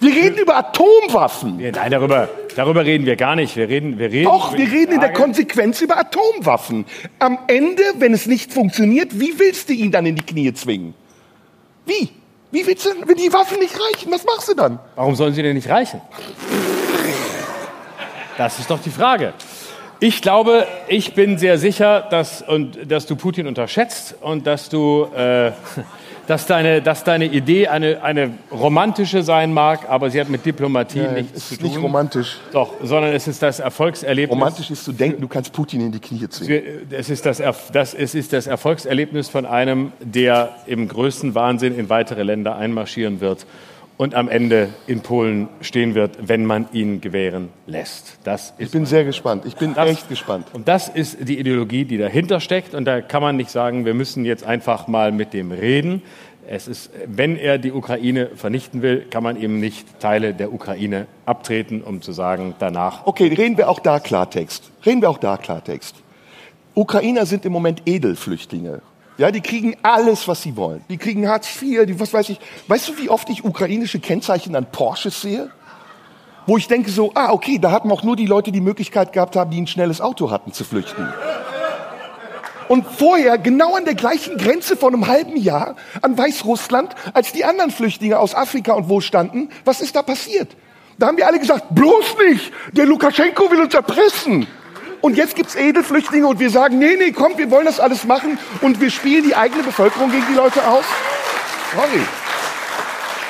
Wir reden über Atomwaffen. Nein, darüber, darüber reden wir gar nicht. Wir reden, wir reden. Doch, wir reden in der Konsequenz über Atomwaffen. Am Ende, wenn es nicht funktioniert, wie willst du ihn dann in die Knie zwingen? Wie? Wie willst du, wenn die Waffen nicht reichen, was machst du dann? Warum sollen sie denn nicht reichen? Das ist doch die Frage. Ich glaube, ich bin sehr sicher, dass, und, dass du Putin unterschätzt und dass du äh, dass deine, dass deine Idee eine, eine romantische sein mag, aber sie hat mit Diplomatie ja, nichts zu tun. Nicht romantisch. Doch, sondern es ist das Erfolgserlebnis. Romantisch ist zu denken, du kannst Putin in die Knie zwingen. Es ist das, das, es ist das Erfolgserlebnis von einem, der im größten Wahnsinn in weitere Länder einmarschieren wird und am Ende in Polen stehen wird, wenn man ihn gewähren lässt. Das Ich bin sehr gespannt. Ich bin das, echt gespannt. Und das ist die Ideologie, die dahinter steckt. Und da kann man nicht sagen, wir müssen jetzt einfach mal mit dem reden. Es ist, wenn er die Ukraine vernichten will, kann man ihm nicht Teile der Ukraine abtreten, um zu sagen, danach Okay, reden wir auch da Klartext. Reden wir auch da Klartext. Ukrainer sind im Moment Edelflüchtlinge. Ja, die kriegen alles, was sie wollen. Die kriegen Hartz IV, die, was weiß ich. Weißt du, wie oft ich ukrainische Kennzeichen an Porsches sehe? Wo ich denke so, ah, okay, da hatten auch nur die Leute die Möglichkeit gehabt haben, die ein schnelles Auto hatten, zu flüchten. Und vorher, genau an der gleichen Grenze vor einem halben Jahr, an Weißrussland, als die anderen Flüchtlinge aus Afrika und wo standen, was ist da passiert? Da haben wir alle gesagt, bloß nicht, der Lukaschenko will uns erpressen. Und jetzt gibt's Edelflüchtlinge und wir sagen, nee, nee, komm, wir wollen das alles machen und wir spielen die eigene Bevölkerung gegen die Leute aus. Sorry.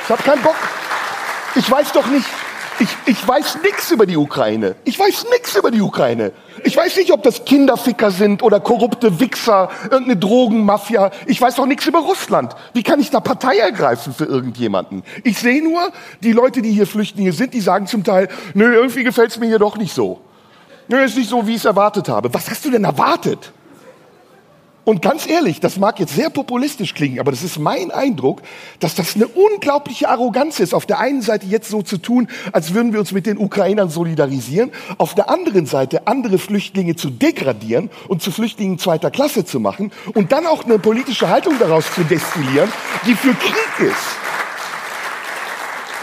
Ich habe keinen Bock. Ich weiß doch nicht, ich, ich weiß nichts über die Ukraine. Ich weiß nichts über die Ukraine. Ich weiß nicht, ob das Kinderficker sind oder korrupte Wichser, irgendeine Drogenmafia. Ich weiß doch nichts über Russland. Wie kann ich da Partei ergreifen für irgendjemanden? Ich sehe nur, die Leute, die hier Flüchtlinge sind, die sagen zum Teil, nö, irgendwie gefällt's mir hier doch nicht so. Nö, ist nicht so, wie ich es erwartet habe. Was hast du denn erwartet? Und ganz ehrlich, das mag jetzt sehr populistisch klingen, aber das ist mein Eindruck, dass das eine unglaubliche Arroganz ist, auf der einen Seite jetzt so zu tun, als würden wir uns mit den Ukrainern solidarisieren, auf der anderen Seite andere Flüchtlinge zu degradieren und zu Flüchtlingen zweiter Klasse zu machen und dann auch eine politische Haltung daraus zu destillieren, die für Krieg ist.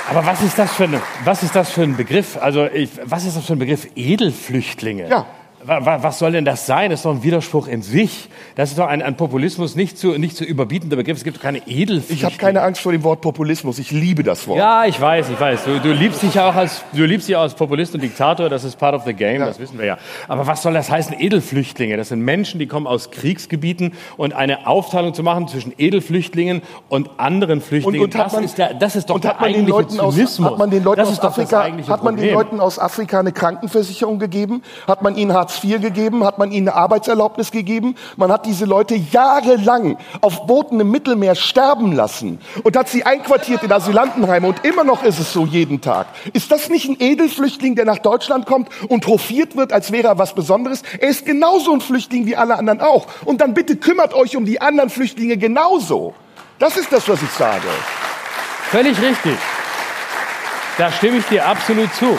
Aber was ist das für, eine, was ist das für ein Begriff? Also, ich, was ist das für ein Begriff? Edelflüchtlinge? Ja. Wa- wa- Was soll denn das sein? Das ist doch ein Widerspruch in sich. Das ist doch ein, ein Populismus nicht zu, nicht zu überbietender Begriff. Es gibt doch keine Edelflüchtlinge. Ich habe keine Angst vor dem Wort Populismus. Ich liebe das Wort. Ja, ich weiß, ich weiß. Du, du liebst dich ja auch als, du liebst dich ja als Populist und Diktator. Das ist part of the game. Das wissen wir ja. Aber was soll das heißen? Edelflüchtlinge. Das sind Menschen, die kommen aus Kriegsgebieten und eine Aufteilung zu machen zwischen Edelflüchtlingen und anderen Flüchtlingen. Und, und hat das man, ist der, das ist doch und der hat man den eigentliche Leuten aus, Zynismus. hat man den Leuten aus Afrika, hat man den. Leuten aus Afrika eine Krankenversicherung gegeben? Hat man ihnen Hartz IV gegeben? Hat man ihnen eine Arbeitserlaubnis gegeben? Man hat diese Leute jahrelang auf Booten im Mittelmeer sterben lassen und hat sie einquartiert in Asylantenheime und immer noch ist es so jeden Tag. Ist das nicht ein Edelflüchtling, der nach Deutschland kommt und hofiert wird, als wäre er was Besonderes? Er ist genauso ein Flüchtling wie alle anderen auch. Und dann bitte kümmert euch um die anderen Flüchtlinge genauso. Das ist das, was ich sage. Völlig richtig. Da stimme ich dir absolut zu.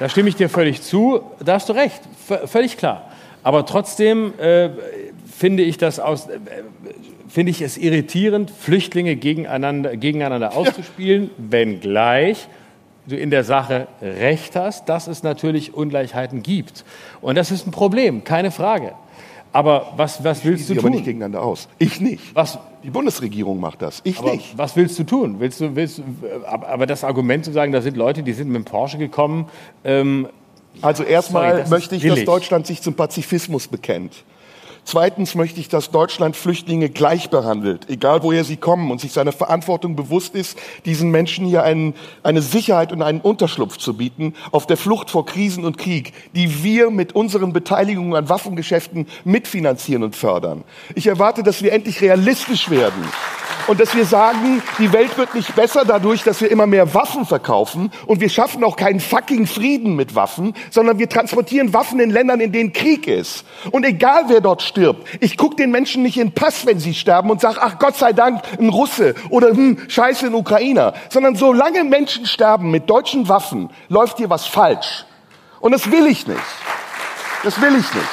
Da stimme ich dir völlig zu. Da hast du recht. V völlig klar. Aber trotzdem äh, finde ich das aus, äh, finde ich es irritierend, Flüchtlinge gegeneinander, gegeneinander auszuspielen, wenngleich du in der Sache recht hast, dass es natürlich Ungleichheiten gibt. Und das ist ein Problem, keine Frage. Aber was, was willst du Sie aber nicht tun? gegeneinander aus. Ich nicht. Was, Die Bundesregierung macht das. Ich aber nicht. was willst du tun? Willst du, willst, du- aber das Argument zu sagen, da sind Leute, die sind mit dem Porsche gekommen, ähm, Also erstmal Sorry, möchte ich, dass. Deutschland sich zum Pazifismus bekennt. Zweitens möchte ich, dass Deutschland Flüchtlinge gleich behandelt, egal woher sie kommen, und sich seiner Verantwortung bewusst ist, diesen Menschen hier einen, eine Sicherheit und einen Unterschlupf zu bieten, auf der Flucht vor Krisen und Krieg, die wir mit unseren Beteiligungen an Waffengeschäften mitfinanzieren und fördern. Ich erwarte, dass wir endlich realistisch werden und dass wir sagen, die Welt wird nicht besser dadurch, dass wir immer mehr Waffen verkaufen und wir schaffen auch keinen fucking Frieden mit Waffen, sondern wir transportieren Waffen in Ländern, in denen Krieg ist. Und egal wer dort stirbt, ich gucke den Menschen nicht in den Pass, wenn sie sterben und sage, ach Gott sei Dank, ein Russe oder hm, scheiße, ein Ukrainer, sondern solange Menschen sterben mit deutschen Waffen, läuft hier was falsch. Und das will ich nicht. Das will ich nicht.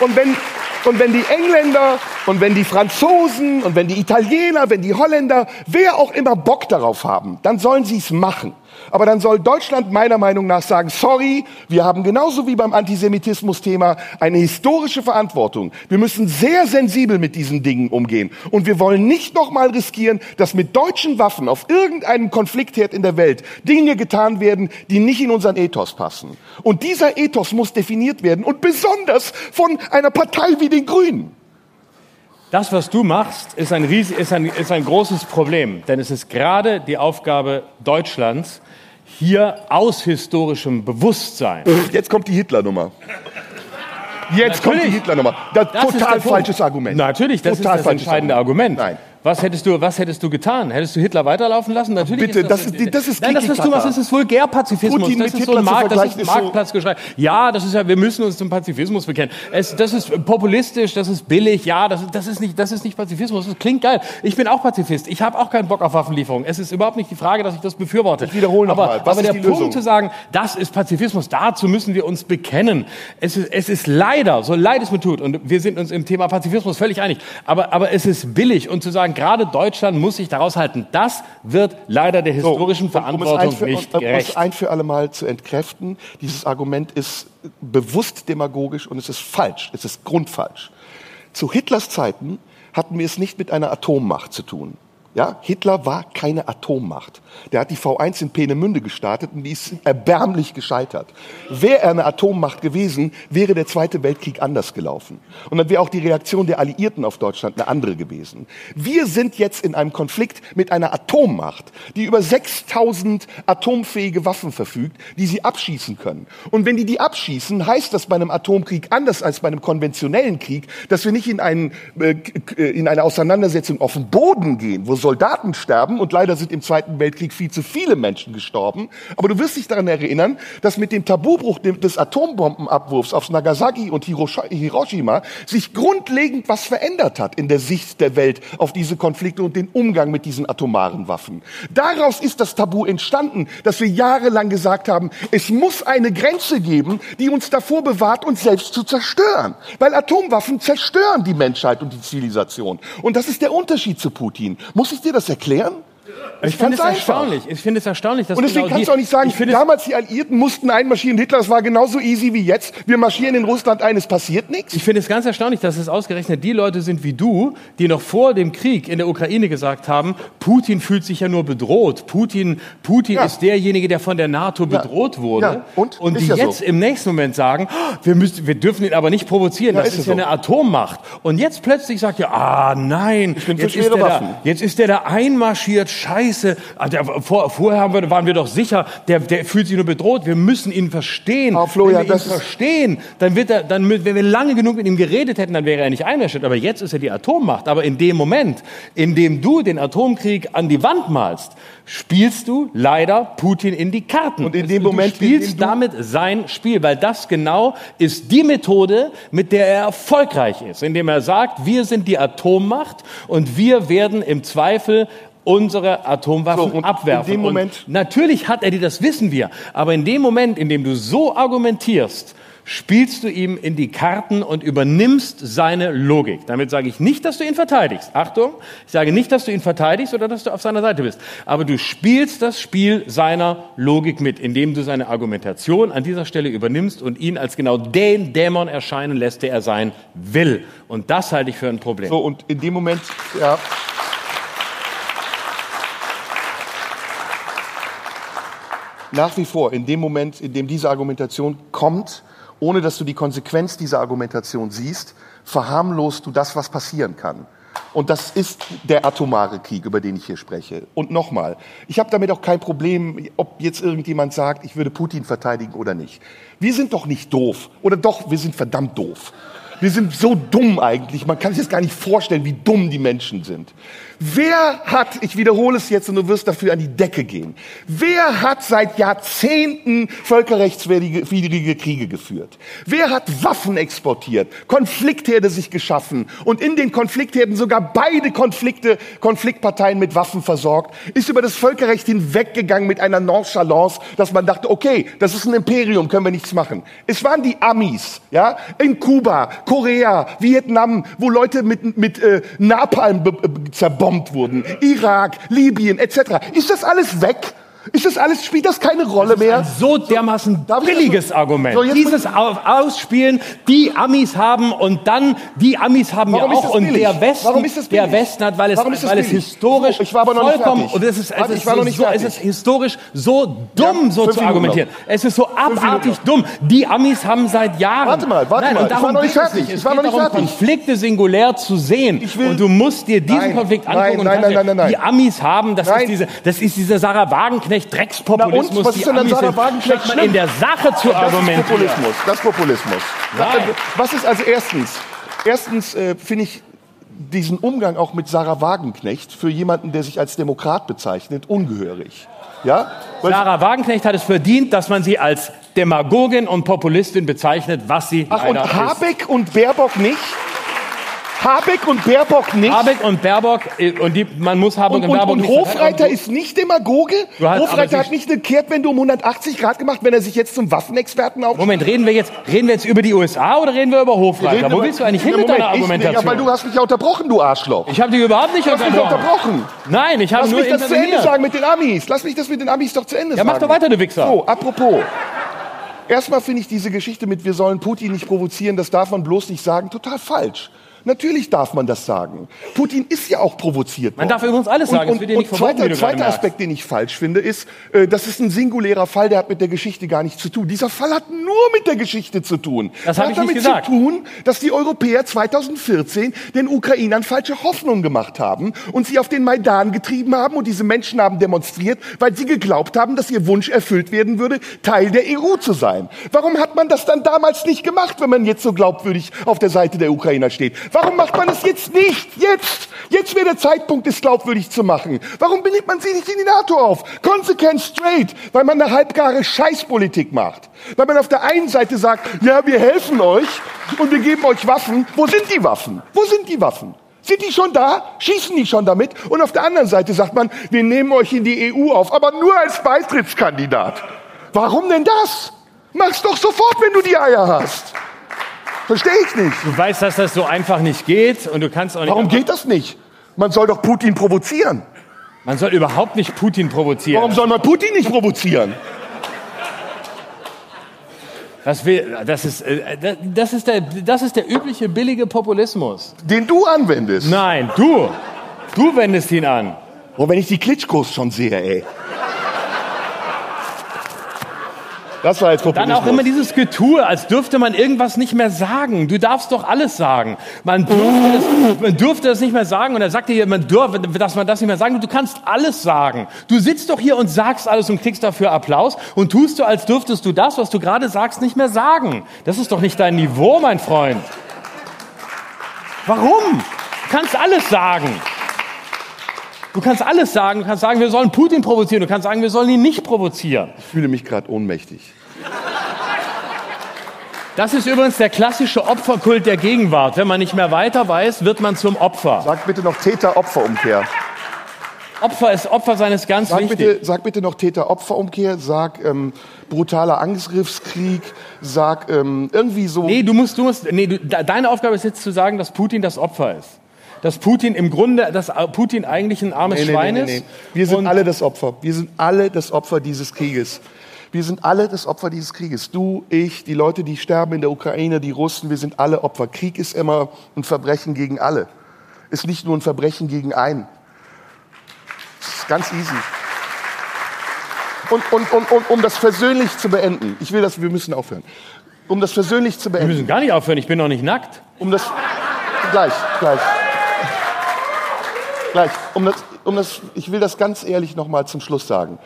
Und wenn, und wenn die Engländer und wenn die Franzosen und wenn die Italiener, wenn die Holländer, wer auch immer Bock darauf haben, dann sollen sie es machen. Aber dann soll Deutschland meiner Meinung nach sagen, sorry, wir haben genauso wie beim Antisemitismus-Thema eine historische Verantwortung. Wir müssen sehr sensibel mit diesen Dingen umgehen. Und wir wollen nicht nochmal riskieren, dass mit deutschen Waffen auf irgendeinem Konfliktherd in der Welt Dinge getan werden, die nicht in unseren Ethos passen. Und dieser Ethos muss definiert werden und besonders von einer Partei wie den Grünen. Das, was du machst, ist ein, ist, ein, ist ein großes Problem. Denn es ist gerade die Aufgabe Deutschlands, hier aus historischem Bewusstsein. Jetzt kommt die Hitlernummer. Jetzt kommt die Natürlich. Hitlernummer. Das, Das total Punkt. falsches Argument. Natürlich, das total ist das entscheidende Argument. Nein. Was hättest du, was hättest du getan? Hättest du Hitler weiterlaufen lassen? Natürlich Bitte, das ist- das ist Nein, das, was du machst, das ist Vulgärpazifismus. Putin das ist so ein Markt, das ist ist Marktplatzgeschrei. Ja, das ist ja, wir müssen uns zum Pazifismus bekennen. Es, das ist populistisch, das ist billig. Ja, das, das ist nicht, das ist nicht Pazifismus. Das klingt geil. Ich bin auch Pazifist. Ich habe auch keinen Bock auf Waffenlieferung. Es ist überhaupt nicht die Frage, dass ich das befürworte. Ich wiederhole noch aber, aber ist der Punkt Lösung? zu sagen, das ist Pazifismus, dazu müssen wir uns bekennen. Es ist, es ist leider, so leid es mir tut, und wir sind uns im Thema Pazifismus völlig einig, aber, aber es ist billig und zu sagen, gerade Deutschland muss sich daraus halten, das wird leider der historischen So, um Verantwortung ein für, nicht um, um es gerecht. ein für alle Mal zu entkräften, dieses Argument ist bewusst demagogisch und es ist falsch, es ist grundfalsch. Zu Hitlers Zeiten hatten wir es nicht mit einer Atommacht zu tun. Ja, Hitler war keine Atommacht. Der hat die V1 in Peenemünde gestartet und die ist erbärmlich gescheitert. Wäre er eine Atommacht gewesen, wäre der Zweite Weltkrieg anders gelaufen. Und dann wäre auch die Reaktion der Alliierten auf Deutschland eine andere gewesen. Wir sind jetzt in einem Konflikt mit einer Atommacht, die über 6000 atomfähige Waffen verfügt, die sie abschießen können. Und wenn die die abschießen, heißt das bei einem Atomkrieg anders als bei einem konventionellen Krieg, dass wir nicht in, einen, äh, in eine Auseinandersetzung auf den Boden gehen, wo Soldaten sterben und leider sind im Zweiten Weltkrieg viel zu viele Menschen gestorben. Aber du wirst dich daran erinnern, dass mit dem Tabubruch des Atombombenabwurfs auf Nagasaki und Hiroshi- Hiroshima sich grundlegend was verändert hat in der Sicht der Welt auf diese Konflikte und den Umgang mit diesen atomaren Waffen. Daraus ist das Tabu entstanden, dass wir jahrelang gesagt haben, es muss eine Grenze geben, die uns davor bewahrt, uns selbst zu zerstören. Weil Atomwaffen zerstören die Menschheit und die Zivilisation. Und das ist der Unterschied zu Putin. Muss ich dir das erklären? Ich finde es einfach. erstaunlich. Ich finde es erstaunlich, dass Und deswegen genau kannst die, du auch nicht sagen, ich es- damals die Alliierten mussten einmarschieren, Hitler, das war genauso easy wie jetzt. Wir marschieren in Russland ein, es passiert nichts. Ich finde es ganz erstaunlich, dass es ausgerechnet die Leute sind wie du, die noch vor dem Krieg in der Ukraine gesagt haben, Putin fühlt sich ja nur bedroht. Putin, Putin Ja. ist derjenige, der von der NATO bedroht wurde. Ja. Und? Und die ja so. jetzt im nächsten Moment sagen, "Oh, wir, müssen, wir dürfen ihn aber nicht provozieren, das ist ist, es ja so. eine Atommacht. Und jetzt plötzlich sagt er, ah nein, jetzt, ist der da, jetzt ist der da einmarschiert, scheiße. Ah, der, vor, vorher waren wir doch sicher, der, der fühlt sich nur bedroht, wir müssen ihn verstehen. Aber Florian, Wenn wir ihn verstehen, dann wird er, dann, wenn wir lange genug mit ihm geredet hätten, dann wäre er nicht einmarschiert. Aber jetzt ist er die Atommacht. Aber in dem Moment, in dem du den Atomkrieg an die Wand malst, spielst du leider Putin in die Karten. Und in dem du Moment, spielst du- damit sein Spiel, weil das genau ist die Methode, mit der er erfolgreich ist, indem er sagt, wir sind die Atommacht und wir werden im Zweifel unsere Atomwaffen So, abwerfen. in dem Moment- und natürlich hat er die, das wissen wir. Aber in dem Moment, in dem du so argumentierst, spielst du ihm in die Karten und übernimmst seine Logik. Damit sage ich nicht, dass du ihn verteidigst. Achtung, ich sage nicht, dass du ihn verteidigst oder dass du auf seiner Seite bist. Aber du spielst das Spiel seiner Logik mit, indem du seine Argumentation an dieser Stelle übernimmst und ihn als genau den Dämon erscheinen lässt, der er sein will. Und das halte ich für ein Problem. So, und in dem Moment, ja. Nach wie vor, in dem Moment, in dem diese Argumentation kommt, ohne dass du die Konsequenz dieser Argumentation siehst, verharmlost du das, was passieren kann. Und das ist der atomare Krieg, über den ich hier spreche. Und nochmal, ich habe damit auch kein Problem, ob jetzt irgendjemand sagt, ich würde Putin verteidigen oder nicht. Wir sind doch nicht doof. Oder doch, wir sind verdammt doof. Wir sind so dumm eigentlich, man kann sich das gar nicht vorstellen, wie dumm die Menschen sind. Wer hat, ich wiederhole es jetzt und du wirst dafür an die Decke gehen, wer hat seit Jahrzehnten völkerrechtswidrige Kriege geführt? Wer hat Waffen exportiert, Konfliktherde sich geschaffen und in den Konfliktherden sogar beide Konflikte, Konfliktparteien mit Waffen versorgt, ist über das Völkerrecht hinweggegangen mit einer Nonchalance, dass man dachte, okay, das ist ein Imperium, können wir nichts machen. Es waren die Amis, ja, in Kuba, Korea, Vietnam, wo Leute mit, mit äh, Napalm be- zerbombt wurden, Irak, Libyen etc. Ist das alles weg? Ist das alles, spielt das keine Rolle mehr? so dermaßen das billiges so- Argument. So, Dieses Au- Ausspielen, die Amis haben und dann die Amis haben Warum ja auch das und der Westen, Warum ist das der? Westen hat, weil es, das weil es historisch So, ich war aber noch nicht vollkommen fertig. und es ist, es ist war noch nicht so, es fertig. ist historisch so dumm, Ja, so zu argumentieren. Es ist so abartig dumm. Die Amis haben seit Jahren. Warte mal, warte Nein, mal, Und ich war noch nicht es fertig. Es Ich war noch nicht darum, fertig. Konflikte singulär zu sehen. Ich will- und du musst dir diesen Nein, Konflikt nein, angucken. und nein, nein, dir- nein, nein, Die Amis haben, das Nein. ist diese, das ist dieser Sarah Wagenknecht Dreckspopulismus. Na und? Was ist denn an Sarah Wagenknecht in der Sache zu Das ist argumentieren. Populismus. Das ist Populismus. Nein. Was ist also erstens? Erstens äh, finde ich diesen Umgang auch mit Sarah Wagenknecht für jemanden, der sich als Demokrat bezeichnet, ungehörig. Ja? Weil Sarah Wagenknecht hat es verdient, dass man sie als Demagogin und Populistin bezeichnet, was sie Ach, und leider ist. Habeck und Baerbock nicht? Habeck und Baerbock nicht? Habeck und Baerbock, äh, und die, man muss Habeck und, und, und, Baerbock und nicht Hofreiter ist nicht Demagoge? Hast- Hofreiter hat nicht eine Kehrtwende um 180 Grad gemacht, wenn er sich jetzt zum Waffenexperten auf Moment, reden wir jetzt, reden wir jetzt über die USA oder reden wir über Hofreiter? Wo willst du eigentlich hin mit deiner ich nicht, Argumentation? Ja, weil du hast mich ja unterbrochen, du Arschloch. ich habe dich überhaupt nicht Du hast mich unterbrochen. unterbrochen. Nein, ich habe Lass nur mich das zu Ende sagen mit den Amis. Lass mich das mit den Amis doch zu Ende Ja, sagen. mach doch weiter, du Wichser. So, apropos. Erstmal finde ich diese Geschichte mit, wir sollen Putin nicht provozieren, das darf man bloß nicht sagen, total falsch. Natürlich darf man das sagen. Putin ist ja auch provoziert Man worden. darf übrigens alles sagen, Und, und, und zweiter, zweiter. Aspekt, den ich falsch finde, ist, äh, das ist ein singulärer Fall, der hat mit der Geschichte gar nichts zu tun. Dieser Fall hat nur mit der Geschichte zu tun. Das hat ich damit zu tun, dass die Europäer 2014 den Ukrainern falsche Hoffnungen gemacht haben und sie auf den Maidan getrieben haben und diese Menschen haben demonstriert, weil sie geglaubt haben, dass ihr Wunsch erfüllt werden würde, Teil der EU zu sein. Warum hat man das dann damals nicht gemacht, wenn man jetzt so glaubwürdig auf der Seite der Ukrainer steht? Warum macht man es jetzt nicht? Jetzt! Jetzt wäre der Zeitpunkt, es glaubwürdig zu machen. Warum benimmt man sie nicht in die NATO auf? Konsequent straight, weil man eine halbgare Scheißpolitik macht. Weil man auf der einen Seite sagt, ja, wir helfen euch und wir geben euch Waffen. Wo sind die Waffen? Wo sind die Waffen? Sind die schon da? Schießen die schon damit? Und auf der anderen Seite sagt man, wir nehmen euch in die EU auf, aber nur als Beitrittskandidat. Warum denn das? Mach's doch sofort, wenn du die Eier hast. Verstehe ich nicht. Du weißt, dass das so einfach nicht geht und du kannst auch nicht. Warum geht das nicht? Man soll doch Putin provozieren. Man soll überhaupt nicht Putin provozieren. Warum soll man Putin nicht provozieren? Das, will, das, ist, äh, das- das, ist der, das ist der übliche billige Populismus. Den du anwendest. Nein, du. Du wendest ihn an. Oh, wenn ich die Klitschkos schon sehe, ey. Das war jetzt Dann Populismus. auch immer dieses Getue, als dürfte man irgendwas nicht mehr sagen. Du darfst doch alles sagen. Man dürfte, es, man dürfte es nicht mehr sagen. Und er sagte hier, man dürfe, dass man das nicht mehr sagen. Du kannst alles sagen. Du sitzt doch hier und sagst alles und kriegst dafür Applaus und tust du, als dürftest du das, was du gerade sagst, nicht mehr sagen. Das ist doch nicht dein Niveau, mein Freund. Warum? Du kannst alles sagen. Du kannst alles sagen. Du kannst sagen, wir sollen Putin provozieren. Du kannst sagen, wir sollen ihn nicht provozieren. Ich fühle mich gerade ohnmächtig. Das ist übrigens der klassische Opferkult der Gegenwart. Wenn man nicht mehr weiter weiß, wird man zum Opfer. Sag bitte noch Täter-Opfer-Umkehr. Opfer ist Opfer seines ganz Sag wichtig. bitte, sag bitte noch Täter-Opfer-Umkehr. Sag ähm, brutaler Angriffskrieg. Sag ähm, irgendwie so. Nee, du musst, du musst, nee, du, de- deine Aufgabe ist jetzt zu sagen, dass Putin das Opfer ist. Dass Putin im Grunde, dass Putin eigentlich ein armes Nee, nee, Schwein nee, ist. Wir sind Und- alle das Opfer. Wir sind alle das Opfer dieses Krieges. Wir sind alle das Opfer dieses Krieges. Du, ich, die Leute, die sterben in der Ukraine, die Russen, wir sind alle Opfer. Krieg ist immer ein Verbrechen gegen alle. Ist nicht nur ein Verbrechen gegen einen. Das ist ganz easy. Und, und, und, und um das versöhnlich zu beenden, ich will das, wir müssen aufhören. Um das versöhnlich zu Wir beenden, müssen gar nicht aufhören, ich bin noch nicht nackt. um das, gleich, gleich. Gleich, um das, um das, ich will das ganz ehrlich noch mal zum Schluss sagen.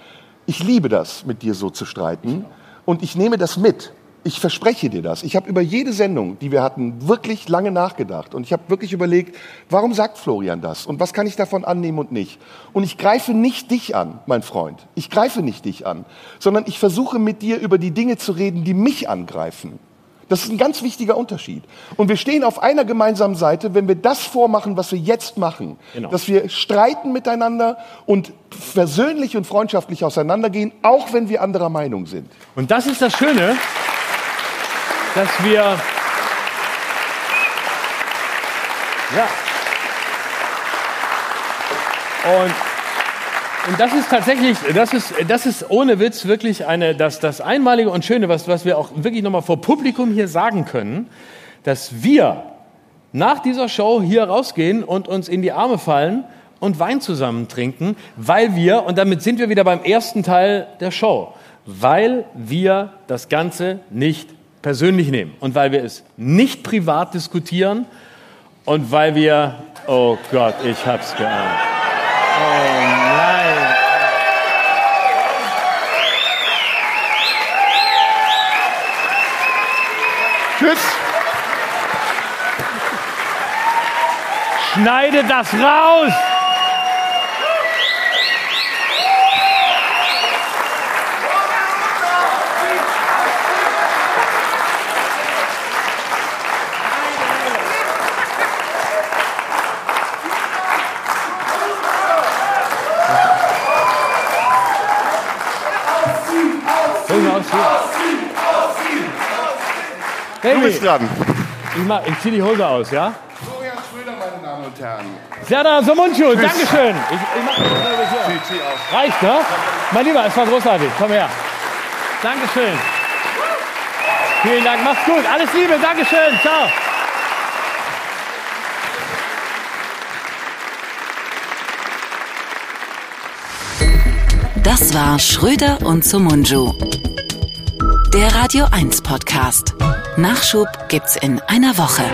Ich liebe das, mit dir so zu streiten und ich nehme das mit. Ich verspreche dir das. Ich habe über jede Sendung, die wir hatten, wirklich lange nachgedacht und ich habe wirklich überlegt, warum sagt Florian das und was kann ich davon annehmen und nicht. Und ich greife nicht dich an, mein Freund. Ich greife nicht dich an, sondern ich versuche mit dir über die Dinge zu reden, die mich angreifen. Das ist ein ganz wichtiger Unterschied. Und wir stehen auf einer gemeinsamen Seite, wenn wir das vormachen, was wir jetzt machen. Genau. Dass wir streiten miteinander und versöhnlich und freundschaftlich auseinandergehen, auch wenn wir anderer Meinung sind. Und das ist das Schöne, dass wir. Ja. Und, und das ist tatsächlich, das ist, das ist ohne Witz wirklich eine, das, das Einmalige und Schöne, was, was wir auch wirklich nochmal vor Publikum hier sagen können, dass wir nach dieser Show hier rausgehen und uns in die Arme fallen und Wein zusammen trinken, weil wir, und damit sind wir wieder beim ersten Teil der Show, weil wir das Ganze nicht persönlich nehmen und weil wir es nicht privat diskutieren und weil wir, oh Gott, ich hab's geahnt. Oh Schneide das raus! Du bist dran. Ich, mach, ich zieh die Hose aus, ja? Herren. Serdar Somuncu, Dankeschön. Ich, ich mach das mal hier. Reicht, ne? Mein Lieber, es war großartig. Komm her. Dankeschön. Vielen Dank, mach's gut. Alles Liebe, Dankeschön. Ciao. Das war Schröder und Sumunju. Der Radio 1 Podcast. Nachschub gibt's in einer Woche.